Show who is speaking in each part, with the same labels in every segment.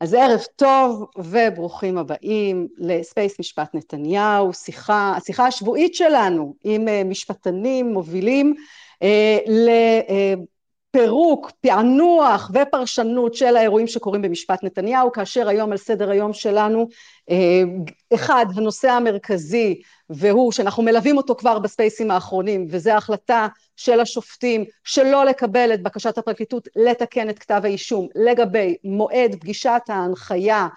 Speaker 1: אז ערב טוב וברוכים הבאים לספייס משפט נתניהו, שיחה, השיחה השבועית שלנו עם אה, משפטנים מובילים אה, לפירוק, פענוח ופרשנות של האירועים שקורים במשפט נתניהו, כאשר היום על סדר היום שלנו אה, אחד, הנושא המרכזי והוא שאנחנו מלווים אותו כבר בספייסים האחרונים וזה ההחלטה של השופטים שלא לקבל את בקשת הפרקליטות לתקן את כתב האישום לגבי מועד פגישת ההנחיה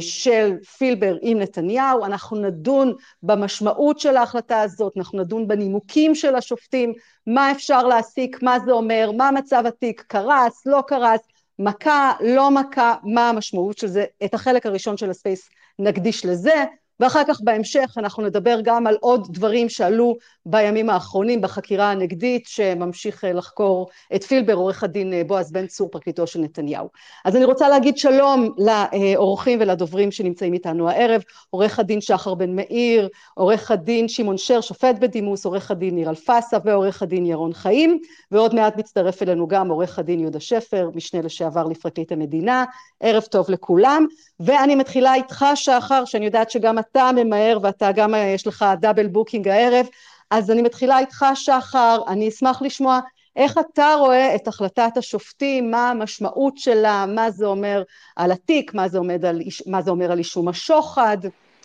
Speaker 1: של פילבר עם נתניהו, אנחנו נדון במשמעות של ההחלטה הזאת, אנחנו נדון בנימוקים של השופטים, מה אפשר להסיק, מה זה אומר, מה מצב התיק, קרס, לא קרס, מכה, לא מכה, מה המשמעות של זה, את החלק הראשון של ה Space נקדיש לזה, ואחר כך בהמשך אנחנו נדבר גם על עוד דברים שעלו בימים האחרונים בחקירה הנגדית שממשיך אה, לחקור את פילבר, עורך הדין אה, בועז בן צור, פרקליטו של נתניהו. אז אני רוצה להגיד שלום לאורחים ולדוברים שנמצאים איתנו הערב, עורך הדין שחר בן מאיר, עורך הדין שמעון שר, שופט בדימוס, עורך הדין ניר אלפסה ועורך הדין ירון חיים, ועוד מעט מצטרף אלינו גם עורך הדין יהודה שפר, משנה לשעבר לפרקליט המדינה, ערב טוב לכולם, ואני מתחילה איתך שחר, שאני יודעת שגם אתה ממהר ואתה גם יש לך double booking הערב, אז אני מתחילה איתך שחר, אני אשמח לשמוע איך אתה רואה את החלטת השופטים, מה המשמעות שלה, מה זה אומר על התיק, מה זה, על, מה זה אומר על אישום השוחד,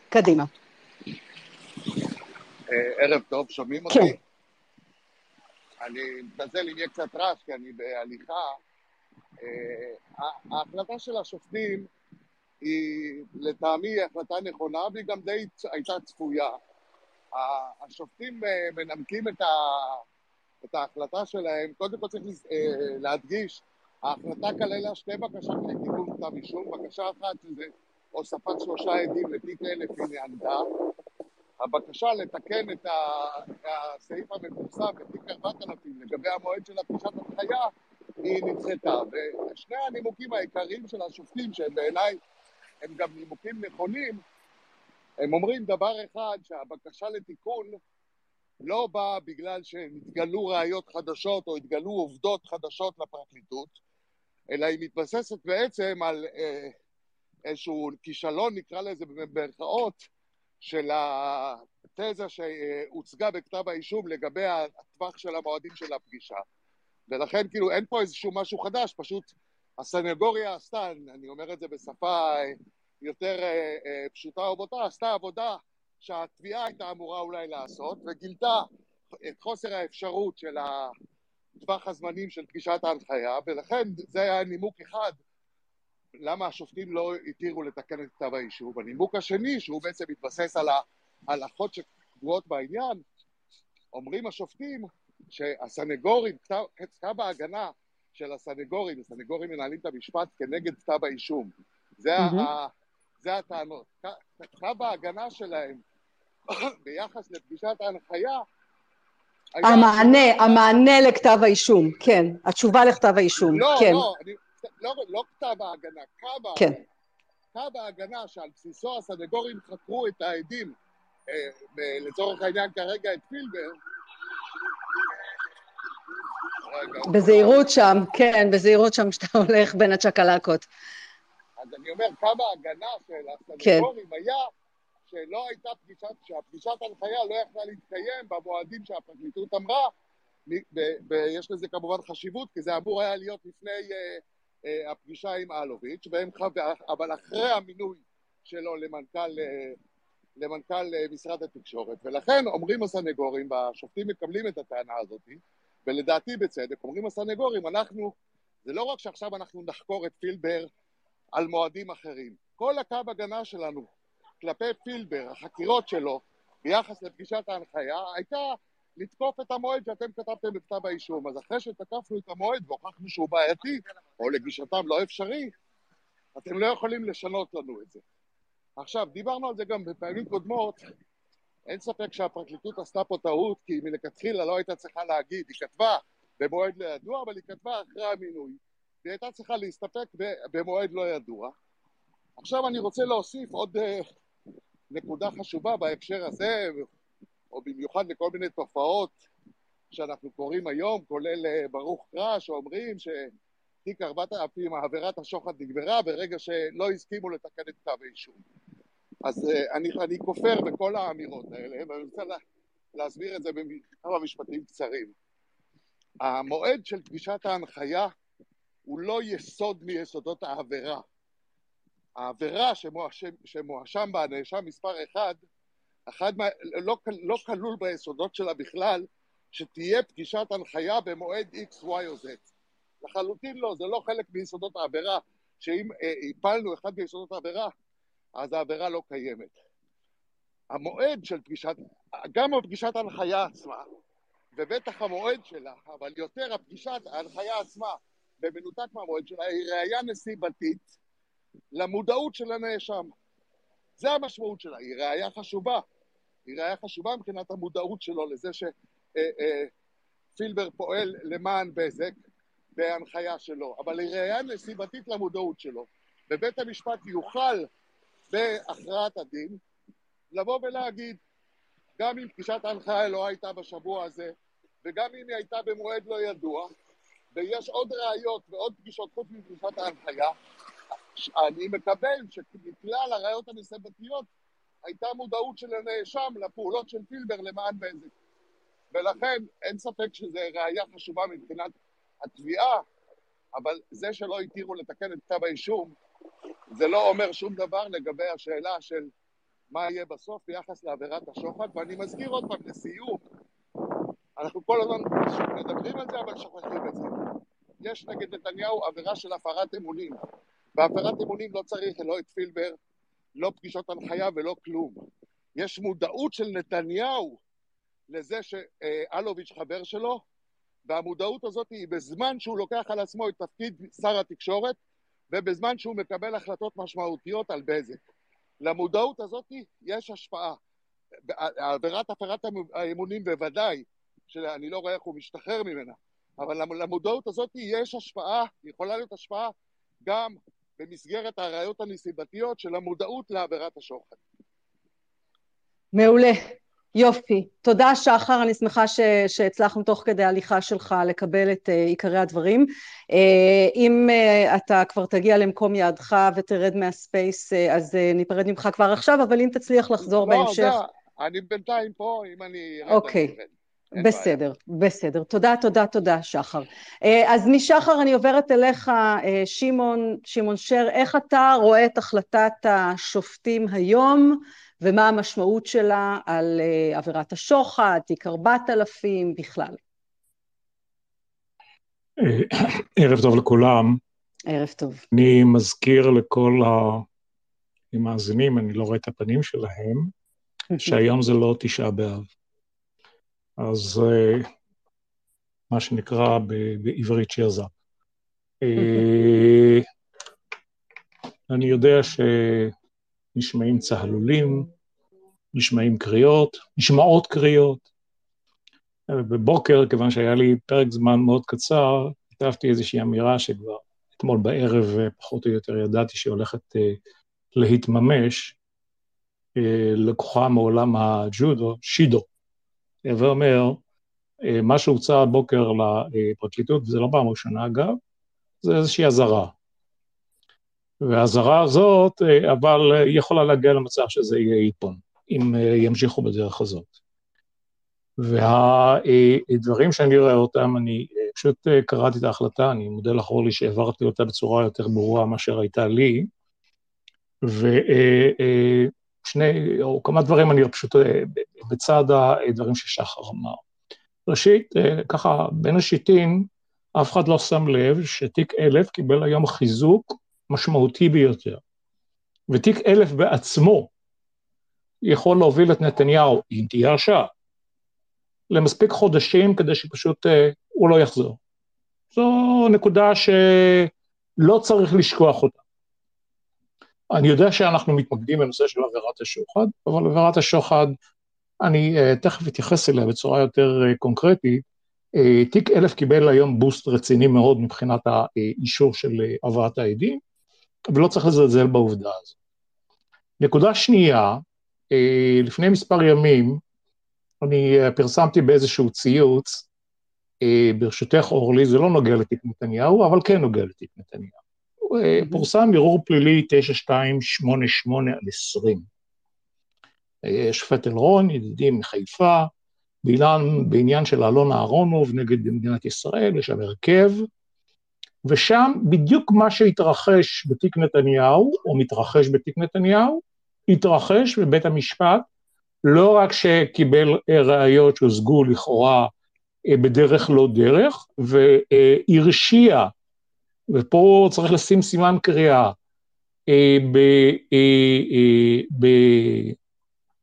Speaker 1: קדימה.
Speaker 2: אה, ערב טוב, שומעים כן. אותי? אני מתנצל אם יהיה קצת רעש, כי אני בהליכה. אה, ההחלטה של השופטים היא לטעמי החלטה נכונה והיא גם די הייתה צפויה. השופטים אה, מנמקים את, ה, את ההחלטה שלהם, קודם כל צריך אה, להדגיש, ההחלטה כללה שתי בקשות לתיקון כתב אישום, בקשה אחת זה הוספת שלושה עדים לתיק אלף עניינה, הבקשה לתקן את הסעיף המפורסם בתיק 4000 לגבי המועד של הפגישת הנחיה היא נדחתה, ושני הנימוקים העיקריים של השופטים שהם בעיניי הם גם נימוקים נכונים, הם אומרים דבר אחד, שהבקשה לתיקון לא באה בגלל שנתגלו ראיות חדשות או התגלו עובדות חדשות לפרקליטות, אלא היא מתבססת בעצם על אה, איזשהו כישלון, נקרא לזה במרכאות, של התזה שהוצגה בכתב האישום לגבי הטווח של המועדים של הפגישה. ולכן כאילו אין פה איזשהו משהו חדש, פשוט הסנגוריה עשתה, אני אומר את זה בשפה יותר אה, אה, פשוטה או בוטה, עשתה עבודה שהתביעה הייתה אמורה אולי לעשות, וגילתה את חוסר האפשרות של טווח הזמנים של פגישת ההנחיה, ולכן זה היה נימוק אחד למה השופטים לא התירו לתקן את כתב האישום. הנימוק השני, שהוא בעצם מתבסס על ההלכות שקבועות בעניין, אומרים השופטים שהסנגורים, כתב, כתב ההגנה של הסנגורים, הסנגורים מנהלים את המשפט כנגד כתב האישום. זה mm-hmm. ה, זה הטענות. קו ההגנה שלהם ביחס לפגישת ההנחיה
Speaker 1: המענה, המענה לכתב האישום, כן, התשובה לכתב האישום,
Speaker 2: לא,
Speaker 1: כן.
Speaker 2: לא, אני, לא, לא כתב ההגנה, ההגנה. כן. קו ההגנה שעל בסיסו הסנגורים חקרו את העדים, אה, לצורך העניין כרגע את פילבר,
Speaker 1: בזהירות שם, כן, בזהירות שם שאתה הולך בין הצ'קלקות.
Speaker 2: אז אני אומר, כמה הגנה של הסנגורים כן. היה שלא הייתה פגישת, שהפגישת הנחיה לא יכלה להתקיים במועדים שהפרקליטות אמרה, ויש לזה כמובן חשיבות, כי זה אמור היה להיות לפני uh, uh, הפגישה עם אלוביץ', אבל אחרי המינוי שלו למנכ"ל, uh, למנכ"ל uh, משרד התקשורת, ולכן אומרים הסנגורים, והשופטים מקבלים את הטענה הזאת, ולדעתי בצדק, אומרים הסנגורים, אנחנו, זה לא רק שעכשיו אנחנו נחקור את פילבר על מועדים אחרים. כל הקו הגנה שלנו כלפי פילבר, החקירות שלו, ביחס לפגישת ההנחיה, הייתה לתקוף את המועד שאתם כתבתם בכתב האישום. אז אחרי שתקפנו את המועד והוכחנו שהוא בעייתי, או לגישתם לא אפשרי, אתם לא יכולים לשנות לנו את זה. עכשיו, דיברנו על זה גם בפעמים קודמות, אין ספק שהפרקליטות עשתה פה טעות, כי מלכתחילה לא הייתה צריכה להגיד, היא כתבה במועד לא ידוע, אבל היא כתבה אחרי המינוי. והיא הייתה צריכה להסתפק במועד לא ידוע. עכשיו אני רוצה להוסיף עוד אה, נקודה חשובה בהקשר הזה, או במיוחד לכל מיני תופעות שאנחנו קוראים היום, כולל אה, ברוך קרא, שאומרים ש, תיק 4000, עבירת השוחד נגמרה ברגע שלא הסכימו לתקן את כתב האישום. אז uh, אני, אני כופר בכל האמירות האלה, ואני רוצה לה, להסביר את זה בכמה משפטים קצרים. המועד של פגישת ההנחיה הוא לא יסוד מיסודות העבירה. העבירה שמואשם, שמואשם בה הנאשם מספר אחד, אחד מה, לא, לא כלול ביסודות שלה בכלל, שתהיה פגישת הנחיה במועד X, Y או Z. לחלוטין לא, זה לא חלק מיסודות העבירה, שאם אה, הפלנו אחד מיסודות העבירה, אז העבירה לא קיימת. המועד של פגישת, גם הפגישת ההנחיה עצמה, ובטח המועד שלה, אבל יותר הפגישת ההנחיה עצמה, במנותק מהמועד שלה, היא ראייה נסיבתית למודעות של הנאשם. זה המשמעות שלה, היא ראייה חשובה. היא ראייה חשובה מבחינת המודעות שלו לזה שפילבר פועל למען בזק בהנחיה שלו, אבל היא ראייה נסיבתית למודעות שלו. בבית המשפט יוכל בהכרעת הדין לבוא ולהגיד, גם אם פגישת ההנחיה לא הייתה בשבוע הזה, וגם אם היא הייתה במועד לא ידוע, ויש עוד ראיות ועוד פגישות חוץ מפגישת ההנחיה, אני מקבל שמכלל הראיות הנסיבתיות הייתה מודעות של הנאשם לפעולות של פילבר למען בזק. ולכן אין ספק שזו ראייה חשובה מבחינת התביעה, אבל זה שלא התירו לתקן את כתב האישום, זה לא אומר שום דבר לגבי השאלה של מה יהיה בסוף ביחס לעבירת השוחד, ואני מזכיר עוד פעם, לסיום, אנחנו כל הזמן מדברים על זה, אבל שוכחים את זה. יש נגד נתניהו עבירה של הפרת אמונים. בהפרת אמונים לא צריך לא את פילבר, לא פגישות הנחיה ולא כלום. יש מודעות של נתניהו לזה שאלוביץ' חבר שלו, והמודעות הזאת היא בזמן שהוא לוקח על עצמו את תפקיד שר התקשורת, ובזמן שהוא מקבל החלטות משמעותיות על בזק. למודעות הזאת יש השפעה. עבירת הפרת האמונים בוודאי, שאני לא רואה איך הוא משתחרר ממנה, אבל למודעות הזאת יש השפעה, יכולה להיות השפעה גם במסגרת הראיות הנסיבתיות של המודעות לעבירת השוחד.
Speaker 1: מעולה. יופי. תודה, שחר, אני שמחה ש, שהצלחנו תוך כדי ההליכה שלך לקבל את uh, עיקרי הדברים. Uh, אם uh, אתה כבר תגיע למקום יעדך ותרד מהספייס, uh, אז uh, ניפרד ממך כבר עכשיו, אבל אם תצליח לחזור
Speaker 2: לא,
Speaker 1: בהמשך...
Speaker 2: לא, אני בינתיים פה, אם אני...
Speaker 1: אוקיי. בסדר, בעיה. בסדר. תודה, תודה, תודה, שחר. אז משחר אני עוברת אליך, שמעון, שמעון שר, איך אתה רואה את החלטת השופטים היום? ומה המשמעות שלה על uh, עבירת השוחד, תיק 4000 בכלל.
Speaker 3: ערב טוב לכולם.
Speaker 1: ערב טוב.
Speaker 3: אני מזכיר לכל המאזינים, אני לא רואה את הפנים שלהם, שהיום זה לא תשעה באב. אז uh, מה שנקרא בעברית. Uh, אני יודע ש... נשמעים צהלולים, נשמעים קריאות, נשמעות קריאות. בבוקר, כיוון שהיה לי פרק זמן מאוד קצר, כתבתי איזושהי אמירה שכבר אתמול בערב פחות או יותר ידעתי שהיא הולכת אה, להתממש, אה, לקוחה מעולם הג'ודו, שידו. הווה אומר, אה, מה שהוצע הבוקר לפרקליטות, וזה לא פעם ראשונה אגב, זה איזושהי אזהרה. והאזהרה הזאת, אה, אבל היא יכולה להגיע למצב שזה יהיה איפון, אם אה, ימשיכו בדרך הזאת. והדברים שאני רואה אותם, אני אה, פשוט קראתי את ההחלטה, אני מודה לך, אורלי, שהעברתי אותה בצורה יותר ברורה מאשר הייתה לי, ושני, או כמה דברים אני פשוט בצד הדברים ששחר אמר. ראשית, ככה, בין השיטין, אף אחד לא שם לב שתיק אלף קיבל היום חיזוק משמעותי ביותר. ותיק אלף בעצמו יכול להוביל את נתניהו, אם תהיה הרשעה, למספיק חודשים כדי שפשוט אה, הוא לא יחזור. זו נקודה שלא צריך לשכוח אותה. אני יודע שאנחנו מתמקדים בנושא של עבירת השוחד, אבל עבירת השוחד, אני uh, תכף אתייחס אליה בצורה יותר uh, קונקרטית. Uh, תיק אלף קיבל היום בוסט רציני מאוד מבחינת האישור של uh, הבאת העדים, ולא צריך לזלזל בעובדה הזו. נקודה שנייה, אה, לפני מספר ימים אני אה, פרסמתי באיזשהו ציוץ ברשותך, אורלי, זה לא נוגע לתיק נתניהו, אבל כן נוגע לתיק נתניהו. פורסם ערעור פלילי 9288 על 20. שופט אלרון, ידידי מחיפה, בעניין, בעניין של אלון אהרונוב נגד מדינת ישראל, יש שם הרכב, ושם בדיוק מה שהתרחש בתיק נתניהו, או מתרחש בתיק נתניהו, התרחש בבית המשפט, לא רק שקיבל ראיות שהושגו לכאורה אה, בדרך לא דרך, והרשיע, ופה צריך לשים סימן קריאה, אה,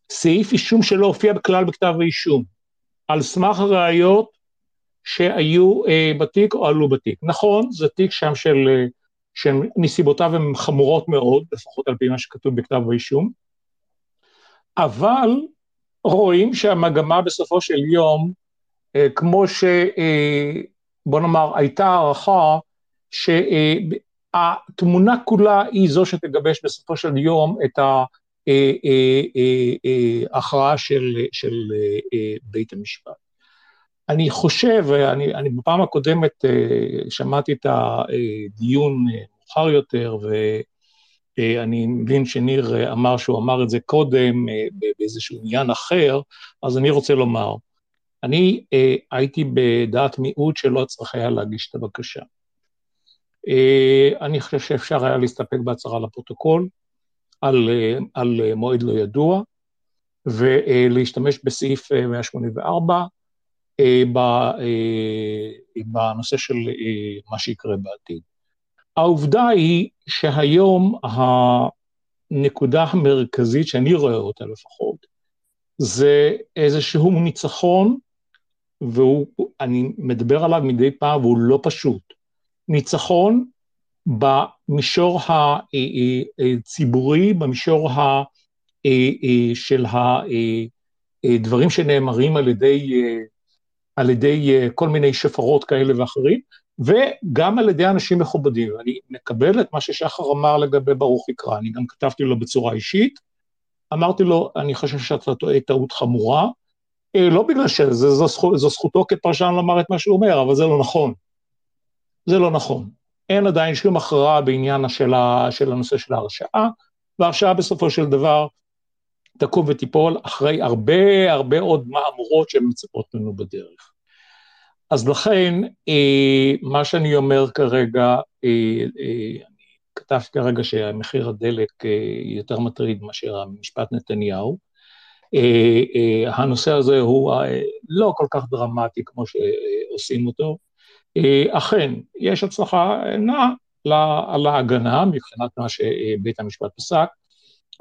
Speaker 3: בסעיף אה, אישום שלא הופיע בכלל בכתב האישום, על סמך הראיות שהיו בתיק או עלו בתיק. נכון, זה תיק שם של, שנסיבותיו הן חמורות מאוד, לפחות על פי מה שכתוב בכתב האישום, אבל רואים שהמגמה בסופו של יום, אה, כמו ש... אה, בוא נאמר, הייתה הערכה שהתמונה כולה היא זו שתגבש בסופו של יום את ההכרעה של, של אה, בית המשפט. אני חושב, אני, אני בפעם הקודמת שמעתי את הדיון מאוחר יותר, ו... אה, מבין שניר אה, אמר שהוא אמר את זה קודם אה, באיזשהו עניין אחר, אז אני רוצה לומר, אני הייתי בדעת מיעוט שלא צריך היה להגיש את הבקשה. אני חושב שאפשר היה להסתפק בהצהרה לפרוטוקול על, על מועד לא ידוע, ולהשתמש בסעיף 184 בנושא של מה שיקרה בעתיד. העובדה היא שהיום הנקודה המרכזית שאני רואה אותה לפחות, זה איזשהו ניצחון, ואני מדבר עליו מדי פעם, והוא לא פשוט. ניצחון במישור הציבורי, במישור ה, של הדברים שנאמרים על ידי, על ידי כל מיני שפרות כאלה ואחרים, וגם על ידי אנשים מכובדים. אני מקבל את מה ששחר אמר לגבי ברוך יקרא, אני גם כתבתי לו בצורה אישית, אמרתי לו, אני חושב שאתה טועה טעות חמורה, אה, לא בגלל שזו זכות, זכותו כפרשן לומר את מה שהוא אומר, אבל זה לא נכון. זה לא נכון. אין עדיין שום הכרעה בעניין השאלה, של הנושא של ההרשעה, וההרשעה בסופו של דבר תקום ותיפול אחרי הרבה הרבה עוד מהמורות שהן מצפות לנו בדרך. אז לכן, אה, מה שאני אומר כרגע, אה, אה, אני כתבתי כרגע שמחיר הדלק יותר מטריד מאשר המשפט נתניהו. הנושא הזה הוא לא כל כך דרמטי כמו שעושים אותו. אכן, יש הצלחה נעה להגנה מבחינת מה שבית המשפט פסק.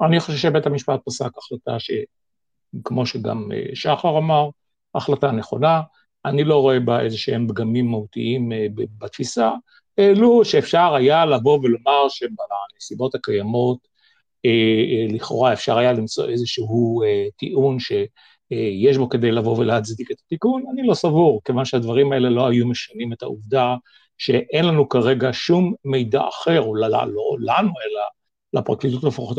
Speaker 3: אני חושב שבית המשפט פסק החלטה שכמו שגם שחר אמר, החלטה נכונה. אני לא רואה בה איזה שהם פגמים מהותיים אה, בתפיסה, אלו שאפשר היה לבוא ולומר שבנסיבות הקיימות, אה, אה, לכאורה אפשר היה למצוא איזשהו טיעון שיש בו כדי לבוא ולהצדיק את התיקון, אני לא סבור, כיוון שהדברים האלה לא היו משנים את העובדה שאין לנו כרגע שום מידע אחר, או לא, לא לנו, אלא לפרקליטות לפחות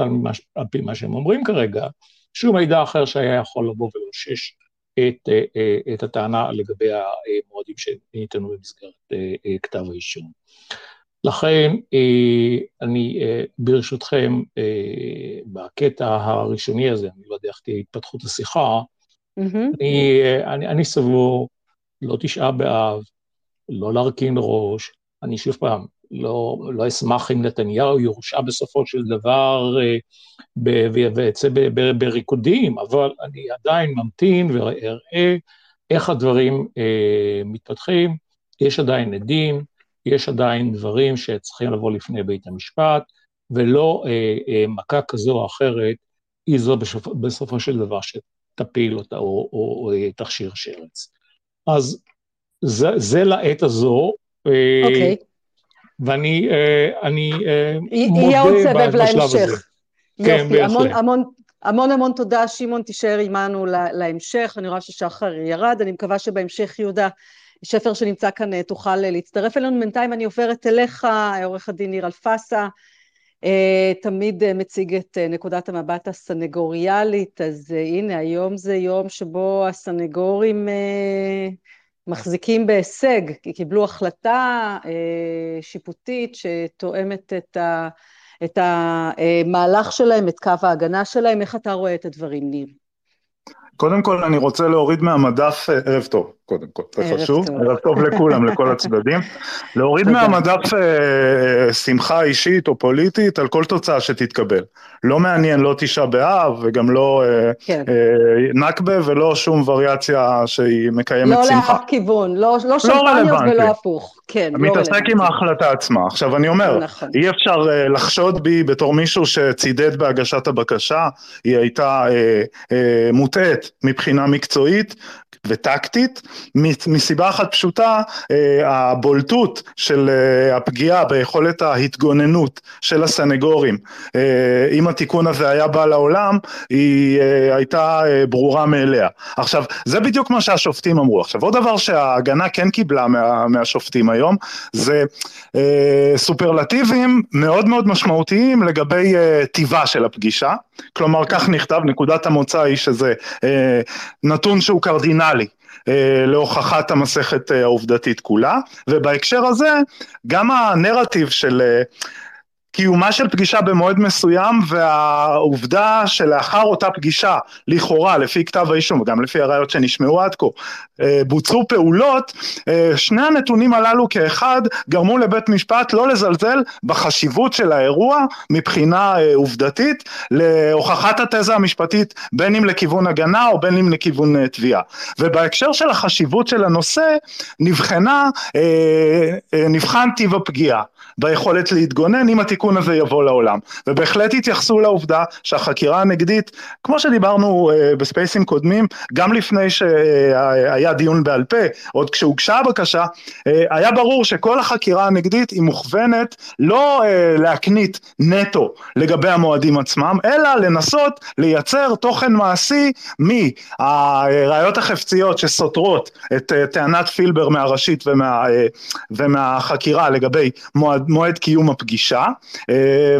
Speaker 3: על פי מה שהם אומרים כרגע, שום מידע אחר שהיה יכול לבוא ולאושש את, אה, אה, את הטענה לגבי המועדים שניתנו במסגרת אה, כתב האישום. לכן אני ברשותכם, בקטע הראשוני הזה, אני לא יודע איך תהיה התפתחות השיחה, mm-hmm. אני, אני, אני סבור, לא תשעה באב, לא להרכין ראש, אני שוב פעם, לא, לא אשמח אם נתניהו יורשע בסופו של דבר אה, ויצא בריקודים, אבל אני עדיין ממתין ואראה איך הדברים אה, מתפתחים. יש עדיין עדים, יש עדיין דברים שצריכים לבוא לפני בית המשפט, ולא אה, אה, מכה כזו או אחרת היא זו בסופ, בסופו של דבר שתפיל אותה או, או, או תכשיר שרץ. אז זה, זה לעת הזו.
Speaker 1: אה, אוקיי. Okay.
Speaker 3: ואני אה, אני, אה,
Speaker 1: מודה עוד סבב להמשך. כן, יופי, המון, המון, המון המון תודה, שמעון, תישאר עמנו להמשך, אני רואה ששחר ירד, אני מקווה שבהמשך יהודה שפר שנמצא כאן אה, תוכל להצטרף אלינו. בינתיים אני עוברת אליך, עורך הדין ניר אלפסה, תמיד מציג את נקודת המבט הסנגוריאלית, אז הנה, היום זה יום שבו הסנגורים מחזיקים בהישג, כי קיבלו החלטה אה, שיפוטית שתואמת את, ה, את המהלך שלהם, את קו ההגנה שלהם. איך אתה רואה את הדברים, ניר?
Speaker 4: קודם כל אני רוצה להוריד מהמדף, אה, ערב טוב, קודם כל, זה חשוב, ערב טוב לכולם, לכל הצדדים, להוריד מהמדף אה, שמחה אישית או פוליטית על כל תוצאה שתתקבל. לא מעניין לא תשעה באב וגם לא אה, כן. נכבה ולא שום וריאציה שהיא מקיימת
Speaker 1: לא
Speaker 4: שמחה.
Speaker 1: לא לאף כיוון, לא, לא, לא שמפניות ולא הפוך. כן,
Speaker 4: לא מתעסק עם ההחלטה עצמה. עכשיו אני אומר, נכון. אי אפשר uh, לחשוד בי בתור מישהו שצידד בהגשת הבקשה, היא הייתה uh, uh, מוטעית מבחינה מקצועית וטקטית, מסיבה אחת פשוטה, הבולטות של הפגיעה ביכולת ההתגוננות של הסנגורים, אם התיקון הזה היה בא לעולם, היא הייתה ברורה מאליה. עכשיו, זה בדיוק מה שהשופטים אמרו. עכשיו, עוד דבר שההגנה כן קיבלה מה, מהשופטים היום, זה אה, סופרלטיבים מאוד מאוד משמעותיים לגבי אה, טיבה של הפגישה, כלומר כך נכתב, נקודת המוצא היא שזה אה, נתון שהוא קרדינלי. להוכחת המסכת העובדתית כולה, ובהקשר הזה גם הנרטיב של קיומה של פגישה במועד מסוים והעובדה שלאחר אותה פגישה, לכאורה, לפי כתב האישום וגם לפי הראיות שנשמעו עד כה, אה, בוצעו פעולות, אה, שני הנתונים הללו כאחד גרמו לבית משפט לא לזלזל בחשיבות של האירוע מבחינה אה, עובדתית להוכחת התזה המשפטית בין אם לכיוון הגנה או בין אם לכיוון תביעה. ובהקשר של החשיבות של הנושא נבחנה, נבחן טיב הפגיעה. ביכולת להתגונן אם התיקון הזה יבוא לעולם. ובהחלט התייחסו לעובדה שהחקירה הנגדית, כמו שדיברנו uh, בספייסים קודמים, גם לפני שהיה דיון בעל פה, עוד כשהוגשה הבקשה, uh, היה ברור שכל החקירה הנגדית היא מוכוונת לא uh, להקנית נטו לגבי המועדים עצמם, אלא לנסות לייצר תוכן מעשי מהראיות החפציות שסותרות את טענת פילבר מהראשית ומה, ומהחקירה לגבי מועד מועד קיום הפגישה, אה,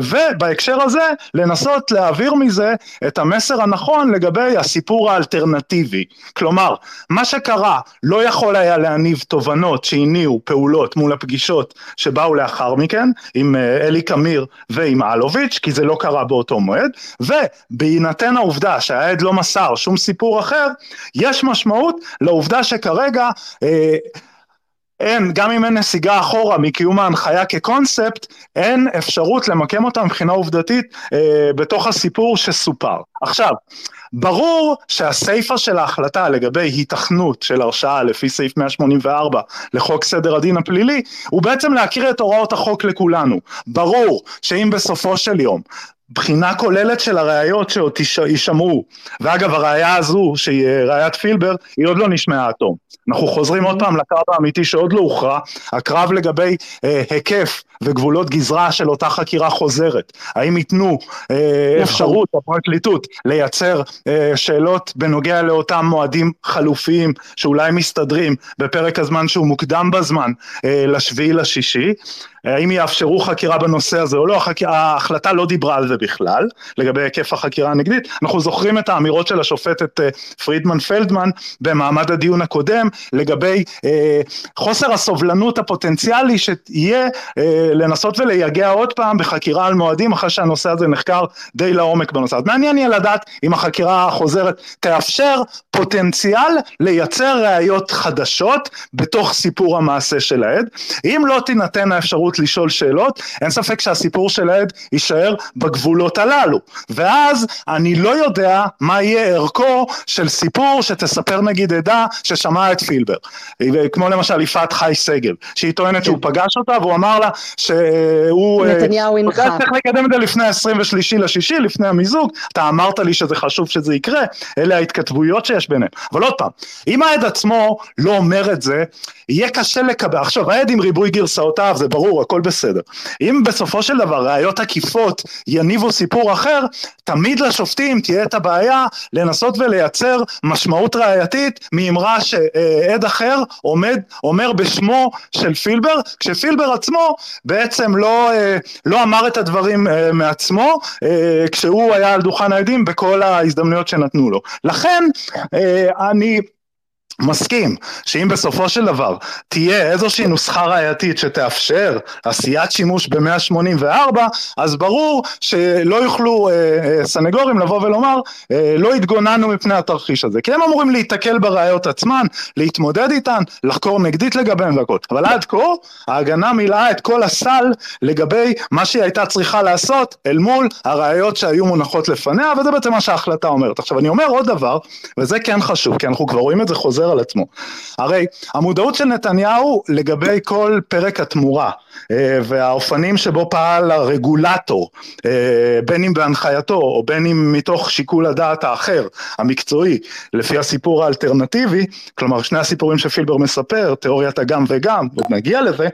Speaker 4: ובהקשר הזה לנסות להעביר מזה את המסר הנכון לגבי הסיפור האלטרנטיבי. כלומר, מה שקרה לא יכול היה להניב תובנות שהניעו פעולות מול הפגישות שבאו לאחר מכן, עם אה, אלי קמיר ועם אלוביץ', כי זה לא קרה באותו מועד, ובהינתן העובדה שהעד לא מסר שום סיפור אחר, יש משמעות לעובדה שכרגע אה, אין, גם אם אין נסיגה אחורה מקיום ההנחיה כקונספט, אין אפשרות למקם אותה מבחינה עובדתית אה, בתוך הסיפור שסופר. עכשיו, ברור שהסיפה של ההחלטה לגבי היתכנות של הרשעה לפי סעיף 184 לחוק סדר הדין הפלילי הוא בעצם להכיר את הוראות החוק לכולנו. ברור שאם בסופו של יום בחינה כוללת של הראיות שעוד יישמעו, ואגב הראיה הזו שהיא ראיית פילבר היא עוד לא נשמעה עד תום. אנחנו חוזרים עוד פעם לקרב האמיתי שעוד לא הוכרע, הקרב לגבי אה, היקף וגבולות גזרה של אותה חקירה חוזרת. האם ייתנו אה, נכון. אפשרות לפרקליטות לייצר אה, שאלות בנוגע לאותם מועדים חלופיים שאולי מסתדרים בפרק הזמן שהוא מוקדם בזמן אה, לשביעי לשישי, האם יאפשרו חקירה בנושא הזה או לא, החק... ההחלטה לא דיברה על זה בכלל, לגבי היקף החקירה הנגדית, אנחנו זוכרים את האמירות של השופטת אה, פרידמן פלדמן במעמד הדיון הקודם, לגבי אה, חוסר הסובלנות הפוטנציאלי שיהיה אה, לנסות ולייגע עוד פעם בחקירה על מועדים אחרי שהנושא הזה נחקר די לעומק בנושא. אז מעניין יהיה לדעת אם החקירה החוזרת תאפשר פוטנציאל לייצר ראיות חדשות בתוך סיפור המעשה של העד. אם לא תינתן האפשרות לשאול שאלות, אין ספק שהסיפור של העד יישאר בגבולות הללו. ואז אני לא יודע מה יהיה ערכו של סיפור שתספר נגיד עדה ששמעה את פילבר. כמו למשל יפעת חי סגל, שהיא טוענת כן. שהוא פגש אותה והוא אמר לה שהוא...
Speaker 1: אה, נתניהו הנחה.
Speaker 4: צריך לקדם את זה לפני ה-23 לשישי, לפני המיזוג, אתה אמרת לי שזה חשוב שזה יקרה, אלה ההתכתבויות שיש ביניהם. אבל עוד פעם, אם העד עצמו לא אומר את זה, יהיה קשה לקבל, עכשיו העד עם ריבוי גרסאותיו, זה ברור, הכל בסדר. אם בסופו של דבר ראיות עקיפות יניבו סיפור אחר, תמיד לשופטים תהיה את הבעיה לנסות ולייצר משמעות ראייתית מאמרה שעד אחר עומד, אומר בשמו של פילבר, כשפילבר עצמו בעצם לא, אה, לא אמר את הדברים אה, מעצמו אה, כשהוא היה על דוכן העדים בכל ההזדמנויות שנתנו לו. לכן אני מסכים שאם בסופו של דבר תהיה איזושהי נוסחה ראייתית שתאפשר עשיית שימוש ב-184 אז ברור שלא יוכלו אה, אה, סנגורים לבוא ולומר אה, לא התגוננו מפני התרחיש הזה כי הם אמורים להיתקל בראיות עצמן, להתמודד איתן, לחקור נגדית לגביהם והכל. אבל עד כה ההגנה מילאה את כל הסל לגבי מה שהיא הייתה צריכה לעשות אל מול הראיות שהיו מונחות לפניה וזה בעצם מה שההחלטה אומרת. עכשיו אני אומר עוד דבר וזה כן חשוב כי אנחנו כבר רואים את זה חוזר חוזר על עצמו. הרי המודעות של נתניהו לגבי כל פרק התמורה אה, והאופנים שבו פעל הרגולטור אה, בין אם בהנחייתו או בין אם מתוך שיקול הדעת האחר המקצועי לפי הסיפור האלטרנטיבי כלומר שני הסיפורים שפילבר מספר תיאוריית הגם וגם עוד נגיע לזה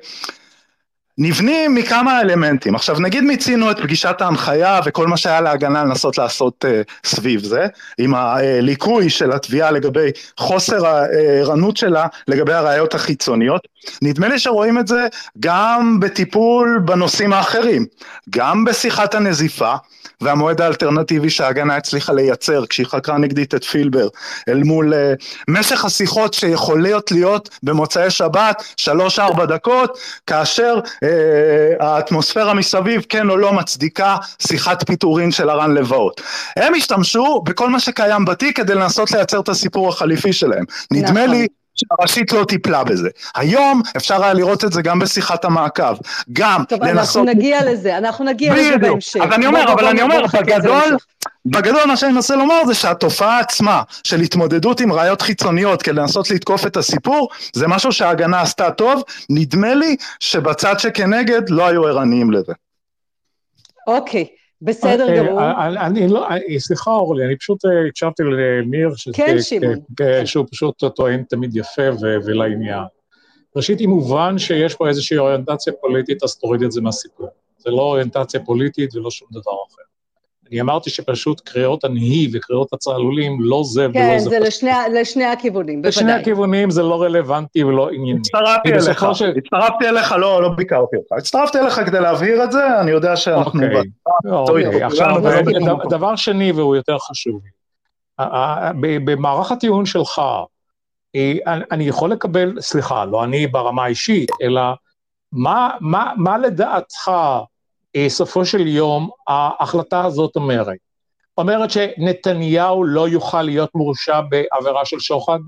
Speaker 4: נבנים מכמה אלמנטים. עכשיו נגיד מיצינו את פגישת ההנחיה וכל מה שהיה להגנה לנסות לעשות uh, סביב זה, עם הליקוי של התביעה לגבי חוסר הערנות שלה לגבי הראיות החיצוניות. נדמה לי שרואים את זה גם בטיפול בנושאים האחרים, גם בשיחת הנזיפה והמועד האלטרנטיבי שההגנה הצליחה לייצר כשהיא חקרה נגדית את פילבר אל מול אה, משך השיחות שיכולות להיות במוצאי שבת שלוש ארבע דקות כאשר אה, האטמוספירה מסביב כן או לא מצדיקה שיחת פיטורין של הרן לבאות. הם השתמשו בכל מה שקיים בתיק כדי לנסות לייצר את הסיפור החליפי שלהם. נדמה לי שהראשית לא טיפלה בזה. היום אפשר היה לראות את זה גם בשיחת המעקב. גם
Speaker 1: טוב, לנסות... טוב, אנחנו נגיע לזה, אנחנו נגיע לזה בהמשך.
Speaker 4: אז אני אומר, אבל אני אומר, בגדול, בגדול מה שאני מנסה לומר זה שהתופעה עצמה של התמודדות עם ראיות חיצוניות כדי לנסות לתקוף את הסיפור זה משהו שההגנה עשתה טוב, נדמה לי שבצד שכנגד לא היו ערניים לזה.
Speaker 1: אוקיי, בסדר אה, גמור.
Speaker 3: אה, אני לא, אה, סליחה אורלי, אני פשוט הקשבתי לניר,
Speaker 1: כן.
Speaker 3: שהוא פשוט טוען תמיד יפה ולעניין. ראשית, אם מובן שיש פה איזושהי אוריינטציה פוליטית, אז תוריד את זה מהסיפור. זה לא אוריינטציה פוליטית ולא שום דבר אחר. אני אמרתי שפשוט קריאות הנהי וקריאות הצהלולים לא זה
Speaker 1: כן, ולא זה. כן, זה לשני, לשני הכיוונים, בוודאי.
Speaker 3: לשני הכיוונים זה לא רלוונטי ולא ענייני.
Speaker 4: הצטרפתי אליך, ש... הצטרפתי אליך, לא, לא ביקרתי אותך. הצטרפתי אליך כדי להבהיר את זה, אני יודע שאנחנו...
Speaker 3: אוקיי, אוקיי. עכשיו, דבר שני והוא יותר חשוב, במערך הטיעון שלך, אה, אני יכול לקבל, סליחה, לא אני ברמה האישית, אלא מה, מה, מה לדעתך סופו של יום ההחלטה הזאת אומרת? אומרת שנתניהו לא יוכל להיות מורשע בעבירה של שוחד?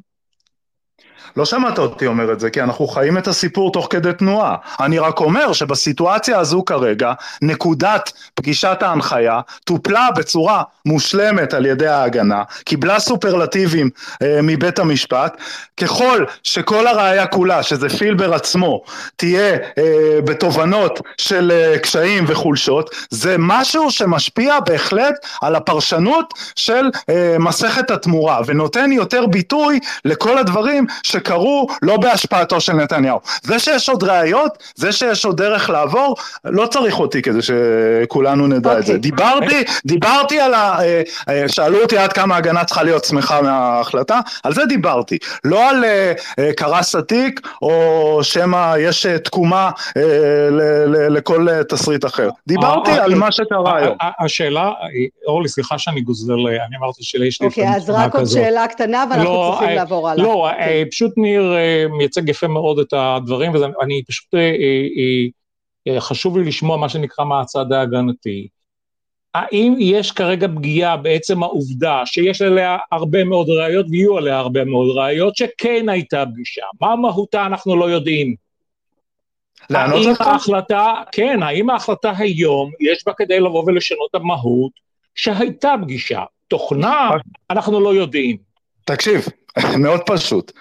Speaker 4: לא שמעת אותי אומר את זה, כי אנחנו חיים את הסיפור תוך כדי תנועה. אני רק אומר שבסיטואציה הזו כרגע, נקודת פגישת ההנחיה טופלה בצורה מושלמת על ידי ההגנה, קיבלה סופרלטיבים אה, מבית המשפט, ככל שכל הראייה כולה, שזה פילבר עצמו, תהיה אה, בתובנות של אה, קשיים וחולשות, זה משהו שמשפיע בהחלט על הפרשנות של אה, מסכת התמורה, ונותן יותר ביטוי לכל הדברים. שקרו לא בהשפעתו של נתניהו. זה שיש עוד ראיות, זה שיש עוד דרך לעבור, לא צריך אותי כדי שכולנו נדע okay. את זה. אוקיי. דיברתי, דיברתי על ה... אה, אה, שאלו אותי עד כמה ההגנה צריכה להיות שמחה מההחלטה, על זה דיברתי. לא על אה, קרס התיק, או שמא יש תקומה לכל תסריט אחר. דיברתי על מה שקרה היום.
Speaker 3: השאלה, אורלי, סליחה שאני גוזל, אני אמרתי שיש
Speaker 1: לי... אוקיי, אז רק עוד שאלה קטנה ואנחנו לא, צריכים לעבור הלאה.
Speaker 3: לא, כן. פשוט ניר אה, מייצג יפה מאוד את הדברים, ואני פשוט, אה, אה, חשוב לי לשמוע מה שנקרא מהצד ההגנתי. האם יש כרגע פגיעה בעצם העובדה שיש עליה הרבה מאוד ראיות, ויהיו עליה הרבה מאוד ראיות, שכן הייתה פגישה? מה מהותה אנחנו לא יודעים. לענות לך? ההחלטה, כן, האם ההחלטה היום, יש בה כדי לבוא ולשנות המהות שהייתה פגישה? תוכנה, אנחנו לא יודעים.
Speaker 4: תקשיב, מאוד פשוט.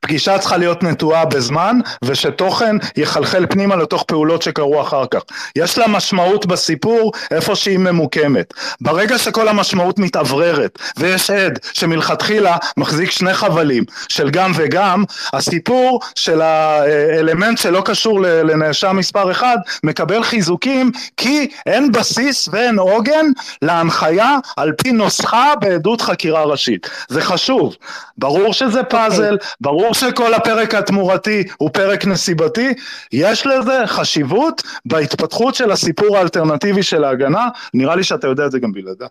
Speaker 4: פגישה צריכה להיות נטועה בזמן, ושתוכן יחלחל פנימה לתוך פעולות שקרו אחר כך. יש לה משמעות בסיפור איפה שהיא ממוקמת. ברגע שכל המשמעות מתאווררת, ויש עד שמלכתחילה מחזיק שני חבלים של גם וגם, הסיפור של האלמנט שלא קשור לנאשם מספר אחד, מקבל חיזוקים, כי אין בסיס ואין עוגן להנחיה על פי נוסחה בעדות חקירה ראשית. זה חשוב. ברור שזה פאזל, okay. ברור שכל הפרק התמורתי הוא פרק נסיבתי, יש לזה חשיבות בהתפתחות של הסיפור האלטרנטיבי של ההגנה, נראה לי שאתה יודע את זה גם בלעדה.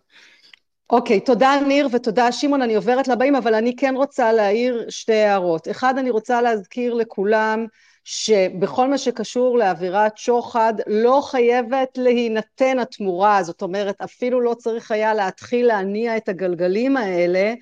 Speaker 1: אוקיי, okay, תודה ניר ותודה שמעון, אני עוברת לבאים, אבל אני כן רוצה להעיר שתי הערות. אחד, אני רוצה להזכיר לכולם שבכל מה שקשור לאווירת שוחד לא חייבת להינתן התמורה, זאת אומרת אפילו לא צריך היה להתחיל להניע את הגלגלים האלה,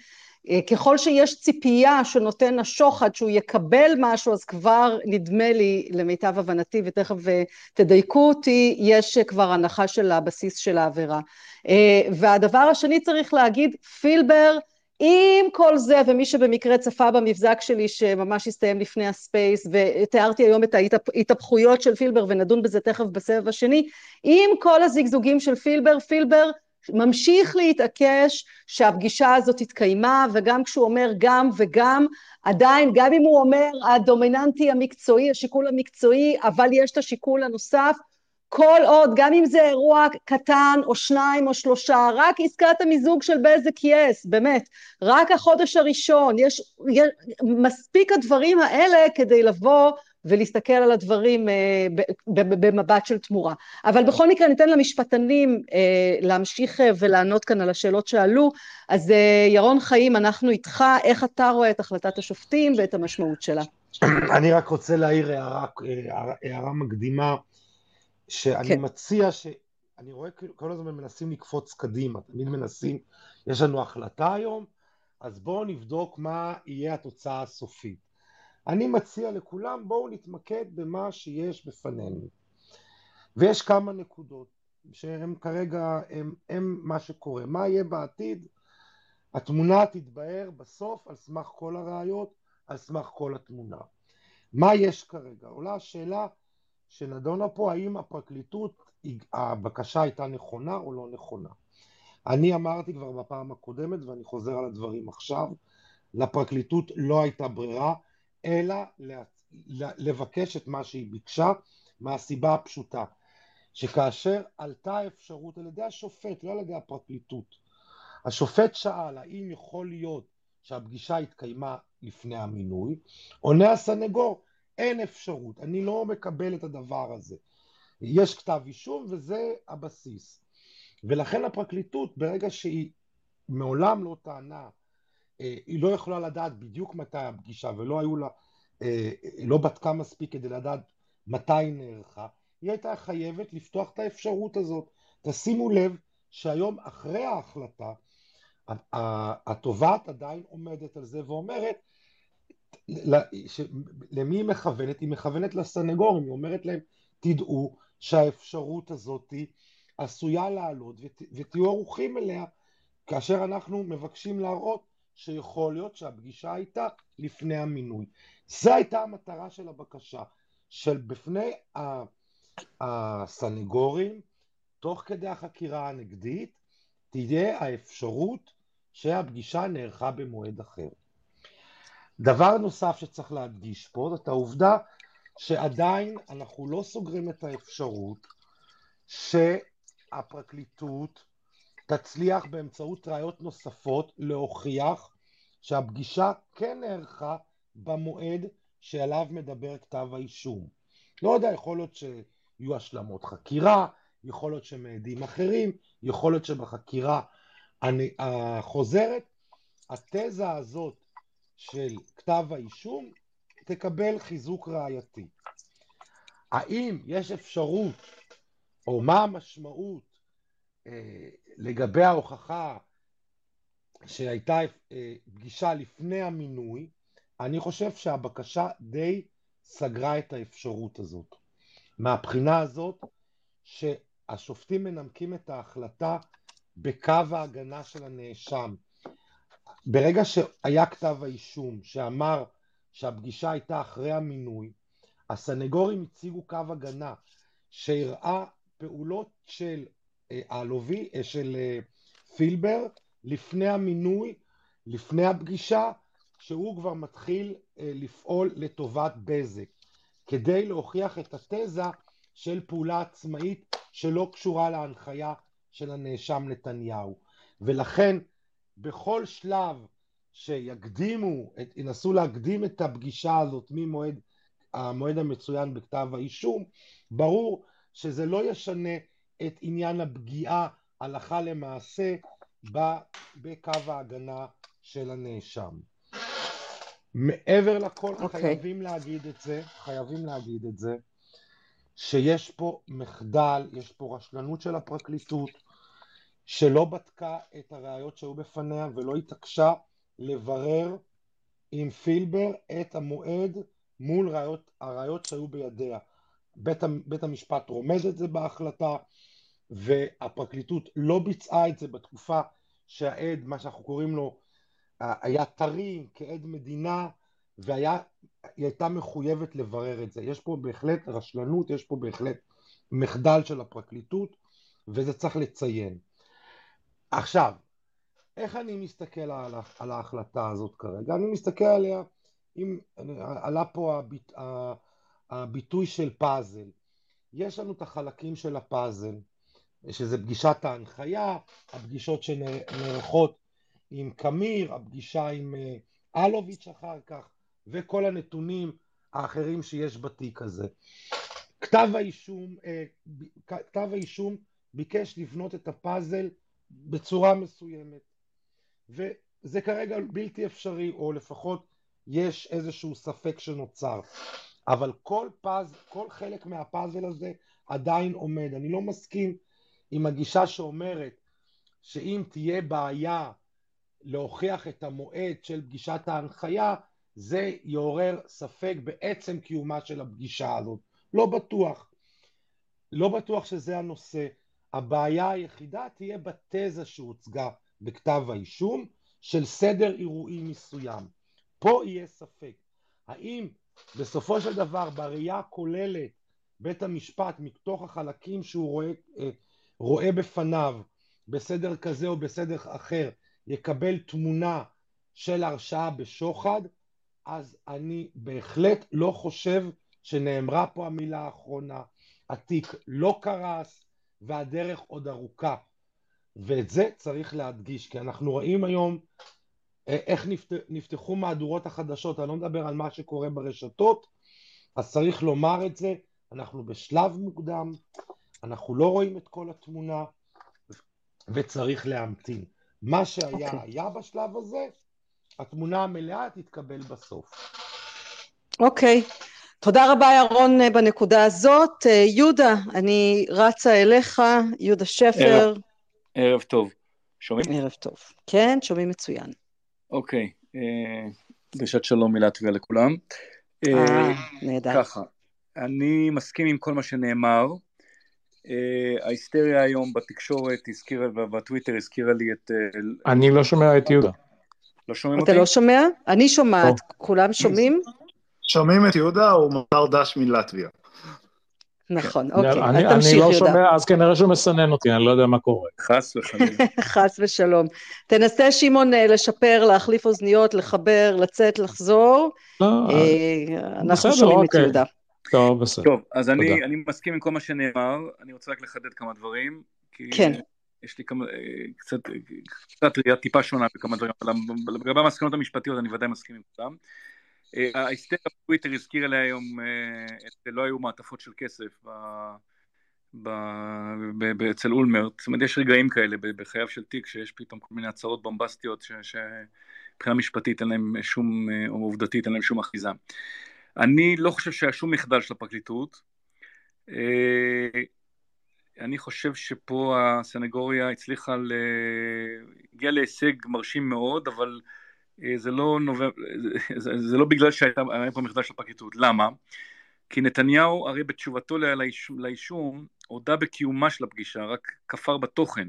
Speaker 1: ככל שיש ציפייה שנותן השוחד שהוא יקבל משהו אז כבר נדמה לי למיטב הבנתי ותכף אה, תדייקו אותי יש כבר הנחה של הבסיס של העבירה. אה, והדבר השני צריך להגיד פילבר עם כל זה, ומי שבמקרה צפה במבזק שלי שממש הסתיים לפני הספייס, ותיארתי היום את ההתהפכויות של פילבר, ונדון בזה תכף בסבב השני, עם כל הזגזוגים של פילבר, פילבר ממשיך להתעקש שהפגישה הזאת התקיימה, וגם כשהוא אומר גם וגם, עדיין, גם אם הוא אומר הדומיננטי המקצועי, השיקול המקצועי, אבל יש את השיקול הנוסף, כל עוד, גם אם זה אירוע קטן או שניים או שלושה, רק עסקת המיזוג של בזק יס, באמת, רק החודש הראשון, יש, יש מספיק הדברים האלה כדי לבוא ולהסתכל על הדברים אה, במבט של תמורה. אבל בכל מקרה ניתן למשפטנים אה, להמשיך אה, ולענות כאן על השאלות שעלו. אז ירון חיים, אנחנו איתך, איך אתה רואה את החלטת השופטים ואת המשמעות שלה?
Speaker 5: אני רק רוצה להעיר הערה, הערה, מקדימה. שאני כן. מציע ש... אני רואה כל הזמן מנסים לקפוץ קדימה, תמיד מנסים, יש לנו החלטה היום, אז בואו נבדוק מה יהיה התוצאה הסופית. אני מציע לכולם בואו נתמקד במה שיש בפנינו. ויש כמה נקודות שהן כרגע, הם, הם מה שקורה. מה יהיה בעתיד? התמונה תתבהר בסוף על סמך כל הראיות, על סמך כל התמונה. מה יש כרגע? עולה השאלה שנדונה פה האם הפרקליטות, הבקשה הייתה נכונה או לא נכונה. אני אמרתי כבר בפעם הקודמת ואני חוזר על הדברים עכשיו, לפרקליטות לא הייתה ברירה אלא לבקש את מה שהיא ביקשה מהסיבה הפשוטה שכאשר עלתה אפשרות על ידי השופט, לא על ידי הפרקליטות, השופט שאל האם יכול להיות שהפגישה התקיימה לפני המינוי, עונה הסנגור אין אפשרות, אני לא מקבל את הדבר הזה. יש כתב אישום וזה הבסיס. ולכן הפרקליטות, ברגע שהיא מעולם לא טענה, היא לא יכולה לדעת בדיוק מתי הפגישה ולא היו לה, אה, לא בדקה מספיק כדי לדעת מתי היא נערכה, היא הייתה חייבת לפתוח את האפשרות הזאת. תשימו לב שהיום אחרי ההחלטה, התובעת עדיין עומדת על זה ואומרת למי היא מכוונת? היא מכוונת לסנגורים, היא אומרת להם תדעו שהאפשרות הזאת עשויה לעלות ותהיו ערוכים אליה כאשר אנחנו מבקשים להראות שיכול להיות שהפגישה הייתה לפני המינוי. זו הייתה המטרה של הבקשה, של בפני הסנגורים, תוך כדי החקירה הנגדית, תהיה האפשרות שהפגישה נערכה במועד אחר. דבר נוסף שצריך להדגיש פה זאת העובדה שעדיין אנחנו לא סוגרים את האפשרות שהפרקליטות תצליח באמצעות ראיות נוספות להוכיח שהפגישה כן נערכה במועד שעליו מדבר כתב האישום. לא יודע, יכול להיות שיהיו השלמות חקירה, יכול להיות שמעדים אחרים, יכול להיות שבחקירה החוזרת, התזה הזאת של כתב האישום תקבל חיזוק ראייתי. האם יש אפשרות, או מה המשמעות אה, לגבי ההוכחה שהייתה אה, פגישה לפני המינוי, אני חושב שהבקשה די סגרה את האפשרות הזאת. מהבחינה הזאת שהשופטים מנמקים את ההחלטה בקו ההגנה של הנאשם. ברגע שהיה כתב האישום שאמר שהפגישה הייתה אחרי המינוי, הסנגורים הציגו קו הגנה שהראה פעולות של אלובי, אה, של אה, פילבר לפני המינוי, לפני הפגישה, שהוא כבר מתחיל אה, לפעול לטובת בזק, כדי להוכיח את התזה של פעולה עצמאית שלא קשורה להנחיה של הנאשם נתניהו. ולכן בכל שלב שיקדימו, ינסו להקדים את הפגישה הזאת ממועד המועד המצוין בכתב האישום, ברור שזה לא ישנה את עניין הפגיעה הלכה למעשה בקו ההגנה של הנאשם. מעבר לכל okay. אוקיי. חייבים להגיד את זה, חייבים להגיד את זה, שיש פה מחדל, יש פה רשלנות של הפרקליטות, שלא בדקה את הראיות שהיו בפניה ולא התעקשה לברר עם פילבר את המועד מול ראיות, הראיות שהיו בידיה. בית, בית המשפט רומז את זה בהחלטה והפרקליטות לא ביצעה את זה בתקופה שהעד, מה שאנחנו קוראים לו, היה טרי כעד מדינה והיא הייתה מחויבת לברר את זה. יש פה בהחלט רשלנות, יש פה בהחלט מחדל של הפרקליטות וזה צריך לציין. עכשיו, איך אני מסתכל על, על ההחלטה הזאת כרגע? אני מסתכל עליה, אם עלה פה הביט, הביטוי של פאזל. יש לנו את החלקים של הפאזל, שזה פגישת ההנחיה, הפגישות שנערכות עם קמיר, הפגישה עם אה, אלוביץ' אחר כך, וכל הנתונים האחרים שיש בתיק הזה. כתב האישום, אה, כתב האישום ביקש לבנות את הפאזל בצורה מסוימת, וזה כרגע בלתי אפשרי, או לפחות יש איזשהו ספק שנוצר. אבל כל פאז, כל חלק מהפאזל הזה עדיין עומד. אני לא מסכים עם הגישה שאומרת שאם תהיה בעיה להוכיח את המועד של פגישת ההנחיה, זה יעורר ספק בעצם קיומה של הפגישה הזאת. לא בטוח. לא בטוח שזה הנושא. הבעיה היחידה תהיה בתזה שהוצגה בכתב האישום של סדר אירועים מסוים. פה יהיה ספק. האם בסופו של דבר בראייה הכוללת בית המשפט מתוך החלקים שהוא רואה, אה, רואה בפניו בסדר כזה או בסדר אחר יקבל תמונה של הרשעה בשוחד אז אני בהחלט לא חושב שנאמרה פה המילה האחרונה התיק לא קרס והדרך עוד ארוכה. ואת זה צריך להדגיש כי אנחנו רואים היום איך נפתחו מהדורות החדשות, אני לא מדבר על מה שקורה ברשתות, אז צריך לומר את זה, אנחנו בשלב מוקדם, אנחנו לא רואים את כל התמונה וצריך להמתין. מה שהיה okay. אוקיי. היה בשלב הזה, התמונה המלאה תתקבל בסוף.
Speaker 1: אוקיי, okay. תודה רבה ירון אה, בנקודה הזאת. אה, יהודה, אני רצה אליך, יהודה שפר. ערב,
Speaker 6: ערב טוב. שומעים?
Speaker 1: ערב טוב. כן, שומעים מצוין.
Speaker 6: אוקיי, אה, דרישת שלום מלטביה לכולם.
Speaker 1: אה, אה, נהדר.
Speaker 6: ככה, אני מסכים עם כל מה שנאמר. ההיסטריה היום בתקשורת הזכירה, בטוויטר הזכירה לי את...
Speaker 3: אני לא שומע את יהודה.
Speaker 6: לא שומעים אותי?
Speaker 1: אתה לא שומע? אני שומעת. כולם שומעים?
Speaker 4: שומעים את יהודה, הוא מסר דש מלטביה.
Speaker 1: נכון, כן. אוקיי, אז תמשיך, יהודה. אני
Speaker 3: לא שומע, אז כנראה שהוא מסנן אותי, אני לא יודע מה קורה.
Speaker 6: חס וחלילה.
Speaker 1: חס ושלום. תנסה, שמעון, אה, לשפר, להחליף אוזניות, לחבר, לצאת, לחזור. לא, אה, אנחנו שומעים את אוקיי. יהודה.
Speaker 3: טוב, בסדר.
Speaker 6: טוב, אז אני, אני מסכים עם כל מה שנאמר, אני רוצה רק לחדד כמה דברים.
Speaker 1: כן.
Speaker 6: יש לי כמה, אה, קצת, קצת ראייה טיפה שונה בכמה דברים, אבל לגבי המסקנות המשפטיות אני ודאי מסכים עם כולם. אה, ההיסטריה בטוויטר הזכירה לי היום, אה, לא היו מעטפות של כסף אצל אולמרט, זאת אומרת יש רגעים כאלה בחייו של תיק שיש פתאום כל מיני הצהרות בומבסטיות שמבחינה משפטית אין להם שום, אה, או עובדתית אין להם שום אחיזה. אני לא חושב שהיה שום מחדל של הפרקליטות. אני חושב שפה הסנגוריה הצליחה, הגיעה להישג מרשים מאוד, אבל אה, זה לא, נובע, זה, זה לא בגלל שהיה פה מחדש של הפרקליטות. למה? כי נתניהו הרי בתשובתו לאישום הודה בקיומה של הפגישה, רק כפר בתוכן,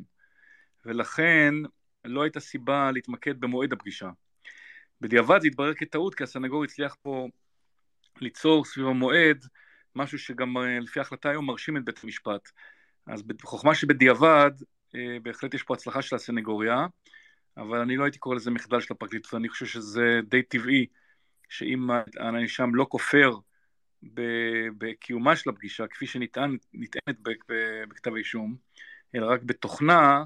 Speaker 6: ולכן לא הייתה סיבה להתמקד במועד הפגישה. בדיעבד זה התברר כטעות, כי הסנגור הצליח פה ליצור סביב המועד משהו שגם אה, לפי ההחלטה היום מרשים את בית המשפט. אז בחוכמה שבדיעבד, אה, בהחלט יש פה הצלחה של הסנגוריה, אבל אני לא הייתי קורא לזה מחדל של הפרקליטות, אני חושב שזה די טבעי שאם הנאשם לא כופר בקיומה של הפגישה, כפי שנטענת בכתב האישום, אלא רק בתוכנה,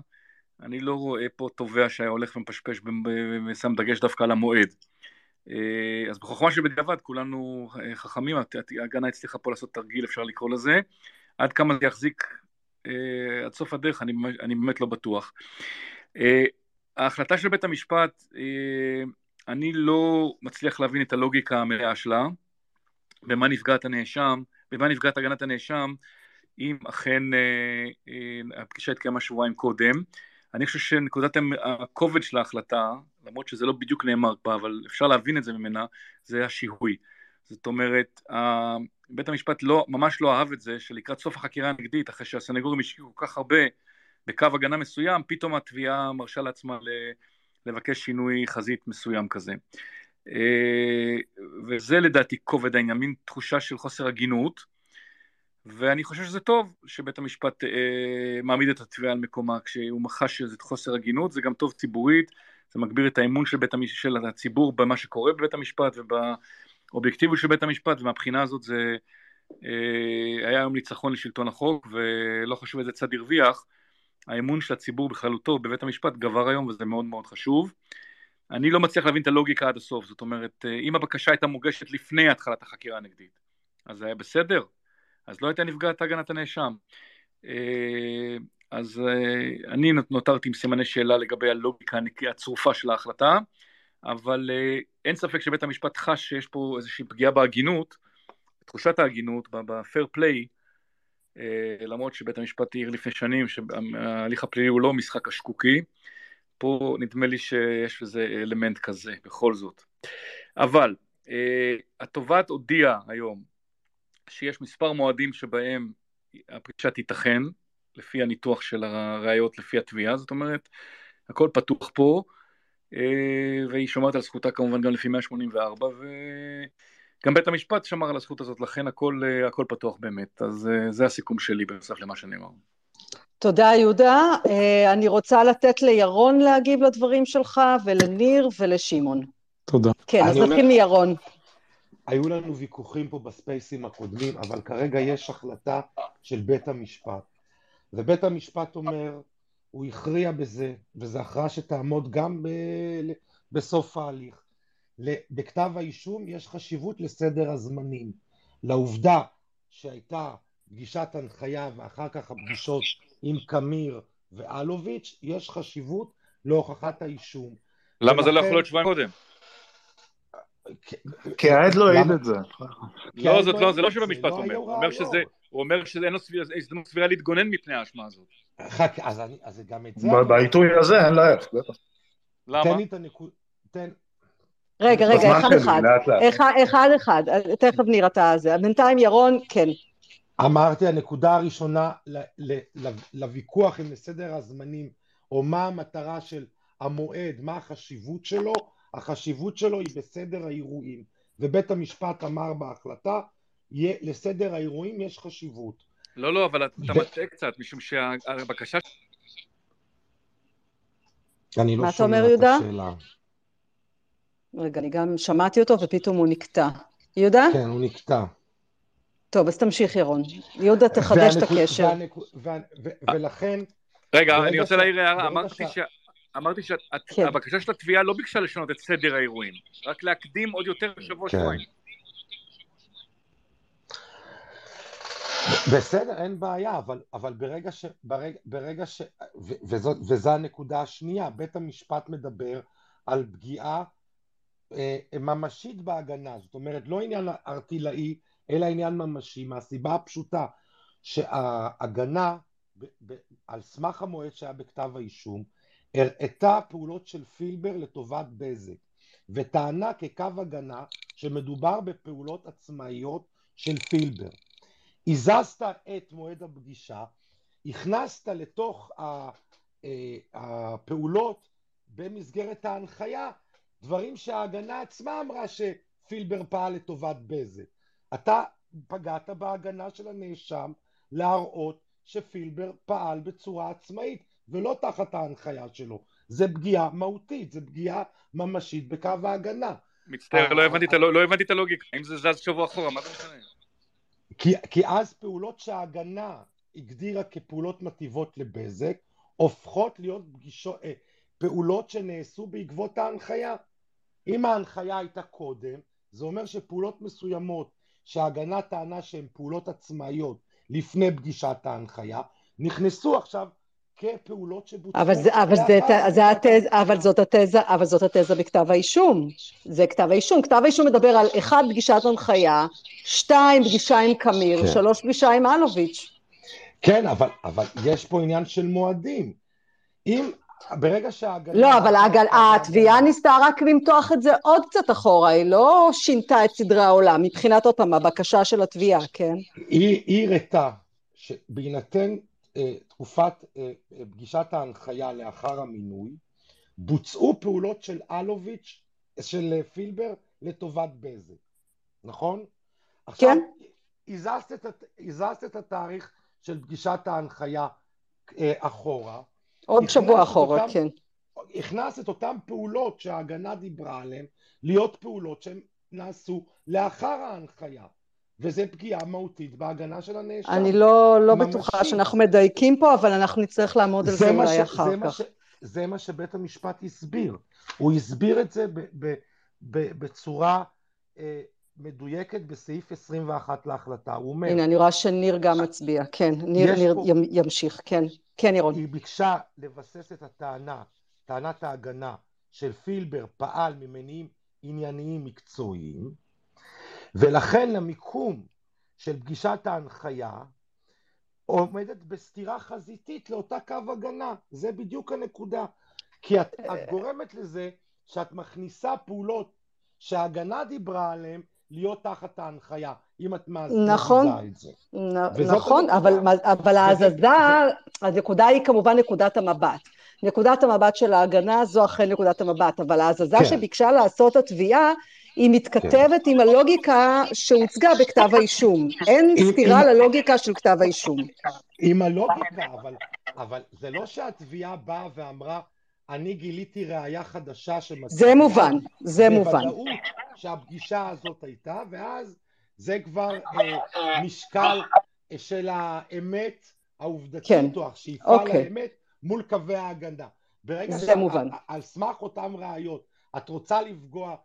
Speaker 6: אני לא רואה פה תובע שהיה הולך ומפשפש ושם דגש דווקא על המועד. אה, אז בחוכמה שבדיעבד כולנו אה, חכמים, ההגנה הצליחה פה לעשות תרגיל, אפשר לקרוא לזה. עד כמה זה יחזיק אה, עד סוף הדרך, אני, אני באמת לא בטוח. ההחלטה של בית המשפט, אני לא מצליח להבין את הלוגיקה המלאה שלה, במה נפגעת הנאשם, במה נפגעת הגנת הנאשם, אם אכן הפגישה התקיימה שבועיים קודם. אני חושב שנקודת הכובד של ההחלטה, למרות שזה לא בדיוק נאמר פה, אבל אפשר להבין את זה ממנה, זה השיהוי. זאת אומרת, בית המשפט לא, ממש לא אהב את זה, שלקראת סוף החקירה הנגדית, אחרי שהסנגורים השקיעו כל כך הרבה בקו הגנה מסוים, פתאום התביעה מרשה לעצמה לבקש שינוי חזית מסוים כזה. אה, וזה לדעתי כובד העניין, מין תחושה של חוסר הגינות, ואני חושב שזה טוב שבית המשפט אה, מעמיד את התביעה על מקומה כשהוא מחש שזה חוסר הגינות, זה גם טוב ציבורית, זה מגביר את האמון של, בית המש... של הציבור במה שקורה בבית המשפט ובאובייקטיביות של בית המשפט, ומהבחינה הזאת זה אה, היה היום ניצחון לשלטון החוק, ולא חשוב איזה צד הרוויח, האמון של הציבור בכללותו בבית המשפט גבר היום וזה מאוד מאוד חשוב. אני לא מצליח להבין את הלוגיקה עד הסוף, זאת אומרת, אה, אם הבקשה הייתה מוגשת לפני התחלת החקירה הנגדית, אז זה היה בסדר, אז לא הייתה נפגעת הגנת הנאשם. אה, אז אה, אני נותרתי עם סימני שאלה לגבי הלוגיקה הצרופה של ההחלטה, אבל אין ספק שבית המשפט חש שיש פה איזושהי פגיעה בהגינות, תחושת ההגינות, ב-fair play, למרות שבית המשפט העיר לפני שנים שההליך הפלילי הוא לא משחק השקוקי, פה נדמה לי שיש לזה אלמנט כזה, בכל זאת. אבל אה, התובעת הודיעה היום שיש מספר מועדים שבהם הפרישה תיתכן, לפי הניתוח של הראיות לפי התביעה, זאת אומרת, הכל פתוח פה, אה, והיא שומרת על זכותה כמובן גם לפי 184, וגם בית המשפט שמר על הזכות הזאת, לכן הכל, אה, הכל פתוח באמת. אז אה, זה הסיכום שלי בנוסף למה שנאמר.
Speaker 1: תודה, יהודה. אה, אני רוצה לתת לירון להגיב לדברים שלך, ולניר ולשמעון.
Speaker 3: תודה.
Speaker 1: כן, אז נתחיל אומר... מירון.
Speaker 5: היו לנו ויכוחים פה בספייסים הקודמים, אבל כרגע יש החלטה של בית המשפט. ובית המשפט אומר, הוא הכריע בזה, וזו הכרעה שתעמוד גם ב... בסוף ההליך. בכתב האישום יש חשיבות לסדר הזמנים. לעובדה שהייתה פגישת הנחיה ואחר כך הפגישות עם קמיר ואלוביץ', יש חשיבות להוכחת האישום.
Speaker 6: למה זה לא יכול להיות שבועיים קודם?
Speaker 4: כי העד לא העיד את זה.
Speaker 6: לא, זאת לא, זה לא שבמשפט אומר, הוא אומר שזה, הוא אומר שאין לו הזדמנות סבירה להתגונן מפני האשמה הזאת.
Speaker 5: אז גם את זה...
Speaker 4: בעיתוי הזה אין לה איך,
Speaker 6: בטח. למה? תן לי את
Speaker 1: הנקודה, תן... רגע, רגע, אחד אחד, אחד אחד, תכף נראה את זה, בינתיים ירון, כן.
Speaker 5: אמרתי הנקודה הראשונה לוויכוח עם לסדר הזמנים או מה המטרה של המועד, מה החשיבות שלו, החשיבות שלו היא בסדר האירועים ובית המשפט אמר בהחלטה לסדר האירועים יש חשיבות.
Speaker 6: לא לא אבל אתה מטעה קצת משום שהבקשה
Speaker 5: אני לא שומע את השאלה.
Speaker 1: רגע, אני גם שמעתי אותו ופתאום הוא נקטע. יהודה?
Speaker 5: כן, הוא נקטע.
Speaker 1: טוב, אז תמשיך ירון. יהודה תחדש את הקשר.
Speaker 5: ולכן...
Speaker 6: רגע, אני רוצה להעיר הערה, אמרתי שהבקשה כן. של התביעה לא ביקשה לשנות את סדר האירועים, רק להקדים עוד יותר בשבוע כן. שבועיים.
Speaker 5: בסדר, אין בעיה, אבל, אבל ברגע ש... ברגע, ברגע ש... וזאת, וזו הנקודה השנייה, בית המשפט מדבר על פגיעה ממשית בהגנה, זאת אומרת לא עניין ארטילאי אלא עניין ממשי, מהסיבה הפשוטה שההגנה ב- ב- על סמך המועד שהיה בכתב האישום הראתה פעולות של פילבר לטובת בזק וטענה כקו הגנה שמדובר בפעולות עצמאיות של פילבר. הזזת את מועד הפגישה, הכנסת לתוך אה, הפעולות במסגרת ההנחיה דברים שההגנה עצמה אמרה שפילבר פעל לטובת בזק. אתה פגעת בהגנה של הנאשם להראות שפילבר פעל בצורה עצמאית ולא תחת ההנחיה שלו. זה פגיעה מהותית, זה פגיעה ממשית בקו ההגנה.
Speaker 6: מצטער, לא, לא, לא הבנתי את הלוגיקה, אם זה זז שבוע אחורה, מה זה משנה?
Speaker 5: כי אז פעולות שההגנה הגדירה כפעולות מטיבות לבזק, הופכות להיות פגישות, אה, פעולות שנעשו בעקבות ההנחיה. אם ההנחיה הייתה קודם, זה אומר שפעולות מסוימות שההגנה טענה שהן פעולות עצמאיות לפני פגישת ההנחיה, נכנסו עכשיו כפעולות שבוצעו.
Speaker 1: אבל, זה, אבל, זה, זה התז, אבל, זאת התזה, אבל זאת התזה בכתב האישום. זה כתב האישום. כתב האישום מדבר על אחד, פגישת הנחיה, שתיים, פגישה עם קמיר, כן. שלוש, פגישה עם אלוביץ'.
Speaker 5: כן, אבל, אבל יש פה עניין של מועדים. אם ברגע שההגנה...
Speaker 1: לא, אבל התביעה ניסתה רק למתוח את זה עוד קצת אחורה, היא לא שינתה את סדרי העולם, מבחינת עוד פעם הבקשה של התביעה, כן?
Speaker 5: היא הראתה שבהינתן אה, תקופת אה, פגישת ההנחיה לאחר המינוי, בוצעו פעולות של אלוביץ', של אה, פילבר, לטובת בזק, נכון? עכשיו, כן. הזזת את, הזזת את התאריך של פגישת ההנחיה אה, אחורה,
Speaker 1: עוד שבוע אחורה, אותם, כן.
Speaker 5: הכנס את אותן פעולות שההגנה דיברה עליהן, להיות פעולות שהן נעשו לאחר ההנחיה. וזה פגיעה מהותית בהגנה של הנאשם.
Speaker 1: אני לא, לא בטוחה שאנחנו מדייקים פה, אבל אנחנו נצטרך לעמוד על זה אולי ש, אחר
Speaker 5: זה
Speaker 1: כך. ש,
Speaker 5: זה מה שבית המשפט הסביר. הוא הסביר את זה ב, ב, ב, בצורה אה, מדויקת בסעיף 21 להחלטה. הוא אומר...
Speaker 1: הנה, אני רואה שניר גם מצביע. כן, ניר, ניר פה... ימשיך, כן. כן, ירון.
Speaker 5: היא ביקשה לבסס את הטענה, טענת ההגנה של פילבר פעל ממניעים ענייניים מקצועיים, ולכן המיקום של פגישת ההנחיה עומדת בסתירה חזיתית לאותה קו הגנה, זה בדיוק הנקודה. כי את, את גורמת לזה שאת מכניסה פעולות שההגנה דיברה עליהן להיות תחת ההנחיה, אם את מאזינה
Speaker 1: נכון, את זה. נ, נכון, אבל, אבל ההזזה, הנקודה היא כמובן נקודת המבט. נקודת המבט של ההגנה זו אכן נקודת המבט, אבל ההזזה כן. שביקשה לעשות התביעה, היא מתכתבת כן. עם הלוגיקה שהוצגה בכתב האישום. אין סתירה ללוגיקה של כתב האישום.
Speaker 5: עם הלוגיקה, אבל, אבל זה לא שהתביעה באה ואמרה, אני גיליתי ראייה חדשה שמסבירה...
Speaker 1: זה מובן, זה מובן.
Speaker 5: בוודאות שהפגישה הזאת הייתה, ואז זה כבר אה, משקל אה, של האמת העובדתית, כן. או השאיפה אוקיי. לאמת, מול קווי ההגנה. ברגע
Speaker 1: זה מובן.
Speaker 5: על, על סמך אותן ראיות את רוצה לפגוע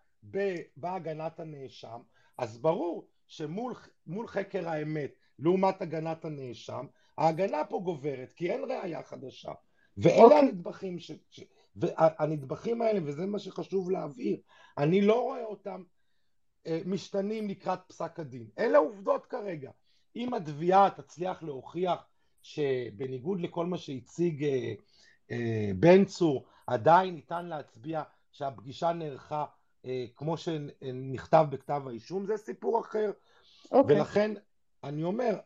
Speaker 5: בהגנת הנאשם, אז ברור שמול חקר האמת לעומת הגנת הנאשם, ההגנה פה גוברת, כי אין ראייה חדשה. ואלה אוקיי. הנדבכים, ש, ש, והנדבכים האלה, וזה מה שחשוב להבהיר, אני לא רואה אותם אה, משתנים לקראת פסק הדין. אלה עובדות כרגע. אם התביעה תצליח להוכיח שבניגוד לכל מה שהציג אה, אה, בן צור, עדיין ניתן להצביע שהפגישה נערכה כמו שנכתב בכתב האישום, זה סיפור אחר. Okay. אוקיי. ולכן אני אומר,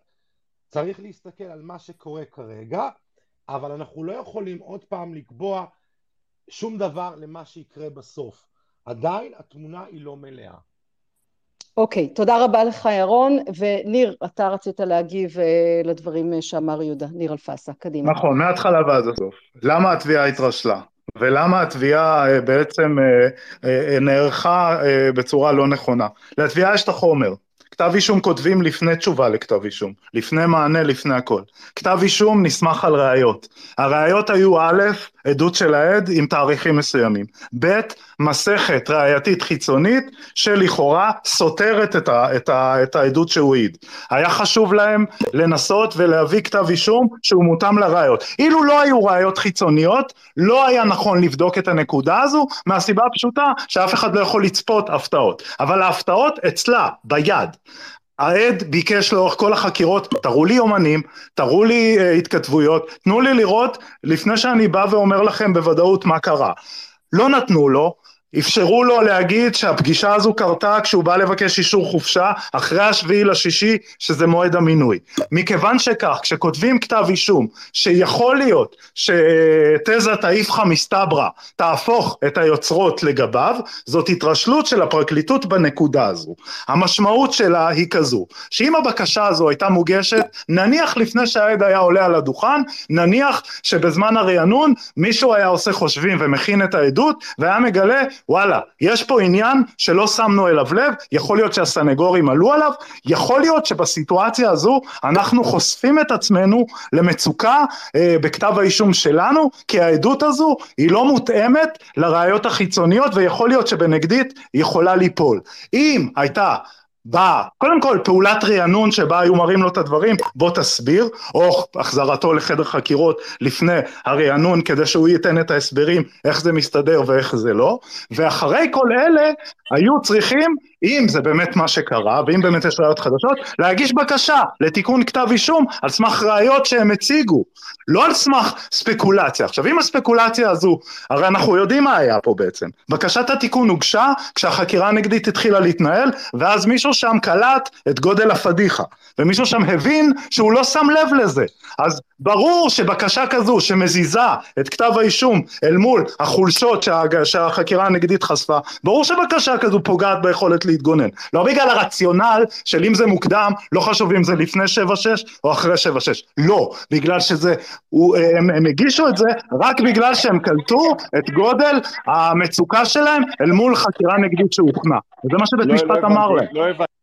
Speaker 5: צריך להסתכל על מה שקורה כרגע, אבל אנחנו לא יכולים עוד פעם לקבוע שום דבר למה שיקרה בסוף. עדיין התמונה היא לא מלאה.
Speaker 1: אוקיי, okay, תודה רבה לך ירון, וניר, אתה רצית להגיב uh, לדברים uh, שאמר יהודה, ניר אלפסה, קדימה.
Speaker 4: נכון, מההתחלה ועד הסוף. למה התביעה התרשלה? ולמה התביעה uh, בעצם uh, uh, נערכה uh, בצורה לא נכונה? לתביעה יש את החומר, כתב אישום כותבים לפני תשובה לכתב אישום, לפני מענה, לפני הכל. כתב אישום נסמך על ראיות. הראיות היו א', עדות של העד עם תאריכים מסוימים. ב', מסכת ראייתית חיצונית שלכאורה סותרת את, ה, את, ה, את העדות שהוא העיד. היה חשוב להם לנסות ולהביא כתב אישום שהוא מותאם לראיות. אילו לא היו ראיות חיצוניות, לא היה נכון לבדוק את הנקודה הזו, מהסיבה הפשוטה שאף אחד לא יכול לצפות הפתעות. אבל ההפתעות אצלה, ביד. העד ביקש לאורך כל החקירות, תראו לי יומנים, תראו לי uh, התכתבויות, תנו לי לראות לפני שאני בא ואומר לכם בוודאות מה קרה. לא נתנו לו, אפשרו לו להגיד שהפגישה הזו קרתה כשהוא בא לבקש אישור חופשה אחרי השביעי לשישי שזה מועד המינוי. מכיוון שכך כשכותבים כתב אישום שיכול להיות שתזת האיפכא מסתברא תהפוך את היוצרות לגביו זאת התרשלות של הפרקליטות בנקודה הזו. המשמעות שלה היא כזו שאם הבקשה הזו הייתה מוגשת נניח לפני שהעד היה עולה על הדוכן נניח שבזמן הרענון מישהו היה עושה חושבים ומכין את העדות והיה מגלה וואלה, יש פה עניין שלא שמנו אליו לב, יכול להיות שהסנגורים עלו עליו, יכול להיות שבסיטואציה הזו אנחנו חושפים את עצמנו למצוקה אה, בכתב האישום שלנו, כי העדות הזו היא לא מותאמת לראיות החיצוניות ויכול להיות שבנגדית היא יכולה ליפול. אם הייתה בא, קודם כל פעולת רענון שבה היו מראים לו את הדברים, בוא תסביר, או החזרתו לחדר חקירות לפני הרענון כדי שהוא ייתן את ההסברים איך זה מסתדר ואיך זה לא, ואחרי כל אלה היו צריכים, אם זה באמת מה שקרה, ואם באמת יש ראיות חדשות, להגיש בקשה לתיקון כתב אישום על סמך ראיות שהם הציגו, לא על סמך ספקולציה. עכשיו אם הספקולציה הזו, הרי אנחנו יודעים מה היה פה בעצם, בקשת התיקון הוגשה כשהחקירה הנגדית התחילה להתנהל, ואז מישהו שם קלט את גודל הפדיחה, ומישהו שם הבין שהוא לא שם לב לזה, אז ברור שבקשה כזו שמזיזה את כתב האישום אל מול החולשות שהחקירה הנגדית חשפה, ברור שבקשה כזו פוגעת ביכולת להתגונן. לא בגלל הרציונל של אם זה מוקדם, לא חשוב אם זה לפני 7-6 או אחרי 7-6. לא, בגלל שזה, הוא, הם, הם הגישו את זה רק בגלל שהם קלטו את גודל המצוקה שלהם אל מול חקירה נגדית שהוכנה. וזה מה שבית לא, משפט לא אמר להם. לא הבנתי.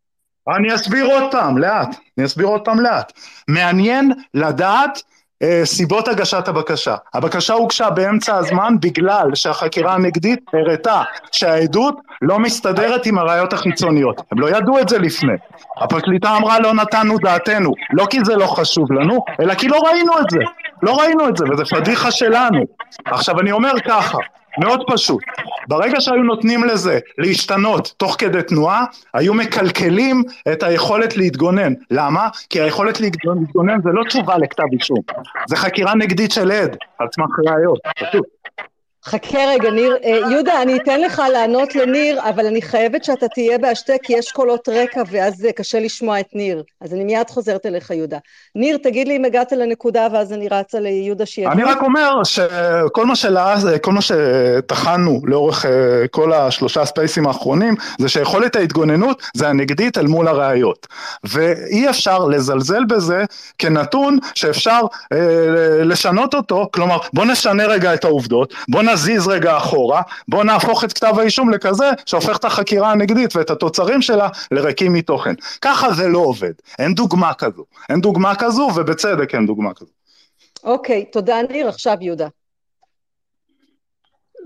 Speaker 4: אני אסביר עוד פעם, לאט. אני אסביר עוד פעם לאט. מעניין לדעת אה, סיבות הגשת הבקשה. הבקשה הוגשה באמצע הזמן בגלל שהחקירה הנגדית הראתה שהעדות לא מסתדרת עם הראיות החיצוניות. הם לא ידעו את זה לפני. הפרקליטה אמרה לא נתנו דעתנו, לא כי זה לא חשוב לנו, אלא כי לא ראינו את זה. לא ראינו את זה, וזה פדיחה שלנו. עכשיו אני אומר ככה, מאוד פשוט. ברגע שהיו נותנים לזה להשתנות תוך כדי תנועה, היו מקלקלים את היכולת להתגונן. למה? כי היכולת להתגונן זה לא תשובה לכתב אישום, זה חקירה נגדית של עד, על סמך ראיות, פשוט.
Speaker 1: חכה רגע, ניר. אה, יהודה, אני אתן לך לענות לניר, אבל אני חייבת שאתה תהיה בהשתק, כי יש קולות רקע, ואז קשה לשמוע את ניר. אז אני מיד חוזרת אליך, יהודה. ניר, תגיד לי אם הגעת לנקודה, ואז אני רצה ליהודה שיגיד.
Speaker 4: אני רק אומר שכל מה שלאז, כל מה שטחנו לאורך אה, כל השלושה ספייסים האחרונים, זה שיכולת ההתגוננות זה הנגדית אל מול הראיות. ואי אפשר לזלזל בזה כנתון שאפשר אה, לשנות אותו, כלומר, בוא נשנה רגע את העובדות, בוא נזיז רגע אחורה, בוא נהפוך את כתב האישום לכזה שהופך את החקירה הנגדית ואת התוצרים שלה לריקים מתוכן. ככה זה לא עובד, אין דוגמה כזו, אין דוגמה כזו ובצדק אין דוגמה כזו.
Speaker 1: אוקיי, תודה ניר, עכשיו יהודה.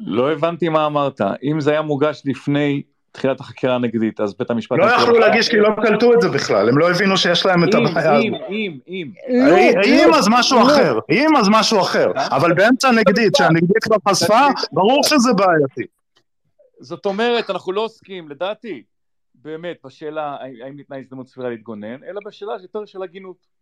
Speaker 6: לא הבנתי מה אמרת, אם זה היה מוגש לפני תחילת החקירה הנגדית, אז בית המשפט...
Speaker 4: לא יכלו להגיש כי לא קלטו את זה בכלל, הם לא הבינו שיש להם את הבעיה
Speaker 6: אם, אם, אם,
Speaker 4: אם. אם אז משהו אחר, אם אז משהו אחר, אבל באמצע הנגדית, שהנגדית כבר חשפה, ברור שזה בעייתי.
Speaker 6: זאת אומרת, אנחנו לא עוסקים, לדעתי, באמת, בשאלה האם ניתנה הזדמנות סבירה להתגונן, אלא בשאלה יותר של הגינות.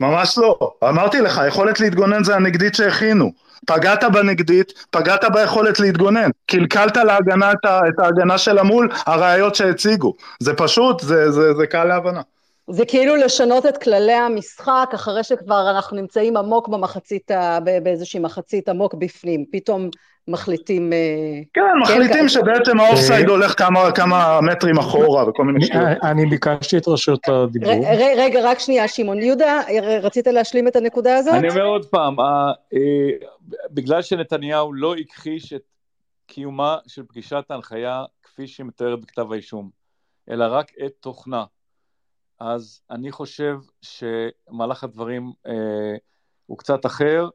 Speaker 4: ממש לא, אמרתי לך, היכולת להתגונן זה הנגדית שהכינו. פגעת בנגדית, פגעת ביכולת להתגונן, קלקלת להגנה את, ההגנה של המול הראיות שהציגו, זה פשוט, זה, זה, זה קל להבנה.
Speaker 1: זה כאילו לשנות את כללי המשחק אחרי שכבר אנחנו נמצאים עמוק במחצית, באיזושהי מחצית עמוק בפנים, פתאום מחליטים... אה,
Speaker 4: כן, כן מחליטים שבעצם האופסייד אה, הולך כמה, כמה מטרים אחורה וכל מיני
Speaker 3: שטויות. אני ביקשתי את רשות הדיבור.
Speaker 1: רגע, רק שנייה, שמעון. יהודה, רצית להשלים את הנקודה הזאת?
Speaker 6: אני אומר עוד פעם, אה, בגלל שנתניהו לא הכחיש את קיומה של פגישת ההנחיה כפי שהיא מתארת בכתב האישום, אלא רק את תוכנה. אז אני חושב שמהלך הדברים אה, הוא קצת אחר.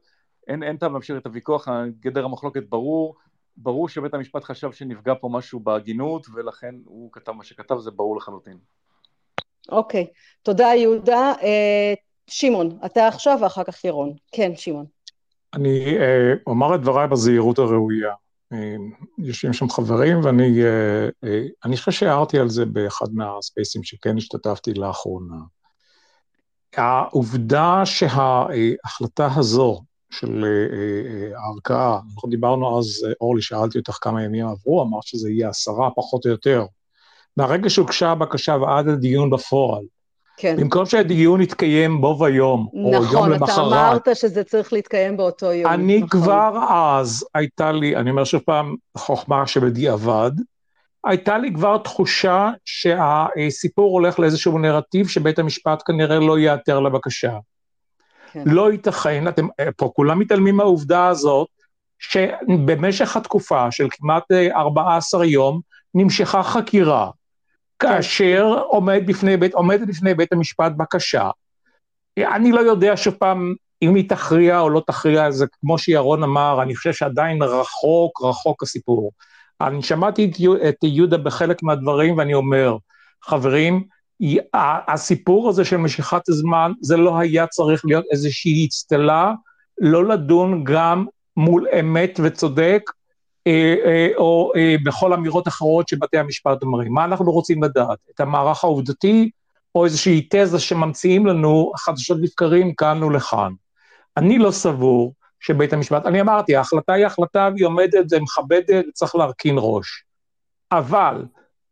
Speaker 6: אין, אין טעם להמשיך את הוויכוח, גדר המחלוקת ברור, ברור שבית המשפט חשב שנפגע פה משהו בהגינות, ולכן הוא כתב מה שכתב, זה ברור לחלוטין.
Speaker 1: אוקיי, okay. תודה יהודה. אה, שמעון, אתה עכשיו ואחר כך ירון. כן, שמעון.
Speaker 3: אני אה, אומר את דבריי בזהירות הראויה. אה, יושבים שם חברים, ואני אה, אה, חושב שהערתי על זה באחד מהספייסים שכן השתתפתי לאחרונה. העובדה שההחלטה הזו של אה, אה, הערכאה, אנחנו דיברנו אז, אורלי, שאלתי אותך כמה ימים עברו, אמרת שזה יהיה עשרה פחות או יותר. מהרגע שהוגשה הבקשה ועד הדיון בפועל, כן. במקום שהדיון יתקיים בו ויום, נכון, או יום למחרת.
Speaker 1: נכון, אתה אמרת שזה צריך להתקיים באותו יום.
Speaker 3: אני נכון. כבר אז, הייתה לי, אני אומר שוב פעם, חוכמה שבדיעבד, הייתה לי כבר תחושה שהסיפור הולך לאיזשהו נרטיב שבית המשפט כנראה לא ייעתר לבקשה. כן. לא ייתכן, אתם פה כולם מתעלמים מהעובדה הזאת, שבמשך התקופה של כמעט 14 אה, יום נמשכה חקירה. כאשר עומד בפני בית, עומדת בפני בית המשפט בקשה. אני לא יודע שוב פעם אם היא תכריע או לא תכריע, זה כמו שירון אמר, אני חושב שעדיין רחוק רחוק הסיפור. אני שמעתי את יהודה בחלק מהדברים ואני אומר, חברים, הסיפור הזה של משיכת הזמן, זה לא היה צריך להיות איזושהי אצטלה, לא לדון גם מול אמת וצודק, או אה, בכל אמירות אחרות שבתי המשפט אומרים. מה אנחנו רוצים לדעת? את המערך העובדתי, או איזושהי תזה שממציאים לנו חדשות לבקרים כאן ולכאן. אני לא סבור שבית המשפט, אני אמרתי, ההחלטה היא החלטה והיא עומדת, זה מכבדת, צריך להרכין ראש. אבל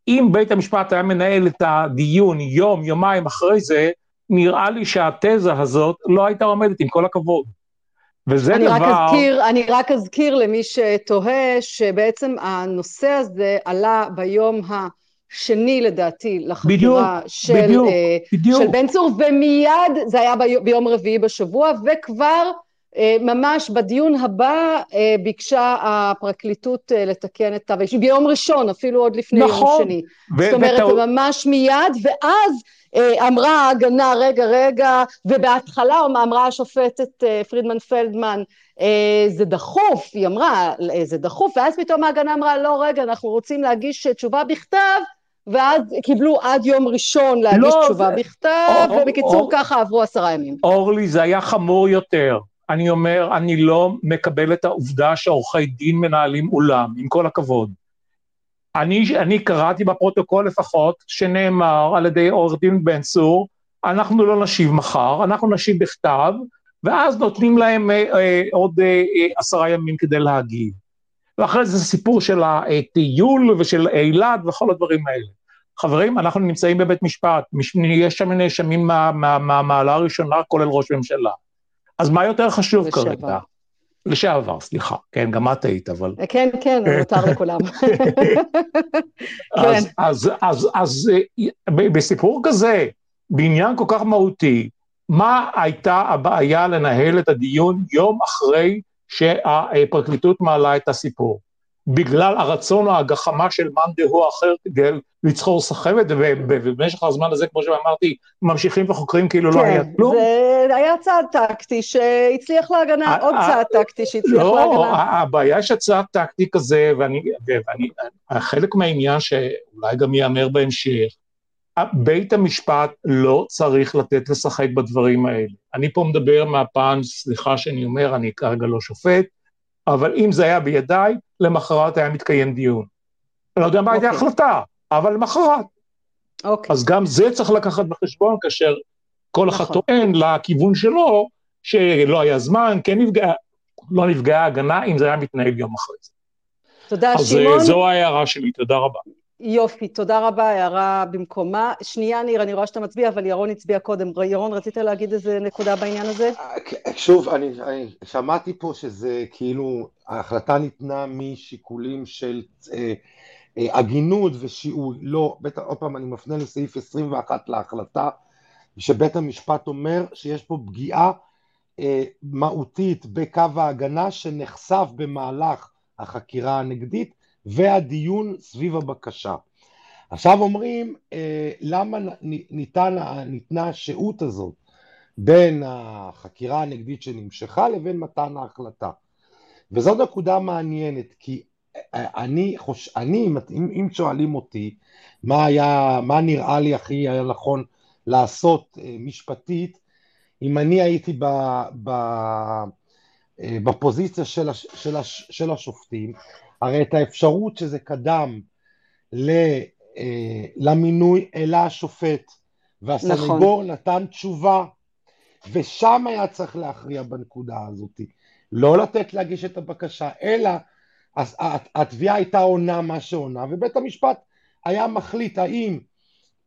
Speaker 3: אם בית המשפט היה מנהל את הדיון יום, יומיים אחרי זה, נראה לי שהתזה הזאת לא הייתה עומדת, עם כל הכבוד.
Speaker 1: וזה אני דבר... רק אזכיר, אני רק אזכיר למי שתוהה, שבעצם הנושא הזה עלה ביום השני לדעתי לחקירה בדיוק, של, בדיוק, uh, בדיוק. של בן צור, ומיד זה היה ביום רביעי בשבוע, וכבר אה, ממש בדיון הבא אה, ביקשה הפרקליטות אה, לתקן את כתב האישום, ביום ראשון, אפילו עוד לפני נכון. יום שני. ו- זאת אומרת, ות... ממש מיד, ואז אמרה ההגנה, רגע, רגע, ובהתחלה אמרה השופטת פרידמן פלדמן, זה דחוף, היא אמרה, זה דחוף, ואז פתאום ההגנה אמרה, לא, רגע, אנחנו רוצים להגיש תשובה בכתב, ואז קיבלו עד יום ראשון להגיש לא, תשובה זה... בכתב, או, ובקיצור או, ככה עברו עשרה ימים.
Speaker 3: אורלי, זה היה חמור יותר. אני אומר, אני לא מקבל את העובדה שעורכי דין מנהלים אולם, עם כל הכבוד. אני, אני קראתי בפרוטוקול לפחות, שנאמר על ידי עורך דין בן צור, אנחנו לא נשיב מחר, אנחנו נשיב בכתב, ואז נותנים להם אה, אה, עוד אה, אה, עשרה ימים כדי להגיב. ואחרי זה סיפור של הטיול ושל אילת וכל הדברים האלה. חברים, אנחנו נמצאים בבית משפט, יש שם נאשמים מהמעלה מה, מה, הראשונה, כולל ראש ממשלה. אז מה יותר חשוב. כרגע? לשעבר, סליחה. כן, גם את היית, אבל...
Speaker 1: כן, כן, מותר לכולם.
Speaker 3: אז, כן. אז, אז, אז אה, בסיפור כזה, בעניין כל כך מהותי, מה הייתה הבעיה לנהל את הדיון יום אחרי שהפרקליטות מעלה את הסיפור? בגלל הרצון או הגחמה של מאן דהוא אחר כדי לצחור סחבת, ובמשך הזמן הזה, כמו שאמרתי, ממשיכים וחוקרים כאילו לא כן, לא היה כלום.
Speaker 1: כן, זה היה צעד טקטי שהצליח להגנה, עוד צעד טקטי שהצליח לא, להגנה. לא,
Speaker 3: הבעיה שצעד טקטי כזה, ואני, ואני, חלק מהעניין שאולי גם ייאמר בהמשך, בית המשפט לא צריך לתת לשחק בדברים האלה. אני פה מדבר מהפן, סליחה שאני אומר, אני כרגע לא שופט, אבל אם זה היה בידיי, למחרת היה מתקיים דיון. אני לא יודע מה הייתה אוקיי. ההחלטה, אבל למחרת. אוקיי. אז גם זה צריך לקחת בחשבון כאשר כל אחד נכון. טוען לכיוון שלו, שלא היה זמן, כן נפגע, לא נפגעה הגנה אם זה היה מתנהל יום אחרי זה.
Speaker 1: תודה,
Speaker 3: אז
Speaker 1: שמעון.
Speaker 3: אז זו ההערה שלי, תודה רבה.
Speaker 1: יופי, תודה רבה, הערה במקומה. שנייה, ניר, אני רואה שאתה מצביע, אבל ירון הצביע קודם. ירון, רצית להגיד איזה נקודה בעניין הזה?
Speaker 5: שוב, אני, אני שמעתי פה שזה כאילו, ההחלטה ניתנה משיקולים של אה, אה, הגינות ושיעול. לא, בית, עוד פעם, אני מפנה לסעיף 21 להחלטה, שבית המשפט אומר שיש פה פגיעה אה, מהותית בקו ההגנה שנחשף במהלך החקירה הנגדית, והדיון סביב הבקשה. עכשיו אומרים, אה, למה ניתן, ניתנה השהות הזאת בין החקירה הנגדית שנמשכה לבין מתן ההחלטה. וזאת נקודה מעניינת, כי אה, אני, חוש, אני אם, אם שואלים אותי מה היה, מה נראה לי הכי היה נכון לעשות אה, משפטית, אם אני הייתי ב, ב, בפוזיציה של, הש, של, הש, של השופטים, הרי את האפשרות שזה קדם אה, למינוי אלא השופט, והסנגור נכון. נתן תשובה, ושם היה צריך להכריע בנקודה הזאת. לא לתת להגיש את הבקשה, אלא התביעה הייתה עונה מה שעונה, ובית המשפט היה מחליט האם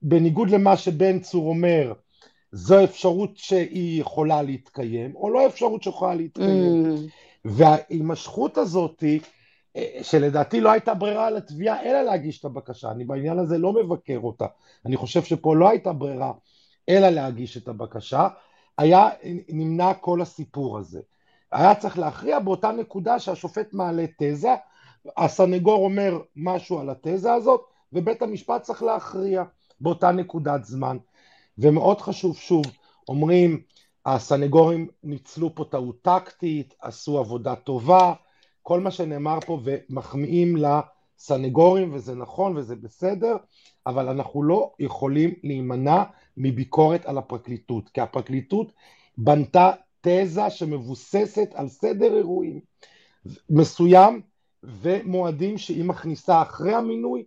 Speaker 5: בניגוד למה שבן צור אומר, זו אפשרות שהיא יכולה להתקיים, או לא אפשרות שיכולה להתקיים. Mm. וההימשכות הזאתי שלדעתי לא הייתה ברירה לתביעה אלא להגיש את הבקשה, אני בעניין הזה לא מבקר אותה, אני חושב שפה לא הייתה ברירה אלא להגיש את הבקשה, היה נמנע כל הסיפור הזה. היה צריך להכריע באותה נקודה שהשופט מעלה תזה, הסנגור אומר משהו על התזה הזאת, ובית המשפט צריך להכריע באותה נקודת זמן. ומאוד חשוב, שוב, אומרים, הסנגורים ניצלו פה טעות טקטית, עשו עבודה טובה, כל מה שנאמר פה ומחמיאים סנגורים וזה נכון וזה בסדר, אבל אנחנו לא יכולים להימנע מביקורת על הפרקליטות, כי הפרקליטות בנתה תזה שמבוססת על סדר אירועים מסוים ומועדים שהיא מכניסה אחרי המינוי,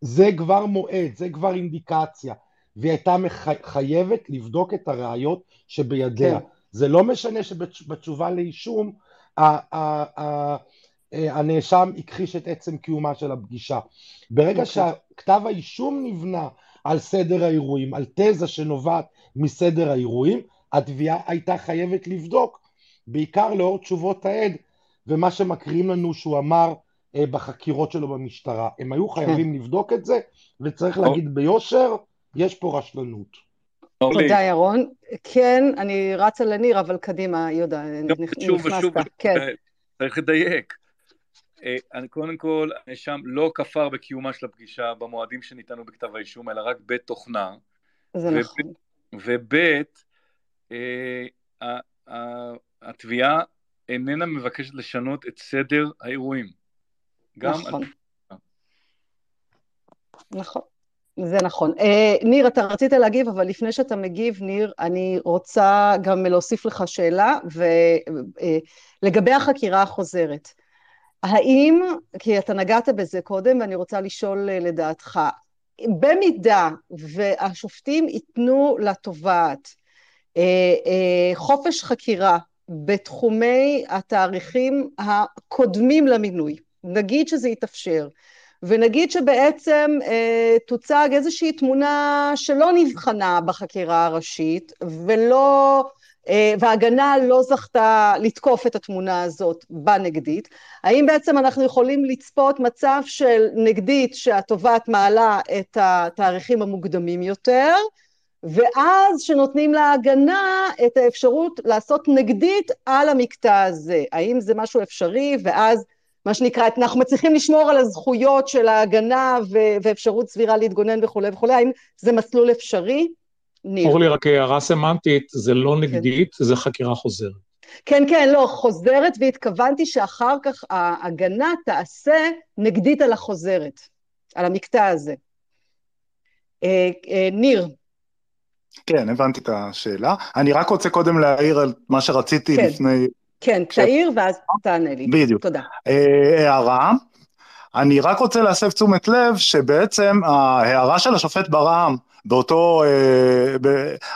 Speaker 5: זה כבר מועד, זה כבר אינדיקציה, והיא הייתה חייבת לבדוק את הראיות שבידיה. כן. זה לא משנה שבתשובה לאישום הנאשם הכחיש את עצם קיומה של הפגישה. ברגע okay. אוקיי. שכתב האישום נבנה על סדר האירועים, על תזה שנובעת מסדר האירועים, התביעה הייתה חייבת לבדוק, בעיקר לאור תשובות העד ומה שמקריאים לנו שהוא אמר אה, בחקירות שלו במשטרה. הם היו חייבים לבדוק את זה, וצריך להגיד ביושר, יש פה רשלנות.
Speaker 1: תודה ירון. כן, אני רצה לניר, אבל קדימה, יהודה, נכנסת. כן.
Speaker 6: צריך לדייק. אה, אני קודם כל, הנאשם לא כפר בקיומה של הפגישה במועדים שניתנו בכתב האישום, אלא רק בתוכנה.
Speaker 1: זה נכון.
Speaker 6: וב' אה, התביעה איננה מבקשת לשנות את סדר האירועים.
Speaker 1: נכון. נכון. זה נכון. אה, ניר, אתה רצית להגיב, אבל לפני שאתה מגיב, ניר, אני רוצה גם להוסיף לך שאלה, ולגבי החקירה החוזרת. האם, כי אתה נגעת בזה קודם ואני רוצה לשאול אה, לדעתך, במידה והשופטים ייתנו לתובעת אה, אה, חופש חקירה בתחומי התאריכים הקודמים למינוי, נגיד שזה יתאפשר, ונגיד שבעצם אה, תוצג איזושהי תמונה שלא נבחנה בחקירה הראשית ולא אה, וההגנה לא זכתה לתקוף את התמונה הזאת בנגדית, האם בעצם אנחנו יכולים לצפות מצב של נגדית שהתובעת מעלה את התאריכים המוקדמים יותר, ואז שנותנים להגנה את האפשרות לעשות נגדית על המקטע הזה, האם זה משהו אפשרי, ואז מה שנקרא, אנחנו מצליחים לשמור על הזכויות של ההגנה ואפשרות סבירה להתגונן וכולי וכולי, האם זה מסלול אפשרי?
Speaker 3: ניר. אורלי, רק הערה סמנטית, זה לא כן. נגדית, כן. זה חקירה חוזרת.
Speaker 1: כן, כן, לא, חוזרת, והתכוונתי שאחר כך ההגנה תעשה נגדית על החוזרת, על המקטע הזה. אה, אה, ניר.
Speaker 4: כן, הבנתי את השאלה. אני רק רוצה קודם להעיר על מה שרציתי כן. לפני...
Speaker 1: כן, תעיר ואז תענה לי.
Speaker 4: בדיוק.
Speaker 1: תודה.
Speaker 4: אה, הערה, אני רק רוצה להסב תשומת לב שבעצם ההערה של השופט ברעם באותו, אה, ב,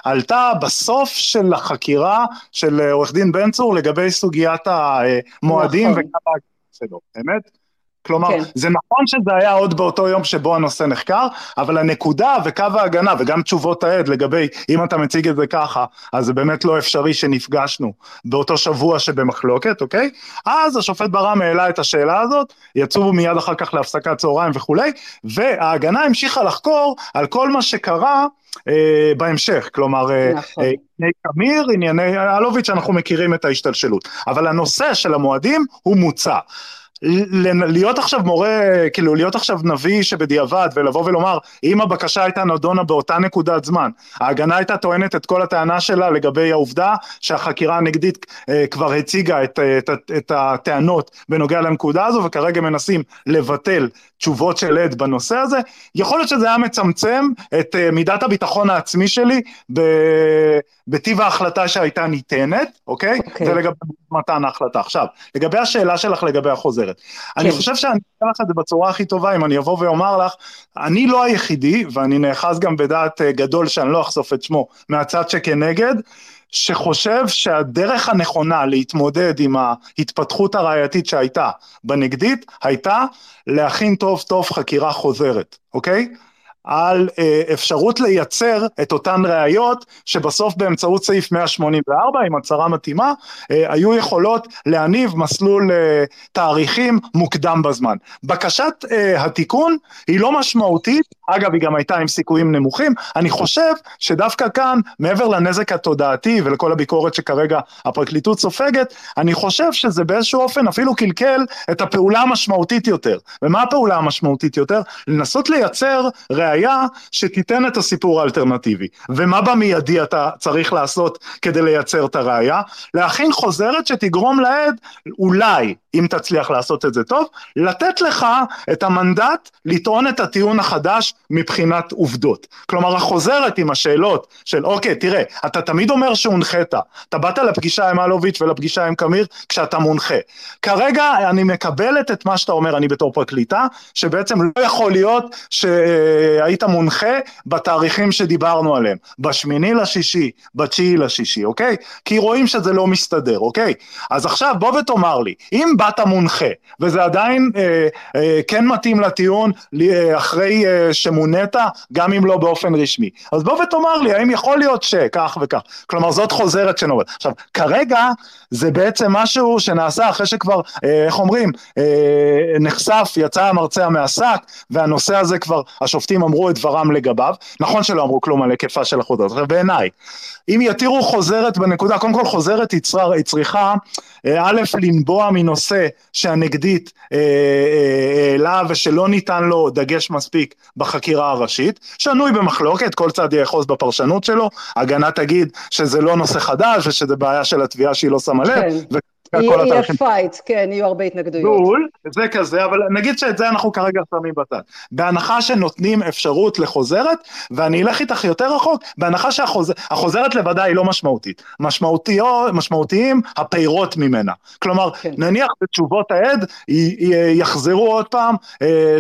Speaker 4: עלתה בסוף של החקירה של אה, עורך דין בן צור לגבי סוגיית המועדים נכון. וכמה שלו, באמת? כלומר, כן. זה נכון שזה היה עוד באותו יום שבו הנושא נחקר, אבל הנקודה וקו ההגנה וגם תשובות העד לגבי אם אתה מציג את זה ככה, אז זה באמת לא אפשרי שנפגשנו באותו שבוע שבמחלוקת, אוקיי? אז השופט ברם העלה את השאלה הזאת, יצאו מיד אחר כך להפסקת צהריים וכולי, וההגנה המשיכה לחקור על כל מה שקרה אה, בהמשך, כלומר, אה, נכון. אה, ענייני קמיר, ענייני אלוביץ', אנחנו מכירים את ההשתלשלות, אבל הנושא של המועדים הוא מוצע. להיות עכשיו מורה, כאילו להיות עכשיו נביא שבדיעבד ולבוא ולומר אם הבקשה הייתה נדונה באותה נקודת זמן, ההגנה הייתה טוענת את כל הטענה שלה לגבי העובדה שהחקירה הנגדית אה, כבר הציגה את, את, את, את הטענות בנוגע לנקודה הזו וכרגע מנסים לבטל תשובות של עד בנושא הזה, יכול להיות שזה היה מצמצם את אה, מידת הביטחון העצמי שלי בטיב ההחלטה שהייתה ניתנת, אוקיי? Okay. אוקיי. זה לגבי מתן ההחלטה. עכשיו, לגבי השאלה שלך לגבי החוזרת. כן. אני חושב שאני אתן לך את זה בצורה הכי טובה, אם אני אבוא ואומר לך, אני לא היחידי, ואני נאחז גם בדעת אה, גדול שאני לא אחשוף את שמו, מהצד שכנגד, שחושב שהדרך הנכונה להתמודד עם ההתפתחות הראייתית שהייתה בנגדית, הייתה להכין טוב טוב חקירה חוזרת, אוקיי? על אה, אפשרות לייצר את אותן ראיות שבסוף באמצעות סעיף 184 עם הצהרה מתאימה אה, היו יכולות להניב מסלול אה, תאריכים מוקדם בזמן. בקשת התיקון היא לא משמעותית אגב, היא גם הייתה עם סיכויים נמוכים. אני חושב שדווקא כאן, מעבר לנזק התודעתי ולכל הביקורת שכרגע הפרקליטות סופגת, אני חושב שזה באיזשהו אופן אפילו קלקל את הפעולה המשמעותית יותר. ומה הפעולה המשמעותית יותר? לנסות לייצר ראייה שתיתן את הסיפור האלטרנטיבי. ומה במיידי אתה צריך לעשות כדי לייצר את הראייה? להכין חוזרת שתגרום לעד, אולי, אם תצליח לעשות את זה טוב, לתת לך את המנדט לטעון את הטיעון החדש מבחינת עובדות. כלומר, החוזרת עם השאלות של, אוקיי, תראה, אתה תמיד אומר שהונחית, אתה באת לפגישה עם אלוביץ' ולפגישה עם קמיר כשאתה מונחה. כרגע אני מקבלת את מה שאתה אומר, אני בתור פרקליטה, שבעצם לא יכול להיות שהיית מונחה בתאריכים שדיברנו עליהם, בשמיני לשישי, בתשיעי לשישי, אוקיי? כי רואים שזה לא מסתדר, אוקיי? אז עכשיו בוא ותאמר לי, אם באת מונחה, וזה עדיין אה, אה, כן מתאים לטיעון אה, אחרי אה, שמונית, גם אם לא באופן רשמי, אז בוא ותאמר לי, האם יכול להיות שכך וכך? כלומר, זאת חוזרת שנובעת. עכשיו, כרגע זה בעצם משהו שנעשה אחרי שכבר, אה, איך אומרים, אה, נחשף, יצא המרצע מהשק, והנושא הזה כבר, השופטים אמרו את דברם לגביו. נכון שלא אמרו כלום על היקפה של החוזרת. עכשיו, בעיניי, אם יתירו חוזרת בנקודה, קודם כל חוזרת היא צריכה, אה, א', לנבוע מנושא שהנגדית העלה ושלא ניתן לו דגש מספיק בחקירה הראשית, שנוי במחלוקת, כל צד יאחוז בפרשנות שלו, הגנה תגיד שזה לא נושא חדש ושזה בעיה של התביעה שהיא לא שמה לב, כן.
Speaker 1: יהיה fight, כן, יהיו הרבה התנגדויות.
Speaker 4: בול, זה כזה, אבל נגיד שאת זה אנחנו כרגע שמים בצד. בהנחה שנותנים אפשרות לחוזרת, ואני אלך איתך יותר רחוק, בהנחה שהחוזרת לבדה היא לא משמעותית. משמעותיים הפירות ממנה. כלומר, כן. נניח בתשובות העד יחזרו עוד פעם אה,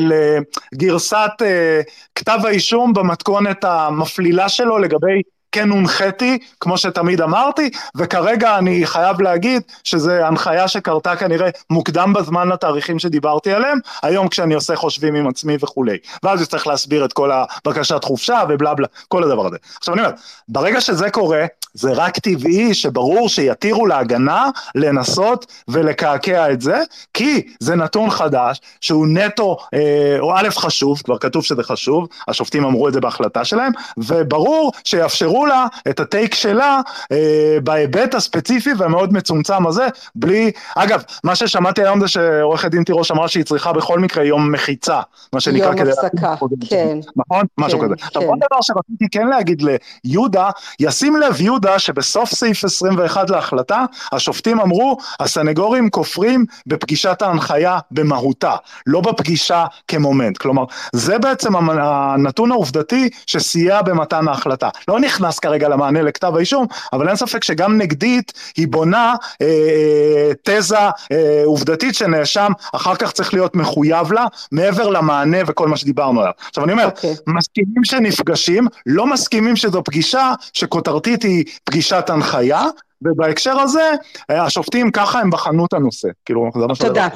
Speaker 4: לגרסת אה, כתב האישום במתכונת המפלילה שלו לגבי כן הונחיתי, כמו שתמיד אמרתי, וכרגע אני חייב להגיד שזו הנחיה שקרתה כנראה מוקדם בזמן לתאריכים שדיברתי עליהם, היום כשאני עושה חושבים עם עצמי וכולי. ואז צריך להסביר את כל הבקשת חופשה ובלה בלה, כל הדבר הזה. עכשיו אני אומר, ברגע שזה קורה, זה רק טבעי שברור שיתירו להגנה לנסות ולקעקע את זה, כי זה נתון חדש שהוא נטו, אה, או א' חשוב, כבר כתוב שזה חשוב, השופטים אמרו את זה בהחלטה שלהם, וברור שיאפשרו לה את הטייק שלה אה, בהיבט הספציפי והמאוד מצומצם הזה, בלי, אגב, מה ששמעתי היום זה שעורכת דין תירוש אמרה שהיא צריכה בכל מקרה יום מחיצה, מה שנקרא
Speaker 1: יום
Speaker 4: כדי...
Speaker 1: יום הפסקה, כן.
Speaker 4: נכון? כן, משהו כזה. כן. עכשיו עוד דבר שרציתי כן להגיד ליהודה, ישים לב יהודה שבסוף סעיף 21 להחלטה, השופטים אמרו, הסנגורים כופרים בפגישת ההנחיה במהותה, לא בפגישה כמומנט. כלומר, זה בעצם הנתון העובדתי שסייע במתן ההחלטה. לא נכנס כרגע למענה לכתב האישום, אבל אין ספק שגם נגדית היא בונה אה, אה, תזה אה, עובדתית שנאשם אחר כך צריך להיות מחויב לה, מעבר למענה וכל מה שדיברנו עליו. עכשיו אני אומר, okay. אוקיי. מסכימים שנפגשים, לא מסכימים שזו פגישה שכותרתית היא פגישת הנחיה, ובהקשר הזה, השופטים ככה הם בחנו את הנושא. כאילו,
Speaker 1: זה מה תודה.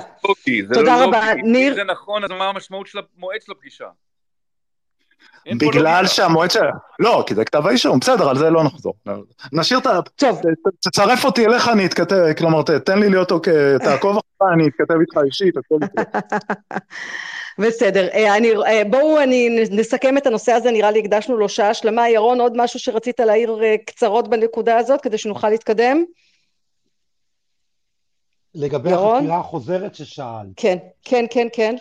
Speaker 1: תודה רבה. ניר...
Speaker 6: זה נכון, אז מה המשמעות של המועד של הפגישה?
Speaker 4: בגלל שהמועד של... לא, כי זה כתב האישום, בסדר, על זה לא נחזור. נשאיר את ה... טוב. תצרף אותי אליך, אני אתכתב, כלומר, תן לי להיות, תעקוב אחריי, אני אתכתב איתך אישית, הכל
Speaker 1: בסדר, אה, אני, אה, בואו אני נסכם את הנושא הזה, נראה לי הקדשנו לו שעה שלמה. ירון, עוד משהו שרצית להעיר אה, קצרות בנקודה הזאת, כדי שנוכל להתקדם?
Speaker 5: לגבי ירון? החקירה החוזרת ששאלת.
Speaker 1: כן, כן, כן, כן.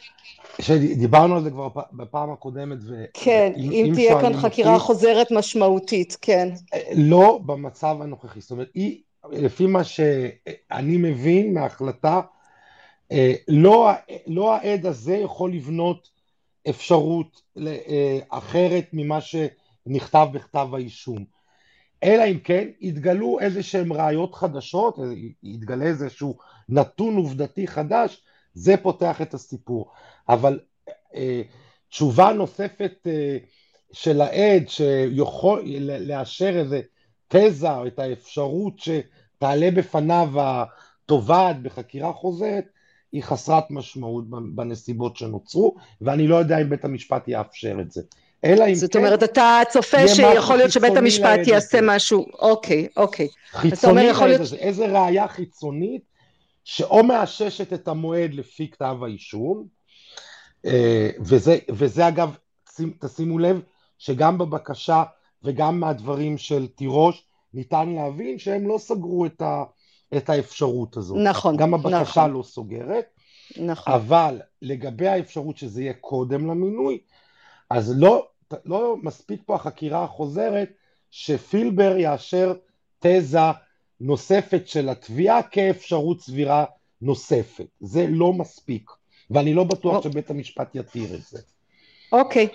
Speaker 5: שדיברנו על זה כבר בפעם הקודמת. ו...
Speaker 1: כן, אם, אם תהיה כאן חקירה אותי, חוזרת משמעותית, כן.
Speaker 5: לא במצב הנוכחי, זאת אומרת, היא, לפי מה שאני מבין מההחלטה, אה, לא, לא העד הזה יכול לבנות אפשרות אה, אחרת ממה שנכתב בכתב האישום. אלא אם כן יתגלו איזה שהם ראיות חדשות, אה, יתגלה איזשהו נתון עובדתי חדש, זה פותח את הסיפור. אבל אה, תשובה נוספת אה, של העד שיכול לאשר איזה תזה או את האפשרות שתעלה בפניו התובעת בחקירה חוזרת, היא חסרת משמעות בנסיבות שנוצרו, ואני לא יודע אם בית המשפט יאפשר את זה. אלא אם
Speaker 1: זאת כן... זאת אומרת, אתה צופה שיכול להיות שבית המשפט יעשה משהו, אוקיי, אוקיי.
Speaker 5: חיצוני להיות... איזה ראייה חיצונית שאו מאששת את המועד לפי כתב האישום, וזה, וזה אגב תשימו לב שגם בבקשה וגם מהדברים של תירוש ניתן להבין שהם לא סגרו את, ה, את האפשרות הזאת.
Speaker 1: נכון,
Speaker 5: גם הבקשה
Speaker 1: נכון.
Speaker 5: לא סוגרת.
Speaker 1: נכון.
Speaker 5: אבל לגבי האפשרות שזה יהיה קודם למינוי, אז לא, לא מספיק פה החקירה החוזרת שפילבר יאשר תזה נוספת של התביעה כאפשרות סבירה נוספת. זה לא מספיק, ואני לא בטוח שבית המשפט יתיר את זה.
Speaker 1: אוקיי,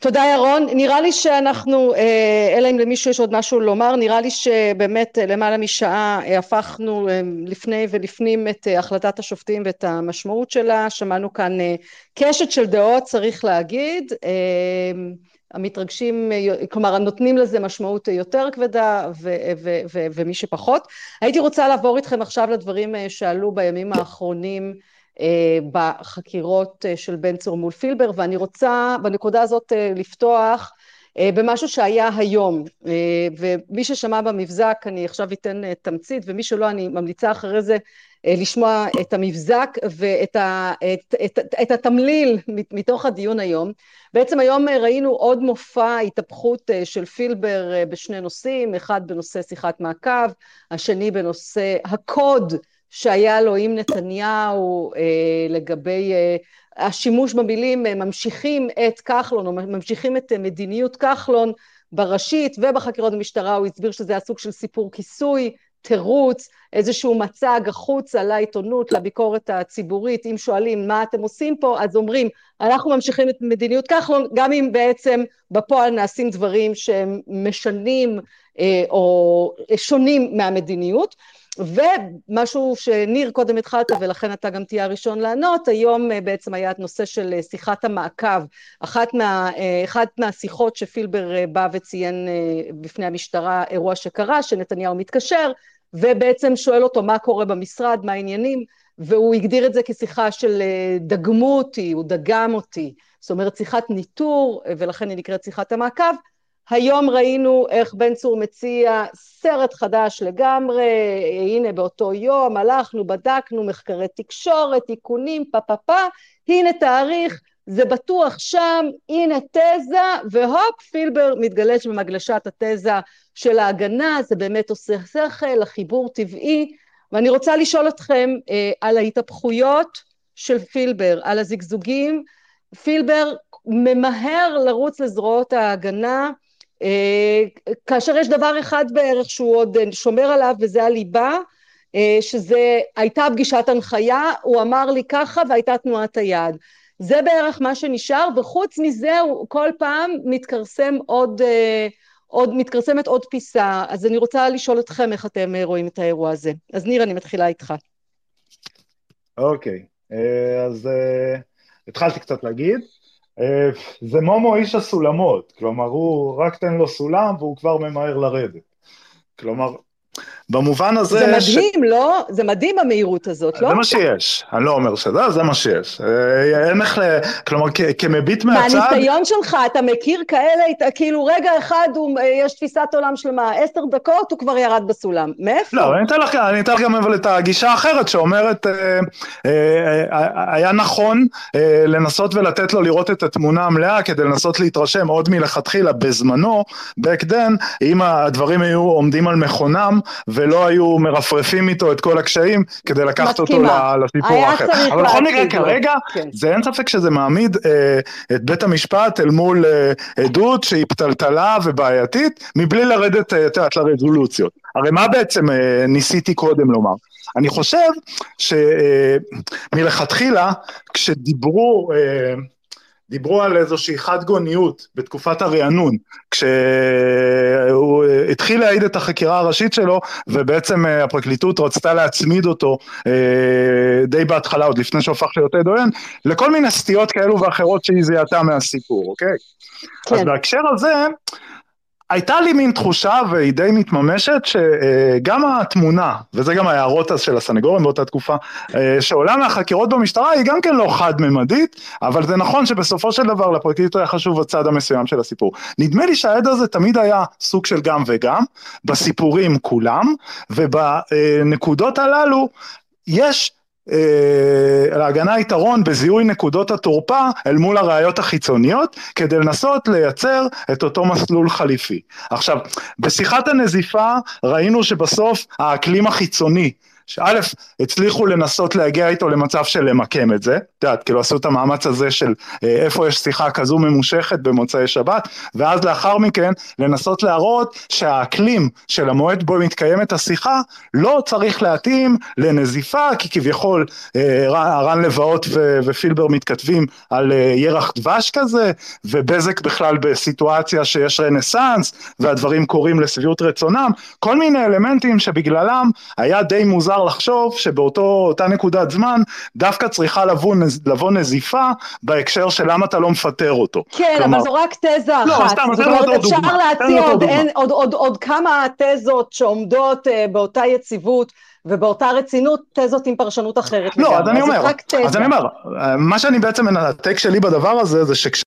Speaker 1: תודה ירון, נראה לי שאנחנו, אה, אלא אם למישהו יש עוד משהו לומר, נראה לי שבאמת למעלה משעה אה, הפכנו אה, לפני ולפנים את החלטת השופטים ואת המשמעות שלה, שמענו כאן קשת של דעות צריך להגיד, המתרגשים, כלומר הנותנים לזה משמעות יותר כבדה ו- ו- ו- ומי שפחות. הייתי רוצה לעבור איתכם עכשיו לדברים שעלו בימים האחרונים. אה, בחקירות אה, של בן צור מול פילבר, ואני רוצה בנקודה הזאת אה, לפתוח במשהו שהיה היום, ומי ששמע במבזק אני עכשיו אתן תמצית, ומי שלא אני ממליצה אחרי זה לשמוע את המבזק ואת ה, את, את, את התמליל מתוך הדיון היום. בעצם היום ראינו עוד מופע התהפכות של פילבר בשני נושאים, אחד בנושא שיחת מעקב, השני בנושא הקוד שהיה לו עם נתניהו אה, לגבי אה, השימוש במילים אה, ממשיכים את כחלון או ממשיכים את מדיניות כחלון בראשית ובחקירות במשטרה הוא הסביר שזה היה סוג של סיפור כיסוי, תירוץ, איזשהו מצג החוצה לעיתונות, לביקורת הציבורית, אם שואלים מה אתם עושים פה, אז אומרים אנחנו ממשיכים את מדיניות כחלון, גם אם בעצם בפועל נעשים דברים שהם משנים או שונים מהמדיניות. ומשהו שניר קודם התחלת ולכן אתה גם תהיה הראשון לענות, היום אה, בעצם היה את נושא של אה, שיחת המעקב, אחת, מה, אה, אחת מהשיחות שפילבר בא וציין בפני המשטרה אירוע שקרה, שנתניהו מתקשר ובעצם שואל אותו מה קורה במשרד, מה העניינים, והוא הגדיר את זה כשיחה של דגמו אותי, הוא דגם אותי, זאת אומרת שיחת ניטור ולכן היא נקראת שיחת המעקב היום ראינו איך בן צור מציע סרט חדש לגמרי, הנה באותו יום הלכנו, בדקנו מחקרי תקשורת, תיקונים, פה פה פה, הנה תאריך, זה בטוח שם, הנה תזה, והופ, פילבר מתגלש במגלשת התזה של ההגנה, זה באמת עושה שכל, החיבור טבעי, ואני רוצה לשאול אתכם אה, על ההתהפכויות של פילבר, על הזגזוגים, פילבר ממהר לרוץ לזרועות ההגנה, כאשר יש דבר אחד בערך שהוא עוד שומר עליו וזה הליבה, אה, שזה הייתה פגישת הנחיה, הוא אמר לי ככה והייתה תנועת היד. זה בערך מה שנשאר, וחוץ מזה הוא כל פעם מתכרסם עוד, אה, עוד, מתכרסמת עוד פיסה. אז אני רוצה לשאול אתכם איך אתם רואים את האירוע הזה. אז ניר, אני מתחילה איתך.
Speaker 4: אוקיי, okay. אז התחלתי קצת להגיד. אה, זה מומו איש הסולמות, כלומר הוא רק תן לו סולם והוא כבר ממהר לרדת. כלומר, במובן הזה...
Speaker 1: זה מדהים, ש... לא? זה מדהים המהירות הזאת, לא?
Speaker 4: זה מה שיש, אני לא אומר שזה, זה מה שיש. אה, אין איך ל... כלומר, כ- כמביט מהצד...
Speaker 1: מהניסיון שלך, אתה מכיר כאלה, כאילו רגע אחד הוא, אה, יש תפיסת עולם שלמה, עשר דקות הוא כבר ירד בסולם. מאיפה?
Speaker 4: לא, אני אתן לך, אני אתן לך גם אבל את הגישה האחרת שאומרת, אה, אה, אה, היה נכון אה, לנסות ולתת לו לראות את התמונה המלאה כדי לנסות להתרשם עוד מלכתחילה בזמנו, back then, אם הדברים היו עומדים על מכונם, ולא היו מרפרפים איתו את כל הקשיים כדי לקחת אותו לסיפור האחר. אבל בכל מקרה כרגע, כן. זה אין ספק שזה מעמיד אה, את בית המשפט אל מול אה, עדות שהיא פתלתלה ובעייתית, מבלי לרדת, אה, את יודעת, לרזולוציות. הרי מה בעצם אה, ניסיתי קודם לומר? אני חושב שמלכתחילה, כשדיברו... אה, דיברו על איזושהי חד גוניות בתקופת הרענון, כשהוא התחיל להעיד את החקירה הראשית שלו, ובעצם אה, הפרקליטות רצתה להצמיד אותו אה, די בהתחלה, עוד לפני שהופך להיות עד עוין, לכל מיני סטיות כאלו ואחרות שהיא זיהתה מהסיפור, אוקיי? כן. אז בהקשר הזה, הייתה לי מין תחושה, והיא די מתממשת, שגם התמונה, וזה גם ההערות אז של הסנגורים באותה תקופה, שעולה מהחקירות במשטרה היא גם כן לא חד-ממדית, אבל זה נכון שבסופו של דבר לפרקליט היה חשוב הצד המסוים של הסיפור. נדמה לי שהעד הזה תמיד היה סוג של גם וגם, בסיפורים כולם, ובנקודות הללו יש אה, להגנה יתרון בזיהוי נקודות התורפה אל מול הראיות החיצוניות כדי לנסות לייצר את אותו מסלול חליפי. עכשיו, בשיחת הנזיפה ראינו שבסוף האקלים החיצוני שא', הצליחו לנסות להגיע איתו למצב של למקם את זה, את יודעת, כאילו עשו את המאמץ הזה של אה, איפה יש שיחה כזו ממושכת במוצאי שבת, ואז לאחר מכן לנסות להראות שהאקלים של המועד בו מתקיימת השיחה לא צריך להתאים לנזיפה, כי כביכול אה, רן לבאות ופילבר מתכתבים על אה, ירח דבש כזה, ובזק בכלל בסיטואציה שיש רנסאנס, והדברים קורים לשביעות רצונם, כל מיני אלמנטים שבגללם היה די מוזר מוזר לחשוב שבאותה נקודת זמן דווקא צריכה לבוא, לבוא נזיפה בהקשר של למה אתה לא מפטר אותו.
Speaker 1: כן, כלומר... אבל זו רק תזה לא, אחת. לא, סתם, עוד דוגמה. אפשר להציע עוד, עוד, עוד, עוד, עוד כמה תזות שעומדות uh, באותה יציבות. ובאותה רצינות תזות עם פרשנות אחרת.
Speaker 4: לא, אז אני אומר, אז אני אומר, מה שאני בעצם, הטייק שלי בדבר הזה, זה שכש...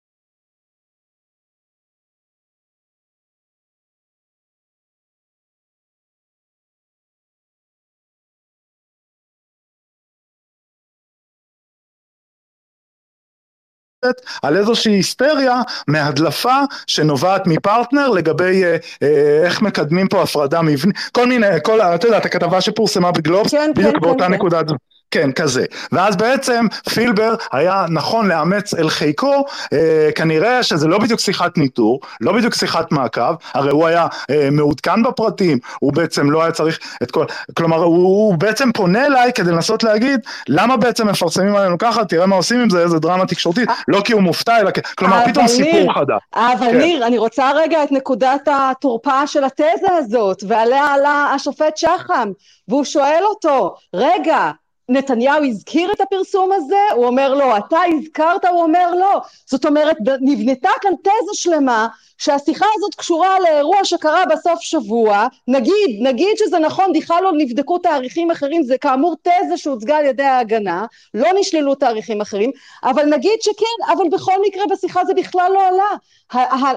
Speaker 4: על איזושהי היסטריה מהדלפה שנובעת מפרטנר לגבי אה, אה, איך מקדמים פה הפרדה מבנית, כל מיני, כל, אתה יודע, את הכתבה שפורסמה בגלובס, כן, בדיוק כן, באותה כן, נקודת כן. כזה. ואז בעצם פילבר היה נכון לאמץ אל חיקו, אה, כנראה שזה לא בדיוק שיחת ניטור, לא בדיוק שיחת מעקב, הרי הוא היה אה, מעודכן בפרטים, הוא בעצם לא היה צריך את כל... כלומר, הוא, הוא בעצם פונה אליי כדי לנסות להגיד, למה בעצם מפרסמים עלינו ככה, תראה מה עושים עם זה, איזה דרמה תקשורתית, לא כי הוא מופתע, אלא כלומר, פתאום ניר, סיפור חדש.
Speaker 1: אבל כן. ניר, אני רוצה רגע את נקודת התורפה של התזה הזאת, ועליה עלה השופט שחם, והוא שואל אותו, רגע, נתניהו הזכיר את הפרסום הזה? הוא אומר לא. אתה הזכרת? הוא אומר לא. זאת אומרת, נבנתה כאן תזה שלמה שהשיחה הזאת קשורה לאירוע שקרה בסוף שבוע, נגיד, נגיד שזה נכון, בכלל לא נבדקו תאריכים אחרים, זה כאמור תזה שהוצגה על ידי ההגנה, לא נשללו תאריכים אחרים, אבל נגיד שכן, אבל בכל מקרה בשיחה זה בכלל לא עלה.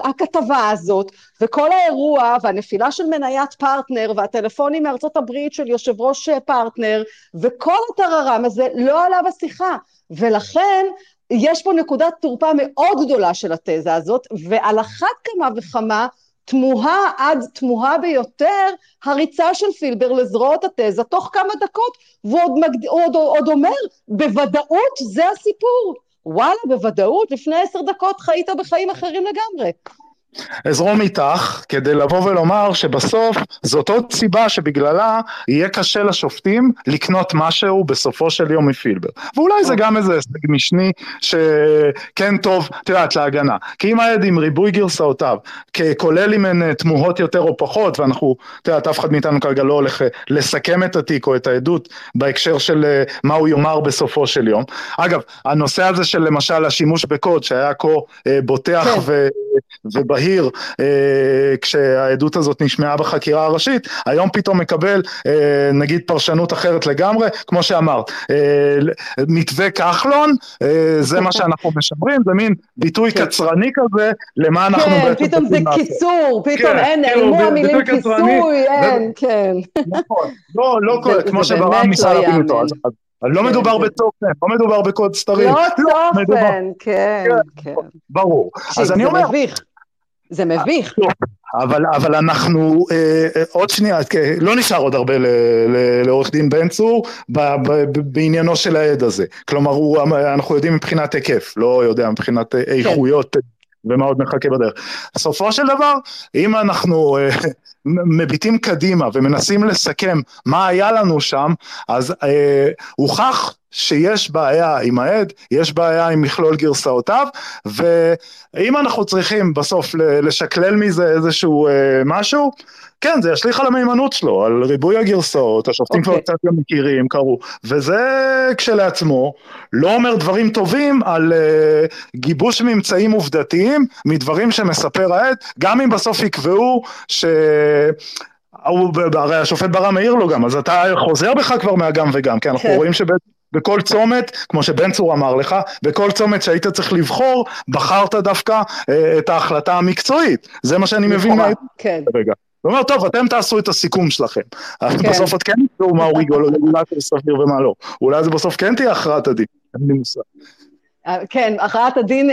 Speaker 1: הכתבה הזאת וכל האירוע והנפילה של מניית פרטנר והטלפונים מארצות הברית של יושב ראש פרטנר וכל הטררם הזה לא עלה בשיחה ולכן יש פה נקודת תורפה מאוד גדולה של התזה הזאת, ועל אחת כמה וכמה תמוהה עד תמוהה ביותר הריצה של פילבר לזרועות התזה תוך כמה דקות, והוא עוד, מגד... עוד, עוד אומר, בוודאות זה הסיפור. וואלה, בוודאות, לפני עשר דקות חיית בחיים אחרים לגמרי.
Speaker 4: אזרום איתך כדי לבוא ולומר שבסוף זאת עוד סיבה שבגללה יהיה קשה לשופטים לקנות משהו בסופו של יום מפילבר. ואולי זה גם איזה הישג משני שכן טוב, את יודעת, להגנה. כי אם העד עם ריבוי גרסאותיו, כולל אם הן תמוהות יותר או פחות, ואנחנו, את יודעת, אף אחד מאיתנו כרגע לא הולך לסכם את התיק או את העדות בהקשר של אה, מה הוא יאמר בסופו של יום. אגב, הנושא הזה של למשל השימוש בקוד שהיה כה אה, בוטח כן. ו... ובהיר אה, כשהעדות הזאת נשמעה בחקירה הראשית, היום פתאום מקבל אה, נגיד פרשנות אחרת לגמרי, כמו שאמרת, אה, מתווה כחלון, אה, זה מה שאנחנו משמרים, זה מין ביטוי כן. קצרני כזה, למה אנחנו
Speaker 1: כן, בעצם... כן, פתאום זה קיצור, פתאום כן, אין, נעלמו כאילו, המילים כיסוי, אין, כן.
Speaker 4: נכון, לא, לא כמו שברם משרד הפעילות. לא כן, מדובר כן. בצופן, לא מדובר בקוד סתרים.
Speaker 1: לא, לא צופן, כן, כן.
Speaker 4: ברור. אז אני אומר...
Speaker 1: זה מביך. מביך.
Speaker 4: אבל, אבל אנחנו, אה, אה, עוד שנייה, לא נשאר עוד הרבה לעורך דין בן צור ב, ב, ב, בעניינו של העד הזה. כלומר, הוא, אנחנו יודעים מבחינת היקף, לא יודע מבחינת כן. איכויות ומה עוד מחכה בדרך. בסופו של דבר, אם אנחנו אה, מביטים קדימה ומנסים לסכם מה היה לנו שם, אז אה, הוכח שיש בעיה עם העד, יש בעיה עם מכלול גרסאותיו, ואם אנחנו צריכים בסוף לשקלל מזה איזשהו אה, משהו, כן, זה ישליך על המהימנות שלו, על ריבוי הגרסאות, השופטים okay. כבר אוקיי. קצת גם מכירים, קראו, וזה כשלעצמו לא אומר דברים טובים על uh, גיבוש ממצאים עובדתיים מדברים שמספר העד, גם אם בסוף יקבעו ש... הרי השופט ברם העיר לו גם, אז אתה חוזר בך כבר מהגם וגם, כי אנחנו כן. רואים שבעצם בכל צומת, כמו שבן צור אמר לך, בכל צומת שהיית צריך לבחור, בחרת דווקא אה, את ההחלטה המקצועית. זה מה שאני מבין.
Speaker 1: מה... כן. רגע.
Speaker 4: הוא אומר, טוב, אתם תעשו את הסיכום שלכם. כן. בסוף את כן תראו מה הוא רגולטור סביר ומה לא. אולי זה בסוף כן תהיה הכרעת הדין, אין לי מושג.
Speaker 1: כן, הכרעת הדין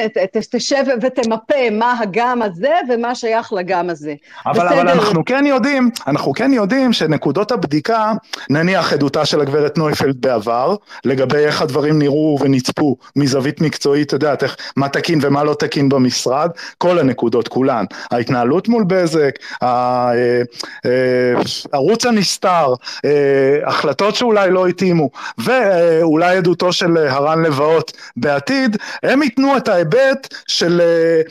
Speaker 1: תשב ותמפה מה הגם הזה ומה שייך לגם הזה.
Speaker 4: אבל, אבל אנחנו כן יודעים, אנחנו כן יודעים שנקודות הבדיקה, נניח עדותה של הגברת נויפלד בעבר, לגבי איך הדברים נראו ונצפו מזווית מקצועית, את יודעת, איך, מה תקין ומה לא תקין במשרד, כל הנקודות כולן, ההתנהלות מול בזק, הערוץ אה, הנסתר, אה, החלטות שאולי לא התאימו, ואולי עדותו של הרן לבאות בעתיד, בעתיד, הם ייתנו את ההיבט של אה,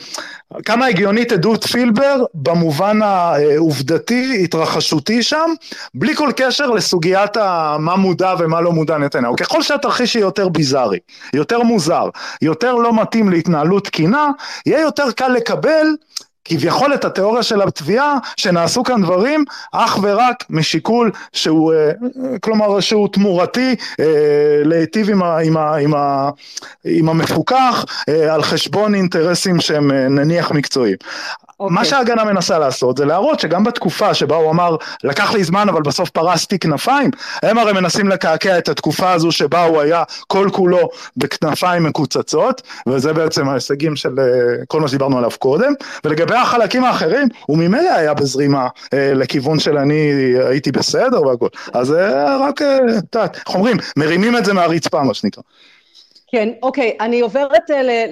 Speaker 4: כמה הגיונית עדות פילבר במובן העובדתי, התרחשותי שם, בלי כל קשר לסוגיית מה מודע ומה לא מודע נתניהו. ככל שהתרחיש יהיה יותר ביזארי, יותר מוזר, יותר לא מתאים להתנהלות תקינה, יהיה יותר קל לקבל כביכול את התיאוריה של התביעה שנעשו כאן דברים אך ורק משיקול שהוא, אה, כלומר שהוא תמורתי אה, להיטיב עם, ה, עם, ה, עם, ה, עם המפוקח אה, על חשבון אינטרסים שהם נניח מקצועיים. Okay. מה אוקיי. שההגנה מנסה לעשות זה להראות שגם בתקופה שבה הוא אמר לקח לי זמן אבל בסוף פרסתי כנפיים הם הרי מנסים לקעקע את התקופה הזו שבה הוא היה כל כולו בכנפיים מקוצצות וזה בעצם ההישגים של אה, כל מה שדיברנו עליו קודם ולגבי החלקים האחרים הוא ממילא היה בזרימה אה, לכיוון של אני הייתי בסדר והכל אז אה, רק, איך אומרים מרימים את זה מהרצפה מה שנקרא
Speaker 1: כן, אוקיי, אני עוברת אה,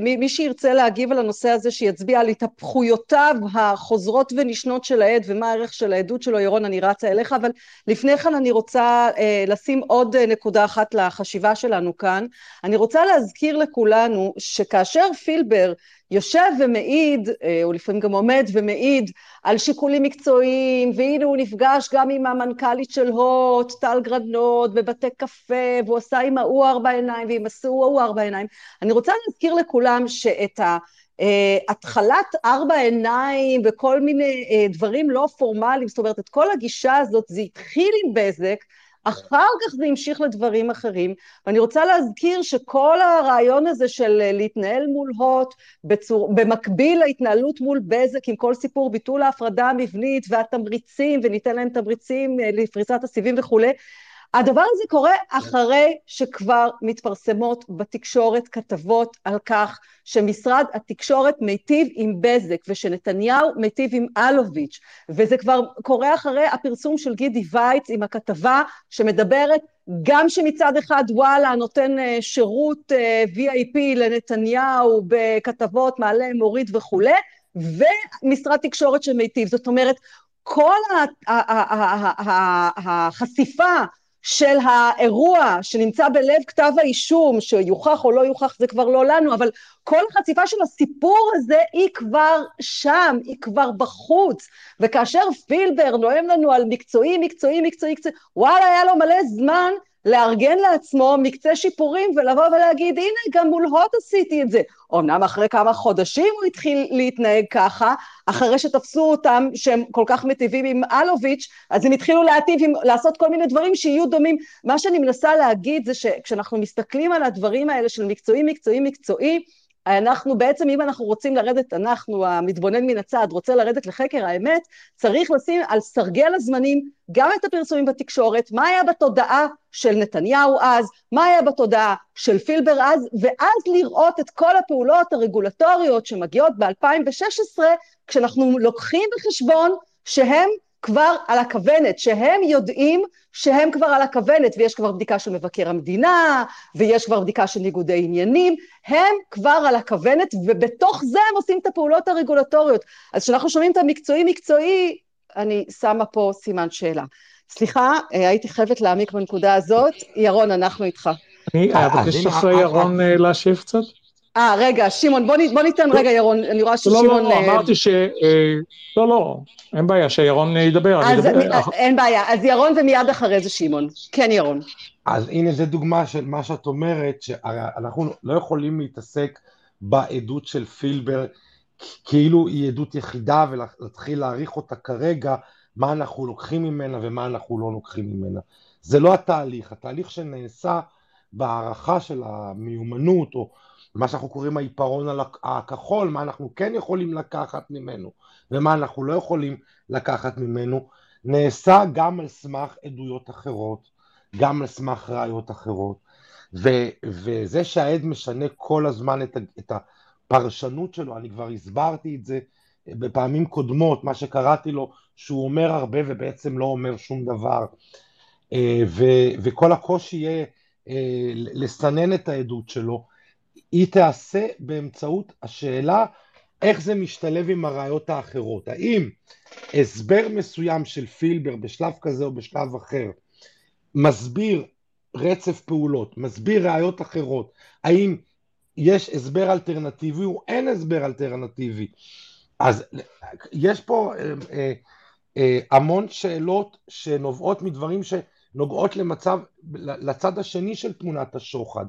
Speaker 1: למי שירצה להגיב על הנושא הזה, שיצביע על התהפכויותיו החוזרות ונשנות של העד ומה הערך של העדות שלו, ירון, אני רצה אליך, אבל לפני כן אני רוצה אה, לשים עוד אה, נקודה אחת לחשיבה שלנו כאן. אני רוצה להזכיר לכולנו שכאשר פילבר יושב ומעיד, אה, הוא לפעמים גם עומד ומעיד על שיקולים מקצועיים, והנה הוא נפגש גם עם המנכ"לית של הוט, טל גרנות, בבתי קפה, והוא עשה עם ההוא ארבע עיניים, ועם ההוא ארבע עיניים. אני רוצה להזכיר לכולם שאת ה... Uh, התחלת ארבע עיניים וכל מיני uh, דברים לא פורמליים, זאת אומרת, את כל הגישה הזאת, זה התחיל עם בזק, אחר כך זה המשיך לדברים אחרים, ואני רוצה להזכיר שכל הרעיון הזה של אה, להתנהל מול הוט בצור, במקביל להתנהלות מול בזק עם כל סיפור ביטול ההפרדה המבנית והתמריצים, וניתן להם תמריצים אה, לפריסת הסיבים וכולי, הדבר הזה קורה אחרי שכבר מתפרסמות בתקשורת כתבות על כך שמשרד התקשורת מיטיב עם בזק ושנתניהו מיטיב עם אלוביץ', וזה כבר קורה אחרי הפרסום של גידי וייץ עם הכתבה שמדברת גם שמצד אחד וואלה נותן אה, שירות אה, VIP לנתניהו בכתבות מעלה מוריד וכולי, ומשרד תקשורת שמיטיב, זאת אומרת כל החשיפה של האירוע שנמצא בלב כתב האישום, שיוכח או לא יוכח זה כבר לא לנו, אבל כל החשיפה של הסיפור הזה היא כבר שם, היא כבר בחוץ. וכאשר פילבר נואם לנו על מקצועי, מקצועי, מקצועי, מקצועי, וואלה, היה לו מלא זמן לארגן לעצמו מקצה שיפורים ולבוא ולהגיד, הנה, גם מול הוט עשיתי את זה. אמנם אחרי כמה חודשים הוא התחיל להתנהג ככה, אחרי שתפסו אותם שהם כל כך מטיבים עם אלוביץ', אז הם התחילו להטיב, עם, לעשות כל מיני דברים שיהיו דומים. מה שאני מנסה להגיד זה שכשאנחנו מסתכלים על הדברים האלה של מקצועי, מקצועי, מקצועי, אנחנו בעצם, אם אנחנו רוצים לרדת, אנחנו, המתבונן מן הצד, רוצה לרדת לחקר האמת, צריך לשים על סרגל הזמנים גם את הפרסומים בתקשורת, מה היה בתודעה של נתניהו אז, מה היה בתודעה של פילבר אז, ואז לראות את כל הפעולות הרגולטוריות שמגיעות ב-2016, כשאנחנו לוקחים בחשבון שהם כבר על הכוונת, שהם יודעים שהם כבר על הכוונת, ויש כבר בדיקה של מבקר המדינה, ויש כבר בדיקה של ניגודי עניינים, הם כבר על הכוונת, ובתוך זה הם עושים את הפעולות הרגולטוריות. אז כשאנחנו שומעים את המקצועי-מקצועי, אני שמה פה סימן שאלה. סליחה, אה, הייתי חייבת להעמיק בנקודה הזאת. ירון, אנחנו איתך.
Speaker 3: אני אבקש אחרי ירון אה, להשיב קצת.
Speaker 1: אה, רגע, שמעון, בוא, בוא ניתן רגע, ירון, אני רואה ששמעון...
Speaker 3: לא, לא, לא, אמרתי ש... אה, לא, לא, אין בעיה, שירון ידבר.
Speaker 1: אז אדבר. אין בעיה, אז ירון ומיד אחרי זה שמעון. כן, ירון.
Speaker 5: אז הנה, זו דוגמה של מה שאת אומרת, שאנחנו לא יכולים להתעסק בעדות של פילבר כאילו היא עדות יחידה ולהתחיל להעריך אותה כרגע, מה אנחנו לוקחים ממנה ומה אנחנו לא לוקחים ממנה. זה לא התהליך, התהליך שנעשה בהערכה של המיומנות או מה שאנחנו קוראים העיפרון הכחול, מה אנחנו כן יכולים לקחת ממנו ומה אנחנו לא יכולים לקחת ממנו, נעשה גם על סמך עדויות אחרות, גם על סמך ראיות אחרות, ו, וזה שהעד משנה כל הזמן את, את הפרשנות שלו, אני כבר הסברתי את זה בפעמים קודמות, מה שקראתי לו, שהוא אומר הרבה ובעצם לא אומר שום דבר, אה, ו, וכל הקושי יהיה אה, לסנן את העדות שלו, היא תעשה באמצעות השאלה איך זה משתלב עם הראיות האחרות. האם הסבר מסוים של פילבר בשלב כזה או בשלב אחר מסביר רצף פעולות, מסביר ראיות אחרות, האם יש הסבר אלטרנטיבי או אין הסבר אלטרנטיבי. אז יש פה אה, אה, אה, המון שאלות שנובעות מדברים שנוגעות למצב, לצד השני של תמונת השוחד.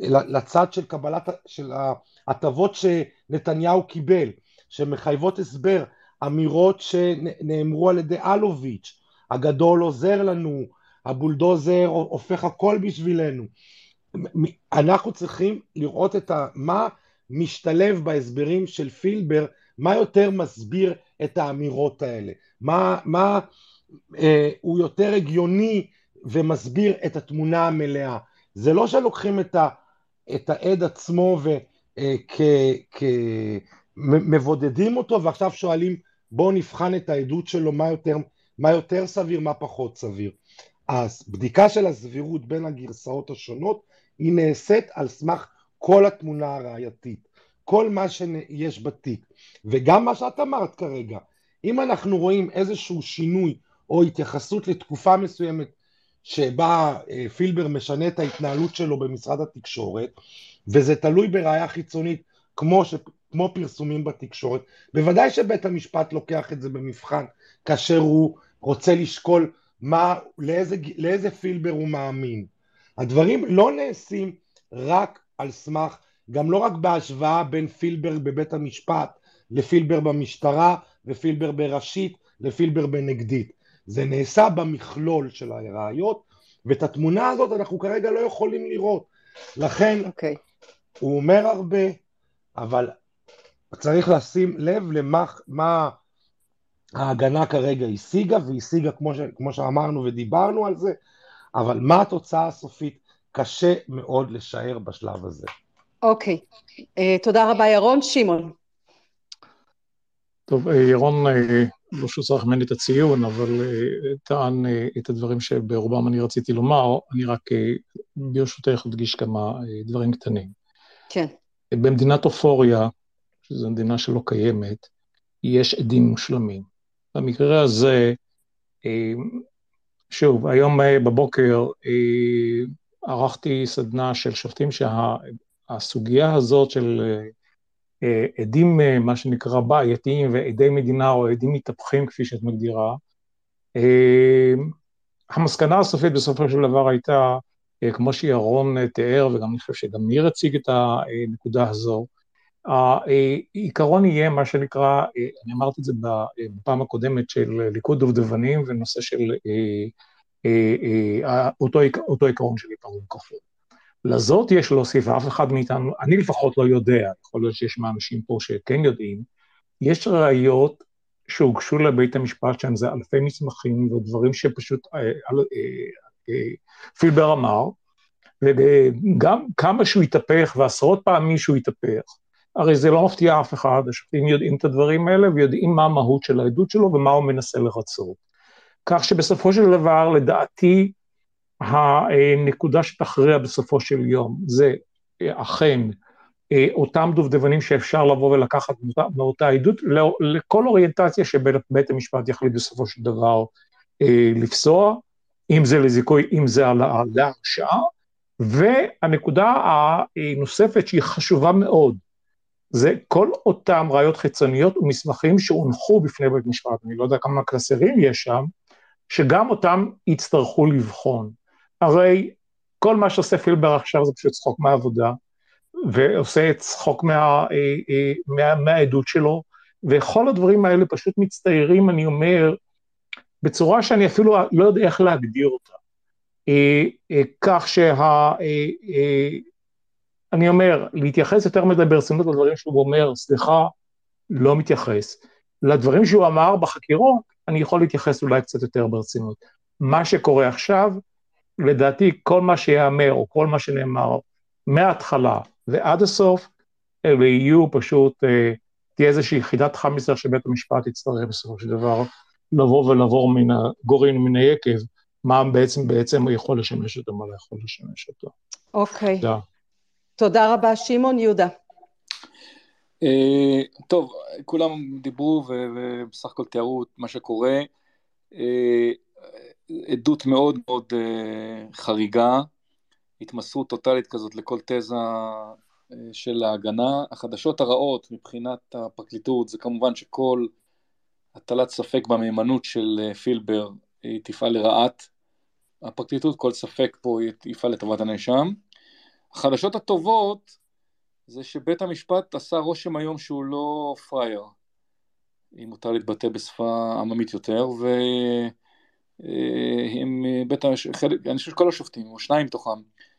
Speaker 5: לצד של קבלת, של ההטבות שנתניהו קיבל, שמחייבות הסבר, אמירות שנאמרו על ידי אלוביץ', הגדול עוזר לנו, הבולדוזר הופך הכל בשבילנו. אנחנו צריכים לראות את ה, מה משתלב בהסברים של פילבר, מה יותר מסביר את האמירות האלה, מה, מה אה, הוא יותר הגיוני ומסביר את התמונה המלאה. זה לא שלוקחים את ה... את העד עצמו ומבודדים אותו ועכשיו שואלים בואו נבחן את העדות שלו מה יותר, מה יותר סביר מה פחות סביר? אז בדיקה של הסבירות בין הגרסאות השונות היא נעשית על סמך כל התמונה הראייתית כל מה שיש בתיק. וגם מה שאת אמרת כרגע אם אנחנו רואים איזשהו שינוי או התייחסות לתקופה מסוימת שבה אה, פילבר משנה את ההתנהלות שלו במשרד התקשורת, וזה תלוי בראייה חיצונית כמו, ש, כמו פרסומים בתקשורת, בוודאי שבית המשפט לוקח את זה במבחן כאשר הוא רוצה לשקול מה, לאיזה, לאיזה פילבר הוא מאמין. הדברים לא נעשים רק על סמך, גם לא רק בהשוואה בין פילבר בבית המשפט לפילבר במשטרה ופילבר בראשית לפילבר בנגדית. זה נעשה במכלול של הראיות, ואת התמונה הזאת אנחנו כרגע לא יכולים לראות. לכן, okay. אוקיי. הוא אומר הרבה, אבל צריך לשים לב למה מה ההגנה כרגע השיגה, והשיגה כמו, ש, כמו שאמרנו ודיברנו על זה, אבל מה התוצאה הסופית קשה מאוד לשער בשלב הזה.
Speaker 1: אוקיי, okay. uh, תודה רבה ירון. שמעון.
Speaker 3: טוב, אה, ירון אה, לא שהוא צריך ממני את הציון, אבל אה, טען את הדברים שברובם אני רציתי לומר, אני רק ברשותך אדגיש כמה דברים קטנים.
Speaker 1: כן.
Speaker 3: במדינת אופוריה, שזו מדינה שלא קיימת, יש עדים מושלמים. במקרה הזה, שוב, היום בבוקר ערכתי סדנה של שופטים שהסוגיה הזאת של אה, עדים, אה, מה שנקרא בעייתיים ועדי מדינה או עדים מתהפכים, כפי שאת מגדירה. אה, המסקנה הסופית בסופו של דבר הייתה, כמו שירון תיאר, וגם אני חושב שגם ניר הציג את הנקודה הזו, העיקרון יהיה מה שנקרא, אני אמרתי את זה בפעם הקודמת של ליכוד דובדבנים ונושא של אותו, אותו עיקרון של עיקרון כפול. לזאת יש להוסיף, ואף אחד מאיתנו, אני לפחות לא יודע, יכול להיות שיש מהאנשים פה שכן יודעים, יש ראיות שהוגשו לבית המשפט שם, זה אלפי מסמכים ודברים שפשוט אה, אה, אה, פילבר אמר, וגם כמה שהוא התהפך ועשרות פעמים שהוא התהפך, הרי זה לא מפתיע אף אחד, השופטים יודעים את הדברים האלה ויודעים מה המהות של העדות שלו ומה הוא מנסה לרצות. כך שבסופו של דבר, לדעתי, הנקודה שתכריע בסופו של יום זה אה, אכן אה, אותם דובדבנים שאפשר לבוא ולקחת מאותה עדות לכל אוריינטציה שבית המשפט יחליט בסופו של דבר אה, לפסוע, אם זה לזיכוי, אם זה על ההרשעה, והנקודה הנוספת שהיא חשובה מאוד, זה כל אותם ראיות חיצוניות ומסמכים שהונחו בפני בית משפט, אני לא יודע כמה קלסרים יש שם, שגם אותם יצטרכו לבחון. הרי כל מה שעושה פילבר עכשיו זה פשוט צחוק מהעבודה, ועושה צחוק מה, אה, אה, מה, מהעדות שלו, וכל הדברים האלה פשוט מצטיירים, אני אומר, בצורה שאני אפילו לא יודע איך להגדיר אותה. אה, כך שהנקודה אני אומר, להתייחס יותר מדי ברצינות לדברים שהוא אומר, סליחה, לא מתייחס. לדברים שהוא אמר בחקירות, אני יכול להתייחס אולי קצת יותר ברצינות. מה שקורה עכשיו, לדעתי כל מה שיאמר או כל מה שנאמר מההתחלה ועד הסוף, אלה יהיו פשוט, אה, תהיה איזושהי יחידת חמיסר שבית המשפט יצטרך בסופו של דבר לבוא ולעבור מן הגורן ומן היקב, מה בעצם בעצם יכול לשמש אותו, מה לא יכול לשמש אותו.
Speaker 1: אוקיי. תודה. תודה רבה, שמעון יהודה.
Speaker 6: Uh, טוב, כולם דיברו ובסך הכל תיארו את מה שקורה. Uh, עדות מאוד מאוד uh, חריגה, התמסרות טוטאלית כזאת לכל תזה uh, של ההגנה. החדשות הרעות מבחינת הפרקליטות זה כמובן שכל הטלת ספק במהימנות של uh, פילבר היא תפעל לרעת הפרקליטות, כל ספק פה יפעל לטובת הנאשם. החדשות הטובות זה שבית המשפט עשה רושם היום שהוא לא פראייר, אם מותר להתבטא בשפה עממית יותר, והם בית המשפט, אני חושב שכל השופטים, או שניים מתוכם.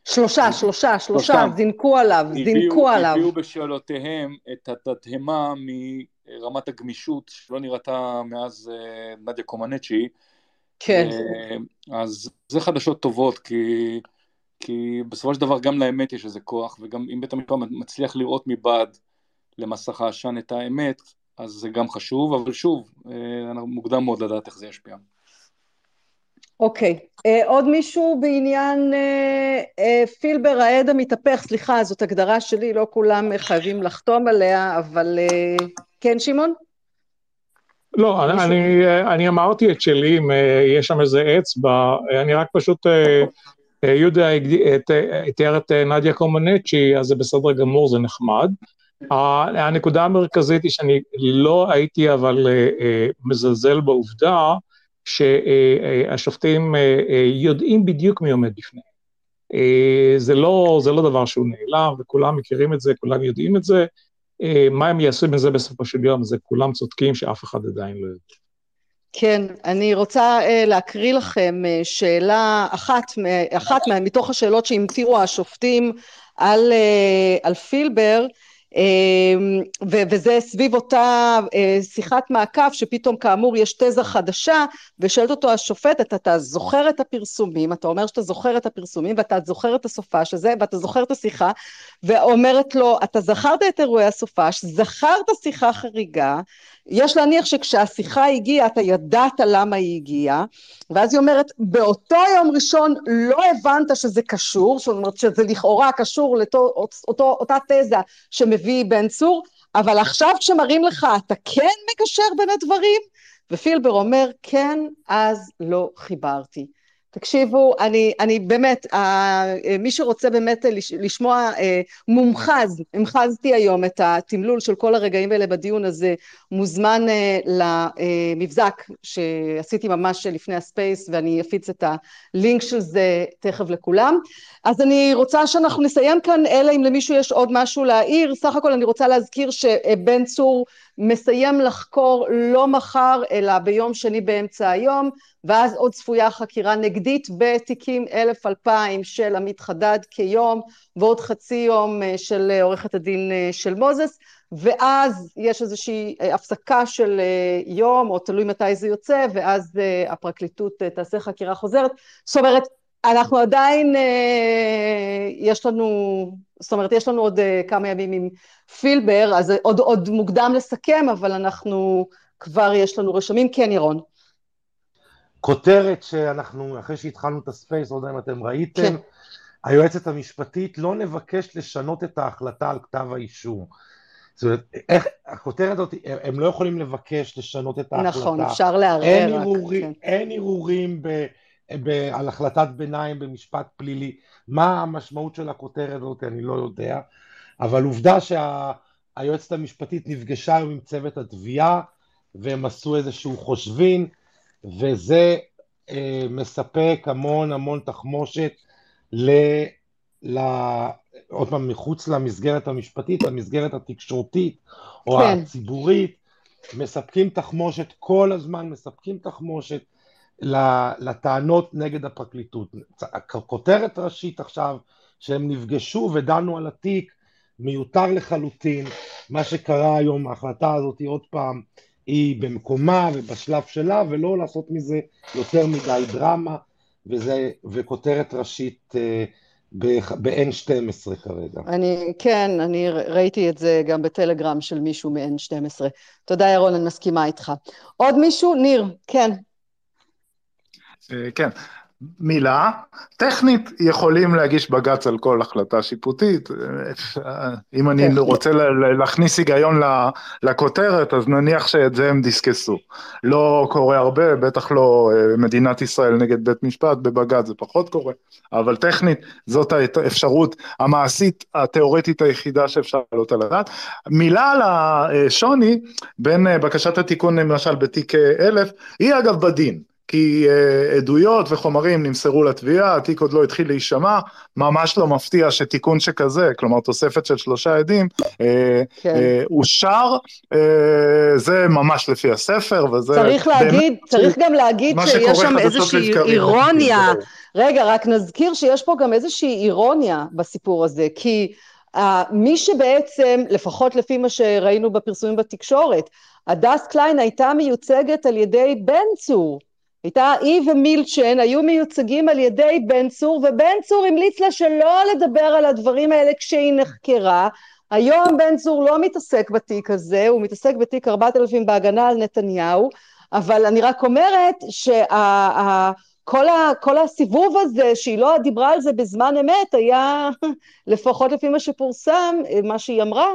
Speaker 1: שלושה, שלושה, שלושה, זינקו עליו, זינקו עליו.
Speaker 6: הביאו בשאלותיהם את התדהמה מרמת הגמישות שלא נראתה מאז אה, נדיה קומנצ'י.
Speaker 1: כן.
Speaker 6: אה, אז זה חדשות טובות, כי... כי בסופו של דבר גם לאמת יש איזה כוח, וגם אם בית המשפט מצליח לראות מבעד למסך העשן את האמת, אז זה גם חשוב, אבל שוב, אה, מוקדם מאוד לדעת איך זה ישפיע.
Speaker 1: אוקיי, okay. uh, עוד מישהו בעניין uh, uh, פילבר העד המתהפך, סליחה, זאת הגדרה שלי, לא כולם חייבים לחתום עליה, אבל uh, כן, שמעון?
Speaker 3: לא, אני, אני, אני אמרתי את שלי, אם יש שם איזה אצבע, אני רק פשוט אה, יהודה תיאר את אה, נדיה קומנצ'י, אז זה בסדר גמור, זה נחמד. הנקודה המרכזית היא שאני לא הייתי אבל אה, מזלזל בעובדה שהשופטים יודעים בדיוק מי עומד בפניהם. זה לא, זה לא דבר שהוא נעלם, וכולם מכירים את זה, כולם יודעים את זה. מה הם יעשו עם זה בסופו של יום, זה כולם צודקים שאף אחד עדיין לא יודע.
Speaker 1: כן, אני רוצה להקריא לכם שאלה אחת, אחת מתוך השאלות שהמטירו השופטים על, על פילבר, וזה סביב אותה אה, שיחת מעקב שפתאום כאמור יש תזה חדשה ושואלת אותו השופטת אתה זוכר את הפרסומים? אתה אומר שאתה זוכר את הפרסומים ואתה זוכר את הסופש הזה ואתה זוכר את השיחה ואומרת לו אתה זכרת את אירועי הסופש זכרת שיחה חריגה יש להניח שכשהשיחה הגיעה אתה ידעת למה היא הגיעה. ואז היא אומרת באותו יום ראשון לא הבנת שזה קשור זאת אומרת שזה לכאורה קשור לאותה תזה שמביאה מביא בן צור, אבל עכשיו כשמראים לך אתה כן מקשר בין הדברים? ופילבר אומר, כן, אז לא חיברתי. תקשיבו, אני, אני באמת, אה, מי שרוצה באמת לשמוע אה, מומחז, המחזתי היום את התמלול של כל הרגעים האלה בדיון הזה, מוזמן אה, למבזק שעשיתי ממש לפני הספייס ואני אפיץ את הלינק של זה תכף לכולם. אז אני רוצה שאנחנו נסיים כאן, אלא אם למישהו יש עוד משהו להעיר, סך הכל אני רוצה להזכיר שבן צור מסיים לחקור לא מחר אלא ביום שני באמצע היום ואז עוד צפויה חקירה נגדית בתיקים אלף אלפיים של עמית חדד כיום ועוד חצי יום אה, של אה, עורכת הדין אה, של מוזס ואז יש איזושהי הפסקה של יום או תלוי מתי זה יוצא ואז הפרקליטות תעשה חקירה חוזרת. זאת אומרת אנחנו עדיין, יש לנו, זאת אומרת, יש לנו עוד כמה ימים עם פילבר, אז עוד, עוד מוקדם לסכם, אבל אנחנו, כבר יש לנו רשמים. כן, ירון.
Speaker 5: כותרת שאנחנו, אחרי שהתחלנו את הספייס, לא יודע אם אתם ראיתם, כן. היועצת המשפטית, לא נבקש לשנות את ההחלטה על כתב האישום. זאת אומרת, איך, הכותרת הזאת, הם לא יכולים לבקש לשנות את ההחלטה.
Speaker 1: נכון, אפשר לערער
Speaker 5: אין. ערעורים, כן. אין ב, ב, על החלטת ביניים במשפט פלילי. מה המשמעות של הכותרת הזאת, אני לא יודע. אבל עובדה שהיועצת שה, המשפטית נפגשה היום עם צוות התביעה, והם עשו איזשהו חושבין, וזה אה, מספק המון המון תחמושת ל... ל... עוד פעם, מחוץ למסגרת המשפטית, למסגרת התקשורתית או כן. הציבורית, מספקים תחמושת, כל הזמן מספקים תחמושת לטענות נגד הפרקליטות. כותרת ראשית עכשיו שהם נפגשו ודנו על התיק, מיותר לחלוטין. מה שקרה היום, ההחלטה הזאת עוד פעם, היא במקומה ובשלב שלה, ולא לעשות מזה יותר מדי דרמה, וזה, וכותרת ראשית אה, ב-N12 כרגע.
Speaker 1: אני, כן, אני ראיתי את זה גם בטלגרם של מישהו מ-N12. תודה ירון, אני מסכימה איתך. עוד מישהו? ניר, כן.
Speaker 4: אה, כן, מילה, טכנית יכולים להגיש בג"ץ על כל החלטה שיפוטית, אם אני כן. רוצה להכניס היגיון לכותרת, אז נניח שאת זה הם דיסקסו. לא קורה הרבה, בטח לא אה, מדינת ישראל נגד בית משפט, בבג"ץ זה פחות קורה, אבל טכנית זאת האפשרות המעשית התיאורטית היחידה שאפשר לעלות על הדעת. מילה על השוני בין אה, בקשת התיקון למשל בתיק אלף, היא אגב בדין. כי uh, עדויות וחומרים נמסרו לתביעה, התיק עוד לא התחיל להישמע, ממש לא מפתיע שתיקון שכזה, כלומר תוספת של שלושה עדים, uh, כן. uh, אושר, זה ממש לפי הספר, וזה...
Speaker 1: צריך להגיד, צריך גם להגיד שיש שם איזושהי אירוניה, רגע, רק נזכיר שיש פה גם איזושהי אירוניה בסיפור הזה, כי... Uh, מי שבעצם, לפחות לפי מה שראינו בפרסומים בתקשורת, הדס קליין הייתה מיוצגת על ידי בן צור, הייתה היא ומילצ'ן היו מיוצגים על ידי בן צור ובן צור המליץ לה שלא לדבר על הדברים האלה כשהיא נחקרה. היום בן צור לא מתעסק בתיק הזה הוא מתעסק בתיק 4000 בהגנה על נתניהו אבל אני רק אומרת שכל הסיבוב הזה שהיא לא דיברה על זה בזמן אמת היה לפחות לפי מה שפורסם מה שהיא אמרה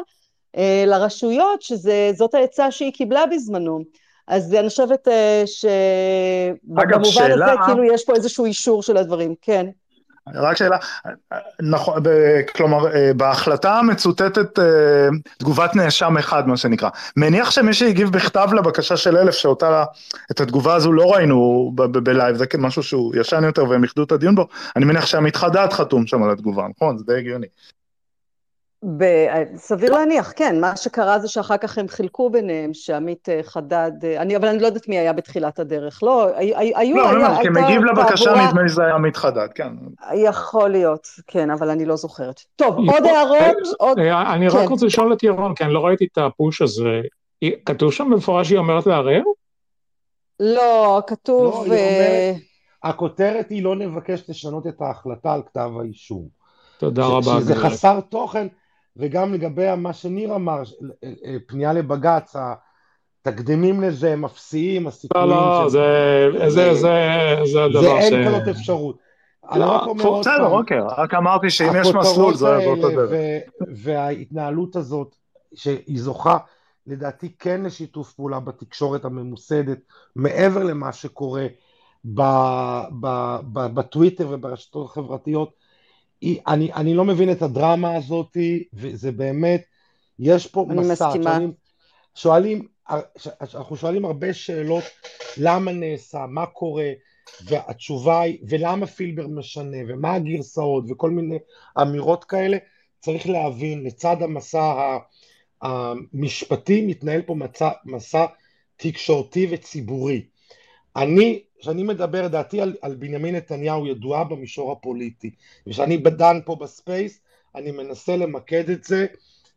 Speaker 1: אה, לרשויות שזאת העצה שהיא קיבלה בזמנו אז אני חושבת אה, שבמובן. הזה כאילו יש פה איזשהו אישור של הדברים, כן.
Speaker 4: רק שאלה, נכון, כלומר אה, בהחלטה מצוטטת אה, תגובת נאשם אחד מה שנקרא, מניח שמי שהגיב בכתב לבקשה של אלף שאותה, את התגובה הזו לא ראינו בלייב, זה משהו שהוא ישן יותר והם איחדו את הדיון בו, אני מניח שעמית חדד חתום שם על התגובה, נכון? זה די הגיוני.
Speaker 1: ב... סביר להניח, כן, מה שקרה זה שאחר כך הם חילקו ביניהם, שעמית אה, חדד, אה, אני, אבל אני לא יודעת מי היה בתחילת הדרך, לא, היו,
Speaker 4: לא, לא, לא, כמגיב לבקשה נדמה לי שזה היה עמית חדד, כן.
Speaker 1: יכול להיות, כן, אבל אני לא זוכרת. טוב, עוד הערות? עוד...
Speaker 3: אה, אני רק כן. רוצה לשאול את ירון, כי אני לא ראיתי את הפוש הזה, כתוב שם במפורש שהיא אומרת לערער?
Speaker 1: לא, כתוב... לא, אומרת,
Speaker 5: הכותרת היא לא נבקש לשנות את ההחלטה על כתב האישום.
Speaker 3: תודה רבה.
Speaker 5: שזה חסר תוכן. וגם לגבי מה שניר אמר, אה, אה, פנייה לבג"ץ, התקדימים לזה הם אפסיים,
Speaker 3: הסיכויים... לא, לא, זה, זה, זה, זה הדבר
Speaker 5: ש... זה אין כזאת אפשרות.
Speaker 4: לא, בסדר, אוקיי, רק אמרתי שאם יש מסלול זה אותו דבר.
Speaker 5: וההתנהלות הזאת, שהיא זוכה, לדעתי כן לשיתוף פעולה בתקשורת הממוסדת, מעבר למה שקורה בטוויטר וברשתות החברתיות, אני, אני לא מבין את הדרמה הזאת, וזה באמת, יש פה
Speaker 1: מסע. אני מסכימה. שואלים,
Speaker 5: שואלים, אנחנו שואלים הרבה שאלות, למה נעשה, מה קורה, והתשובה היא, ולמה פילבר משנה, ומה הגרסאות, וכל מיני אמירות כאלה, צריך להבין, לצד המסע המשפטי, מתנהל פה מסע, מסע תקשורתי וציבורי. אני כשאני מדבר, דעתי על, על בנימין נתניהו ידועה במישור הפוליטי, וכשאני דן פה ב space, אני מנסה למקד את זה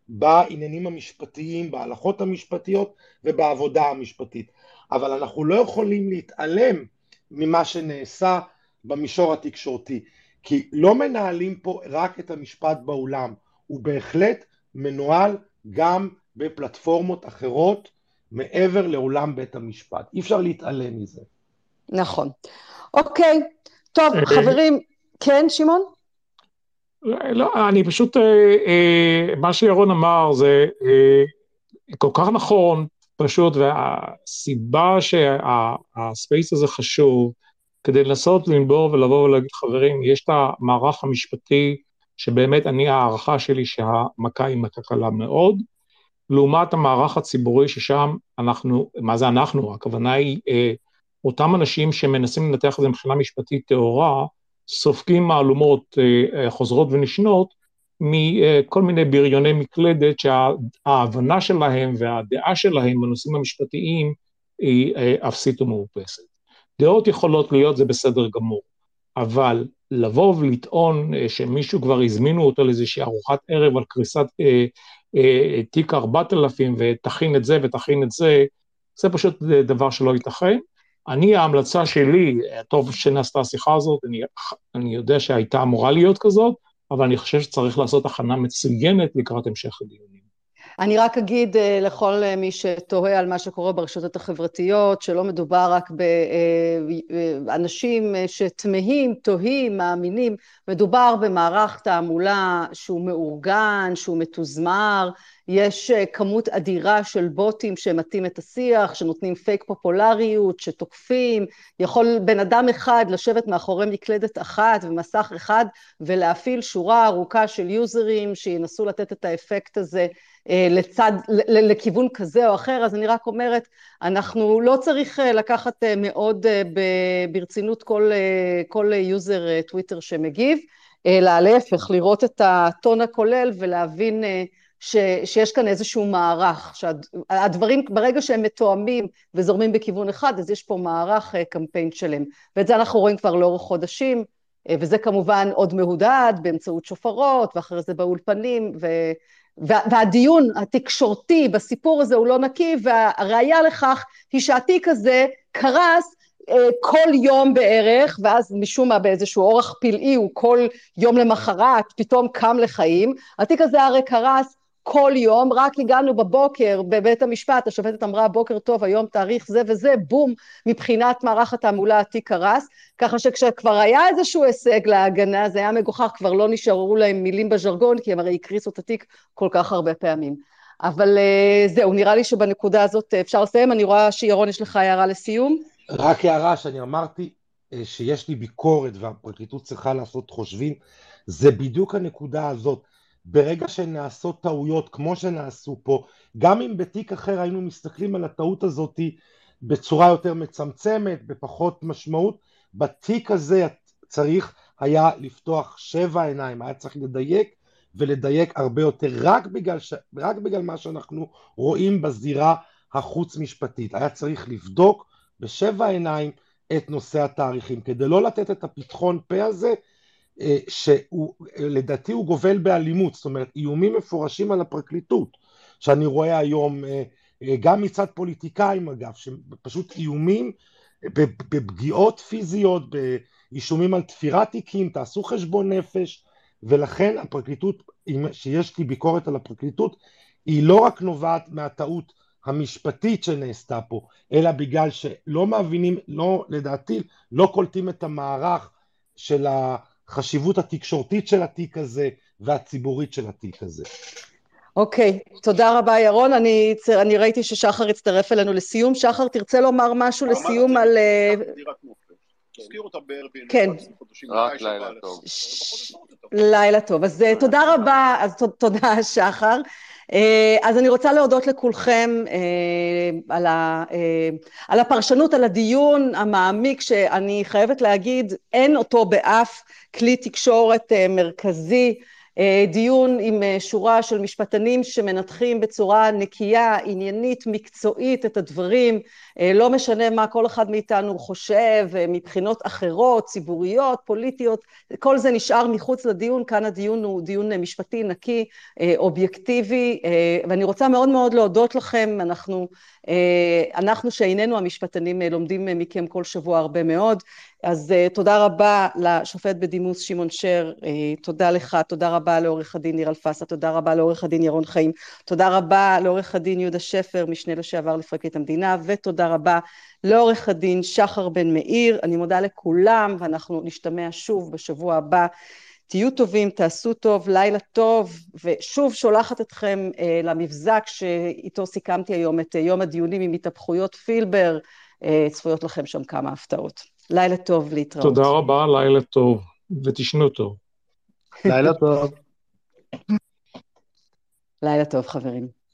Speaker 5: בעניינים המשפטיים, בהלכות המשפטיות ובעבודה המשפטית. אבל אנחנו לא יכולים להתעלם ממה שנעשה במישור התקשורתי, כי לא מנהלים פה רק את המשפט באולם, הוא בהחלט מנוהל גם בפלטפורמות אחרות מעבר לעולם בית המשפט. אי אפשר להתעלם מזה.
Speaker 1: נכון. אוקיי, טוב, אה, חברים, כן, שמעון?
Speaker 3: לא, אני פשוט, אה, אה, מה שירון אמר זה כל כך נכון, פשוט, והסיבה שהספייס הזה חשוב, כדי לנסות לנבור ולבוא ולהגיד, חברים, יש את המערך המשפטי, שבאמת אני, ההערכה שלי שהמכה היא מכה קלה מאוד, לעומת המערך הציבורי ששם אנחנו, מה זה אנחנו? הכוונה היא אותם אנשים שמנסים לנתח את זה מבחינה משפטית טהורה, סופגים מהלומות אה, אה, חוזרות ונשנות מכל מיני בריוני מקלדת שההבנה שלהם והדעה שלהם בנושאים המשפטיים היא אה, אפסית ומאופסת. דעות יכולות להיות, זה בסדר גמור, אבל לבוא ולטעון שמישהו כבר הזמינו אותו לאיזושהי ארוחת ערב על קריסת אה, אה, תיק 4000 ותכין את זה ותכין את זה, זה פשוט דבר שלא ייתכן. אני, ההמלצה שלי, טוב שנעשתה השיחה הזאת, אני, אני יודע שהייתה אמורה להיות כזאת, אבל אני חושב שצריך לעשות הכנה מצוינת לקראת המשך הדיונים.
Speaker 1: אני רק אגיד אה, לכל אה, מי שתוהה על מה שקורה ברשתות החברתיות, שלא מדובר רק באנשים אה, שתמהים, תוהים, מאמינים, מדובר במערך תעמולה שהוא מאורגן, שהוא מתוזמר, יש כמות אדירה של בוטים שמטים את השיח, שנותנים פייק פופולריות, שתוקפים, יכול בן אדם אחד לשבת מאחורי מקלדת אחת ומסך אחד ולהפעיל שורה ארוכה של יוזרים שינסו לתת את האפקט הזה לצד, לכיוון כזה או אחר, אז אני רק אומרת, אנחנו לא צריך אה, לקחת אה, מאוד ברצינות כל, כל user טוויטר שמגיב, אלא להפך, לראות את הטון הכולל ולהבין ש, שיש כאן איזשהו מערך, שהדברים ברגע שהם מתואמים וזורמים בכיוון אחד, אז יש פה מערך קמפיין שלם, ואת זה אנחנו רואים כבר לאורך חודשים, וזה כמובן עוד מהודהד באמצעות שופרות, ואחרי זה באולפנים. והדיון התקשורתי בסיפור הזה הוא לא נקי, והראיה לכך היא שהתיק הזה קרס אה, כל יום בערך, ואז משום מה באיזשהו אורח פלאי הוא כל יום למחרת פתאום קם לחיים. התיק הזה הרי קרס כל יום, רק הגענו בבוקר בבית המשפט, השופטת אמרה בוקר טוב, היום תאריך זה וזה, בום, מבחינת מערך התעמולה התיק קרס, ככה שכשכבר היה איזשהו הישג להגנה, זה היה מגוחך, כבר לא נשארו להם מילים בז'רגון, כי הם הרי הקריסו את התיק כל כך הרבה פעמים. אבל uh, זהו, נראה לי שבנקודה הזאת אפשר לסיים, אני רואה שירון יש לך הערה לסיום.
Speaker 5: רק הערה שאני אמרתי אה, שיש לי ביקורת והפרקליטות צריכה לעשות חושבים, זה בדיוק הנקודה הזאת. ברגע שנעשות טעויות כמו שנעשו פה, גם אם בתיק אחר היינו מסתכלים על הטעות הזאת בצורה יותר מצמצמת, בפחות משמעות, בתיק הזה צריך היה לפתוח שבע עיניים, היה צריך לדייק ולדייק הרבה יותר, רק בגלל, ש... רק בגלל מה שאנחנו רואים בזירה החוץ משפטית, היה צריך לבדוק בשבע עיניים את נושא התאריכים, כדי לא לתת את הפתחון פה הזה אה, שלדעתי הוא גובל באלימות, זאת אומרת איומים מפורשים על הפרקליטות, שאני רואה היום אה, אה, גם מצד פוליטיקאים אגב, שפשוט איומים בפגיעות פיזיות, באישומים על תפירת תיקים, תעשו חשבון נפש, ולכן הפרקליטות, שיש לי ביקורת על הפרקליטות, היא לא רק נובעת מהטעות המשפטית שנעשתה פה, אלא בגלל שלא מבינים, לא, לדעתי, לא קולטים את המערך של ה... החשיבות התקשורתית של התיק הזה והציבורית של התיק הזה.
Speaker 1: אוקיי, okay, תודה רבה ירון, אני, אני ראיתי ששחר הצטרף אלינו לסיום, שחר תרצה לומר משהו לסיום על...
Speaker 7: תזכיר אותה בארבין.
Speaker 1: כן.
Speaker 7: רק לילה טוב.
Speaker 1: לילה טוב, אז אה, תודה רבה, אז תודה שחר. אה, אז אני רוצה להודות לכולכם אה, על, ה, על הפרשנות, על הדיון המעמיק, שאני חייבת להגיד, אין אותו באף כלי תקשורת מרכזי. דיון עם שורה של משפטנים שמנתחים בצורה נקייה, עניינית, מקצועית את הדברים, לא משנה מה כל אחד מאיתנו חושב מבחינות אחרות, ציבוריות, פוליטיות, כל זה נשאר מחוץ לדיון, כאן הדיון הוא דיון משפטי נקי, אובייקטיבי, ואני רוצה מאוד מאוד להודות לכם, אנחנו, אנחנו שאיננו המשפטנים לומדים מכם כל שבוע הרבה מאוד, אז תודה רבה לשופט בדימוס שמעון שר, תודה לך, תודה רבה לעורך הדין ניר אלפסה, תודה רבה לעורך הדין ירון חיים, תודה רבה לעורך הדין יהודה שפר, משנה לשעבר לפרקליט המדינה, ותודה רבה לעורך הדין שחר בן מאיר, אני מודה לכולם ואנחנו נשתמע שוב בשבוע הבא. תהיו טובים, תעשו טוב, לילה טוב, ושוב שולחת אתכם אה, למבזק שאיתו סיכמתי היום את אה, יום הדיונים עם התהפכויות פילבר, אה, צפויות לכם שם כמה הפתעות. לילה טוב, להתראות.
Speaker 3: תודה רבה, לילה טוב, ותשנו טוב.
Speaker 5: לילה טוב.
Speaker 1: לילה טוב, חברים.